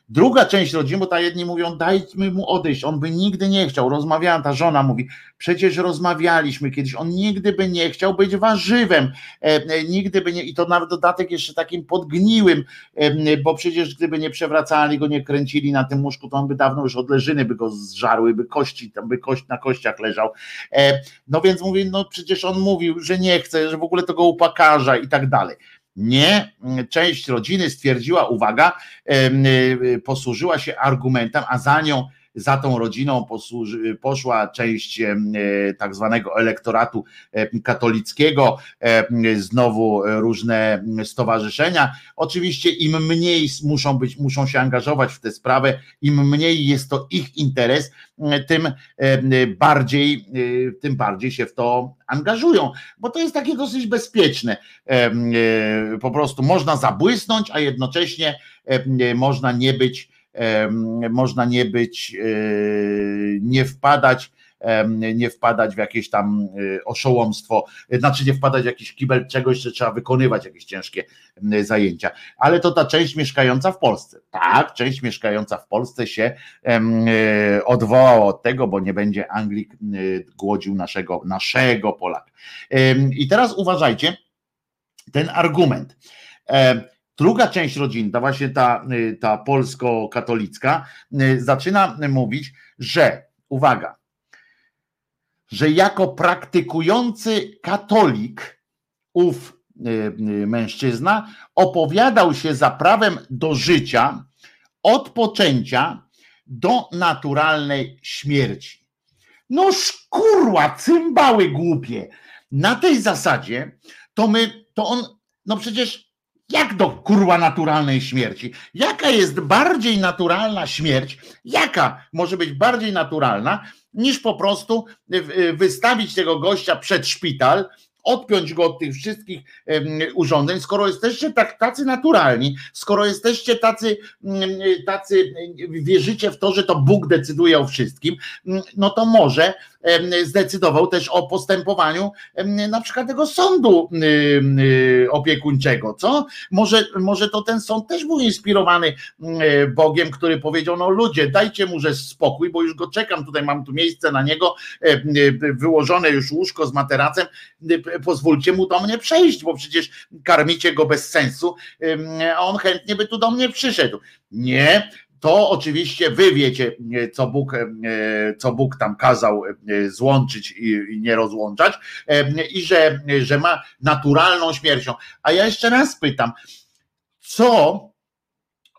Druga część rodziny, bo ta jedni mówią, dajmy mu odejść, on by nigdy nie chciał. Rozmawiała ta żona, mówi, przecież rozmawialiśmy kiedyś, on nigdy by nie chciał być warzywem, e, e, nigdy by nie, i to na dodatek jeszcze takim podgniłym, e, bo przecież gdyby nie przewracali go, nie kręcili na tym łóżku, to on by dawno już od leżyny by go zżarły, by kości, tam by kość na kościach leżał. E, No więc mówi, no przecież on mówił, że nie chce, że w ogóle to go upakarza i tak dalej. Nie, część rodziny stwierdziła, uwaga, em, y, posłużyła się argumentem, a za nią, za tą rodziną posłuży, poszła część y, tak zwanego elektoratu em, katolickiego, em, znowu różne stowarzyszenia. Oczywiście im mniej muszą być, muszą się angażować w tę sprawę, im mniej jest to ich interes, tym bardziej, tym bardziej się w to angażują, bo to jest takie dosyć bezpieczne. Po prostu można zabłysnąć, a jednocześnie można nie być można nie być, e, nie wpadać nie wpadać w jakieś tam e, oszołomstwo, znaczy nie wpadać w jakiś kibel czegoś, że trzeba wykonywać jakieś ciężkie zajęcia. Ale to ta część mieszkająca w Polsce. Tak, część mieszkająca w Polsce się odwołała od tego, bo nie będzie Anglik głodził naszego, naszego Polaka. I teraz uważajcie, ten argument. Druga część rodziny, ta właśnie ta, y, ta polsko-katolicka, y, zaczyna mówić, że, uwaga, że jako praktykujący katolik, ów y, mężczyzna opowiadał się za prawem do życia od poczęcia do naturalnej śmierci. No szkurła, cymbały głupie. Na tej zasadzie to my, to on, no przecież jak do kurwa naturalnej śmierci? Jaka jest bardziej naturalna śmierć? Jaka może być bardziej naturalna niż po prostu wystawić tego gościa przed szpital, odpiąć go od tych wszystkich urządzeń, skoro jesteście tak, tacy naturalni, skoro jesteście tacy, tacy, wierzycie w to, że to Bóg decyduje o wszystkim, no to może zdecydował też o postępowaniu na przykład tego sądu opiekuńczego, co? Może, może to ten sąd też był inspirowany Bogiem, który powiedział, no ludzie, dajcie mu że spokój, bo już go czekam, tutaj mam tu miejsce na niego, wyłożone już łóżko z materacem, pozwólcie mu do mnie przejść, bo przecież karmicie go bez sensu, a on chętnie by tu do mnie przyszedł. Nie, to oczywiście wy wiecie, co Bóg, co Bóg tam kazał złączyć i nie rozłączać, i że, że ma naturalną śmiercią. A ja jeszcze raz pytam, co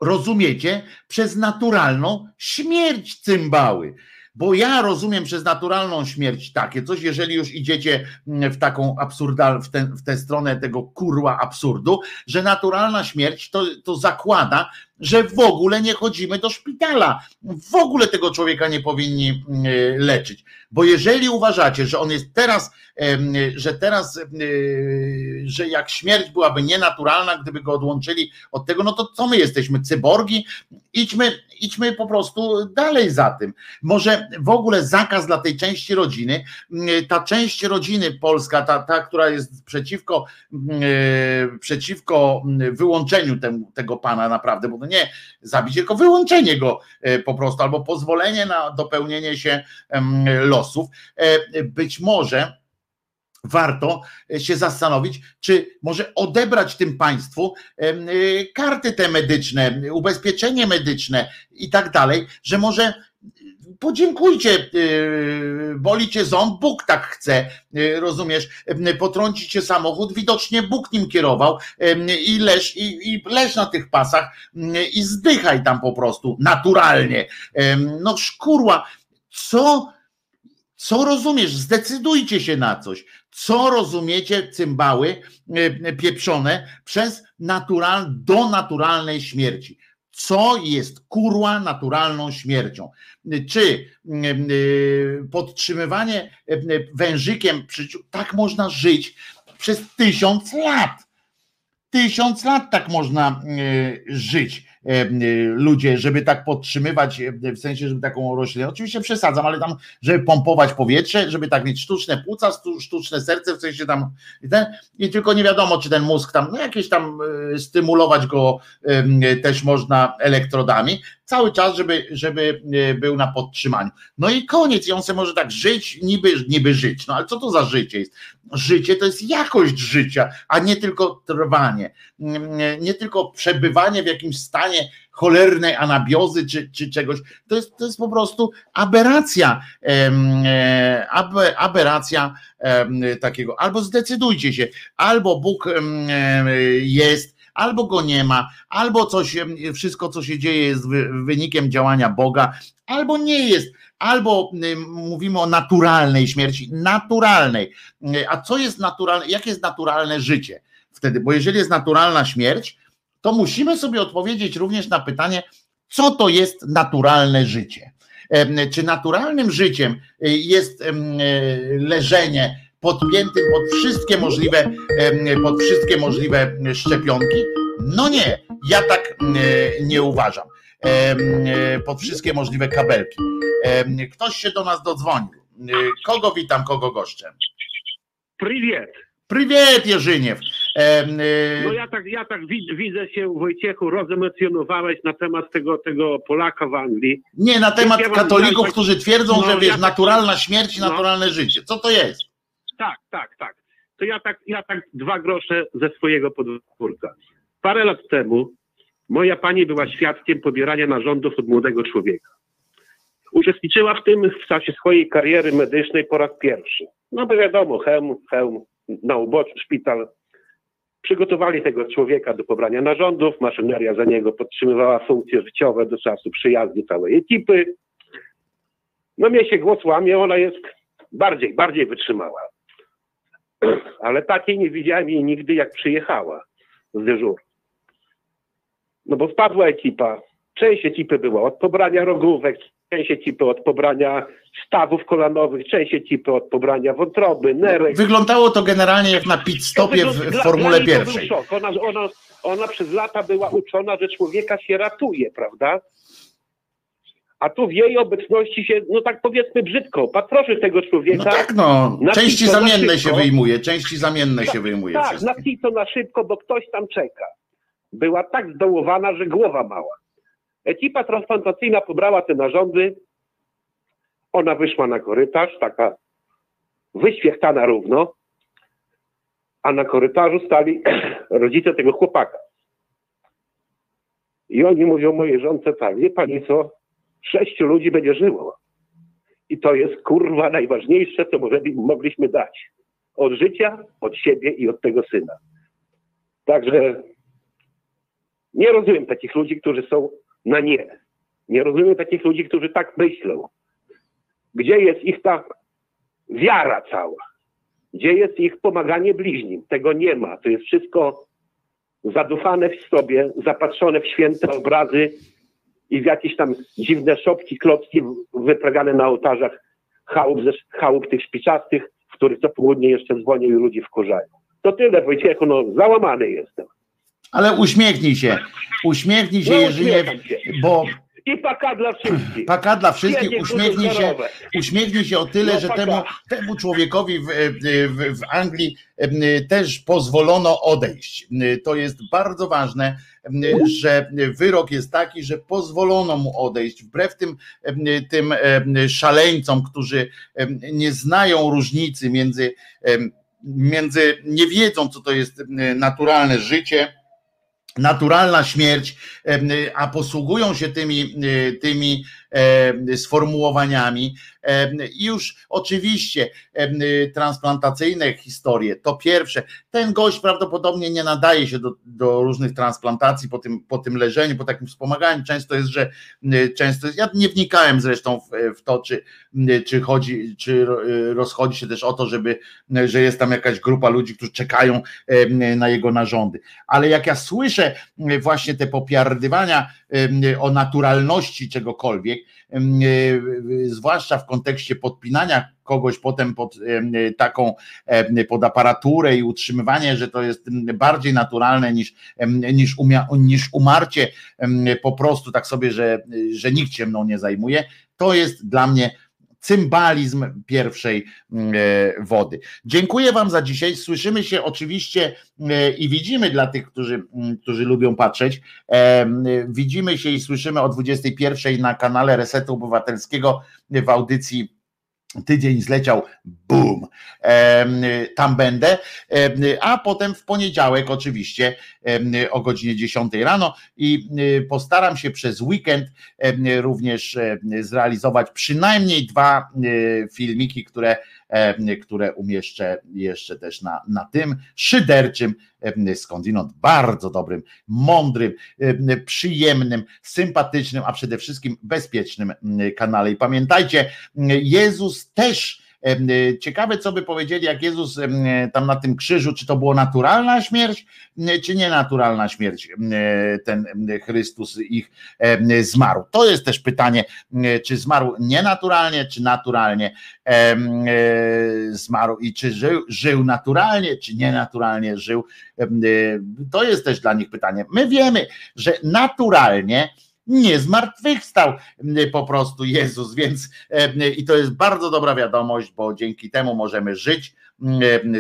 rozumiecie przez naturalną śmierć cymbały? Bo ja rozumiem przez naturalną śmierć takie coś, jeżeli już idziecie mm, w taką absurdal, w tę stronę tego kurła absurdu, że naturalna śmierć to, to zakłada, że w ogóle nie chodzimy do szpitala. W ogóle tego człowieka nie powinni mm, leczyć. Bo jeżeli uważacie, że on jest teraz, że teraz, że jak śmierć byłaby nienaturalna, gdyby go odłączyli od tego, no to co my jesteśmy? Cyborgi? Idźmy, idźmy po prostu dalej za tym. Może w ogóle zakaz dla tej części rodziny, ta część rodziny polska, ta, ta która jest przeciwko, przeciwko wyłączeniu tego pana naprawdę, bo to nie zabicie, tylko wyłączenie go e, po prostu, albo pozwolenie na dopełnienie się losów. E, być może warto się zastanowić, czy może odebrać tym państwu e, karty te medyczne, ubezpieczenie medyczne i tak dalej, że może podziękujcie, boli cię ząb, Bóg tak chce, rozumiesz, potrąci cię samochód, widocznie Bóg nim kierował i leż, i, i leż na tych pasach i zdychaj tam po prostu, naturalnie. No szkurła, co, co rozumiesz? Zdecydujcie się na coś. Co rozumiecie, cymbały pieprzone przez natural, do naturalnej śmierci? co jest kurła naturalną śmiercią. Czy podtrzymywanie y, wężykiem, tak można żyć przez tysiąc lat. Tysiąc lat tak można żyć. E, ludzie, żeby tak podtrzymywać, e, w sensie, żeby taką roślinę, oczywiście przesadzam, ale tam, żeby pompować powietrze, żeby tak mieć sztuczne płuca, sztuczne serce, w sensie tam i, ten, i tylko nie wiadomo, czy ten mózg tam, no jakieś tam e, stymulować go też można elektrodami, cały czas, żeby, żeby był na podtrzymaniu. No i koniec, i on może tak żyć, niby, niby żyć. No ale co to za życie jest? Życie to jest jakość życia, a nie tylko trwanie, nie tylko przebywanie w jakimś stanie cholernej anabiozy czy, czy czegoś. To jest, to jest po prostu aberracja, e, aberracja takiego. Albo zdecydujcie się, albo Bóg jest, albo go nie ma, albo coś, wszystko co się dzieje jest wynikiem działania Boga, albo nie jest, albo mówimy o naturalnej śmierci, naturalnej. A co jest naturalne, jakie jest naturalne życie wtedy? Bo jeżeli jest naturalna śmierć, to musimy sobie odpowiedzieć również na pytanie, co to jest naturalne życie. Czy naturalnym życiem y, jest leżenie podpiętym pod wszystkie możliwe, pod wszystkie możliwe szczepionki? No nie, ja tak nie uważam. E, pod wszystkie możliwe kabelki. Ktoś się do nas dodzwonił. E, kogo witam, kogo goszczę? Prywiet. Prywiet, Jerzyniew. E, no ja tak, ja tak widzę się, Wojciechu, rozemocjonowałeś na temat tego, tego Polaka w Anglii. Nie, na temat ja katolików, którzy twierdzą, no, że wiesz, ja naturalna śmierć i no. naturalne życie. Co to jest? Tak, tak, tak. To ja tak, ja tak dwa grosze ze swojego podwórka. Parę lat temu moja pani była świadkiem pobierania narządów od młodego człowieka. Uczestniczyła w tym w czasie swojej kariery medycznej po raz pierwszy. No bo wiadomo, hełm, hełm, na uboczu szpital. Przygotowali tego człowieka do pobrania narządów, maszyneria za niego podtrzymywała funkcje życiowe do czasu przyjazdu całej ekipy. No mnie się głos łamie, ona jest bardziej, bardziej wytrzymała. Ale takiej nie widziałem jej nigdy, jak przyjechała z dyżuru. No bo wpadła ekipa. Część ekipy była od pobrania rogówek, część ekipy od pobrania stawów kolanowych, część ekipy od pobrania wątroby, nerek. Wyglądało to generalnie jak na pit stopie w, w Formule pierwszej. Ona, ona, ona przez lata była uczona, że człowieka się ratuje, prawda? A tu w jej obecności się, no tak powiedzmy brzydko, patroszy tego człowieka. No tak, no. Części zamienne się wyjmuje, części zamienne tak, się wyjmuje. Tak, na to na szybko, bo ktoś tam czeka. Była tak zdołowana, że głowa mała. Ekipa transplantacyjna pobrała te narządy. Ona wyszła na korytarz, taka wyświechtana równo, a na korytarzu stali rodzice tego chłopaka. I oni mówią mojej żonce tak, wie pani co, sześciu ludzi będzie żyło. I to jest kurwa najważniejsze, co mogliśmy dać. Od życia, od siebie i od tego syna. Także nie rozumiem takich ludzi, którzy są na nie. Nie rozumiem takich ludzi, którzy tak myślą. Gdzie jest ich ta wiara cała? Gdzie jest ich pomaganie bliźnim? Tego nie ma. To jest wszystko zadufane w sobie, zapatrzone w święte obrazy i w jakieś tam dziwne szopki, klocki wyprawiane na ołtarzach chałup, chałup tych szpiczastych, w których co południe jeszcze dzwonią i ludzi wkurzają. To tyle, Wojciechu, no załamany jestem. Ale uśmiechnij się. Uśmiechnij się, no, jeżeli nie, bo i paka dla wszystkich. Paka dla wszystkich. Uśmiechnij się, uśmiechnij się o tyle, no, że temu, temu człowiekowi w, w, w, Anglii też pozwolono odejść. To jest bardzo ważne, że wyrok jest taki, że pozwolono mu odejść, wbrew tym, tym szaleńcom, którzy nie znają różnicy między, między nie wiedzą, co to jest naturalne życie naturalna śmierć, a posługują się tymi, tymi sformułowaniami. I już oczywiście transplantacyjne historie, to pierwsze. Ten gość prawdopodobnie nie nadaje się do, do różnych transplantacji po tym, po tym leżeniu, po takim wspomaganiu. Często jest, że często jest, ja nie wnikałem zresztą w, w to, czy, czy chodzi, czy rozchodzi się też o to, żeby, że jest tam jakaś grupa ludzi, którzy czekają na jego narządy. Ale jak ja słyszę właśnie te popiardywania o naturalności czegokolwiek, zwłaszcza w kontekście podpinania kogoś potem pod taką pod aparaturę i utrzymywanie, że to jest bardziej naturalne niż, niż, umia, niż umarcie po prostu tak sobie, że, że nikt się mną nie zajmuje, to jest dla mnie cymbalizm pierwszej mm, e, wody. Dziękuję Wam za dzisiaj. Słyszymy się oczywiście e, i widzimy dla tych, którzy, mm, którzy lubią patrzeć. E, widzimy się i słyszymy o 21 na kanale Resetu Obywatelskiego w audycji Tydzień zleciał, boom, tam będę, a potem w poniedziałek oczywiście o godzinie 10 rano i postaram się przez weekend również zrealizować przynajmniej dwa filmiki, które które umieszczę jeszcze też na, na tym szyderczym, skądinąd bardzo dobrym, mądrym, przyjemnym, sympatycznym, a przede wszystkim bezpiecznym kanale. I pamiętajcie, Jezus też E, ciekawe, co by powiedzieli, jak Jezus tam na tym krzyżu, czy to była naturalna śmierć, czy nienaturalna śmierć, ten Chrystus ich zmarł. To jest też pytanie, czy zmarł nienaturalnie, czy naturalnie e, zmarł i czy żył, żył naturalnie, czy nienaturalnie żył. To jest też dla nich pytanie. My wiemy, że naturalnie nie zmartwychwstał po prostu Jezus, więc i to jest bardzo dobra wiadomość, bo dzięki temu możemy żyć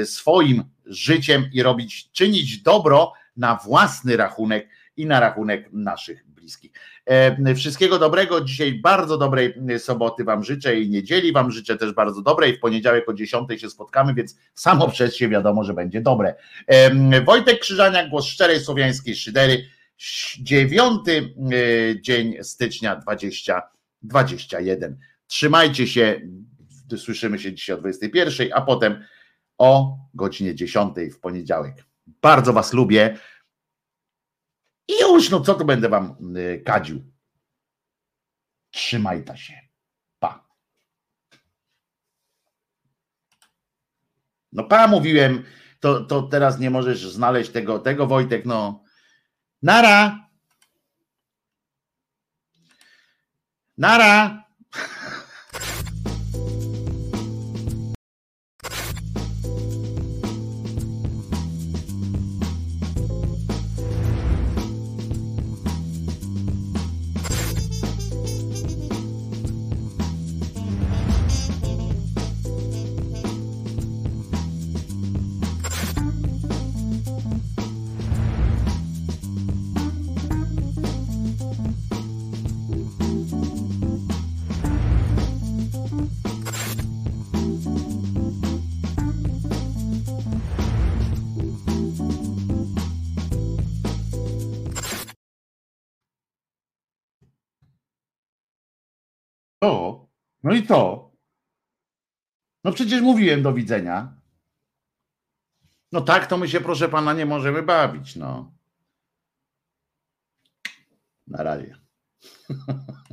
swoim życiem i robić, czynić dobro na własny rachunek i na rachunek naszych bliskich. Wszystkiego dobrego. Dzisiaj bardzo dobrej soboty Wam życzę i niedzieli Wam życzę też bardzo dobrej. W poniedziałek o 10 się spotkamy, więc samo przez się wiadomo, że będzie dobre. Wojtek Krzyżaniak, głos szczerej słowiańskiej szydery. 9 dzień stycznia 2021. Trzymajcie się. Słyszymy się dzisiaj o 21, a potem o godzinie 10 w poniedziałek. Bardzo Was lubię. I już, no co tu będę Wam y, kadził? Trzymajta się. Pa. No pa, mówiłem, to, to teraz nie możesz znaleźć tego, tego Wojtek, no. Nara. Nara. No i to. No przecież mówiłem do widzenia. No tak, to my się, proszę pana, nie możemy bawić, no. Na razie.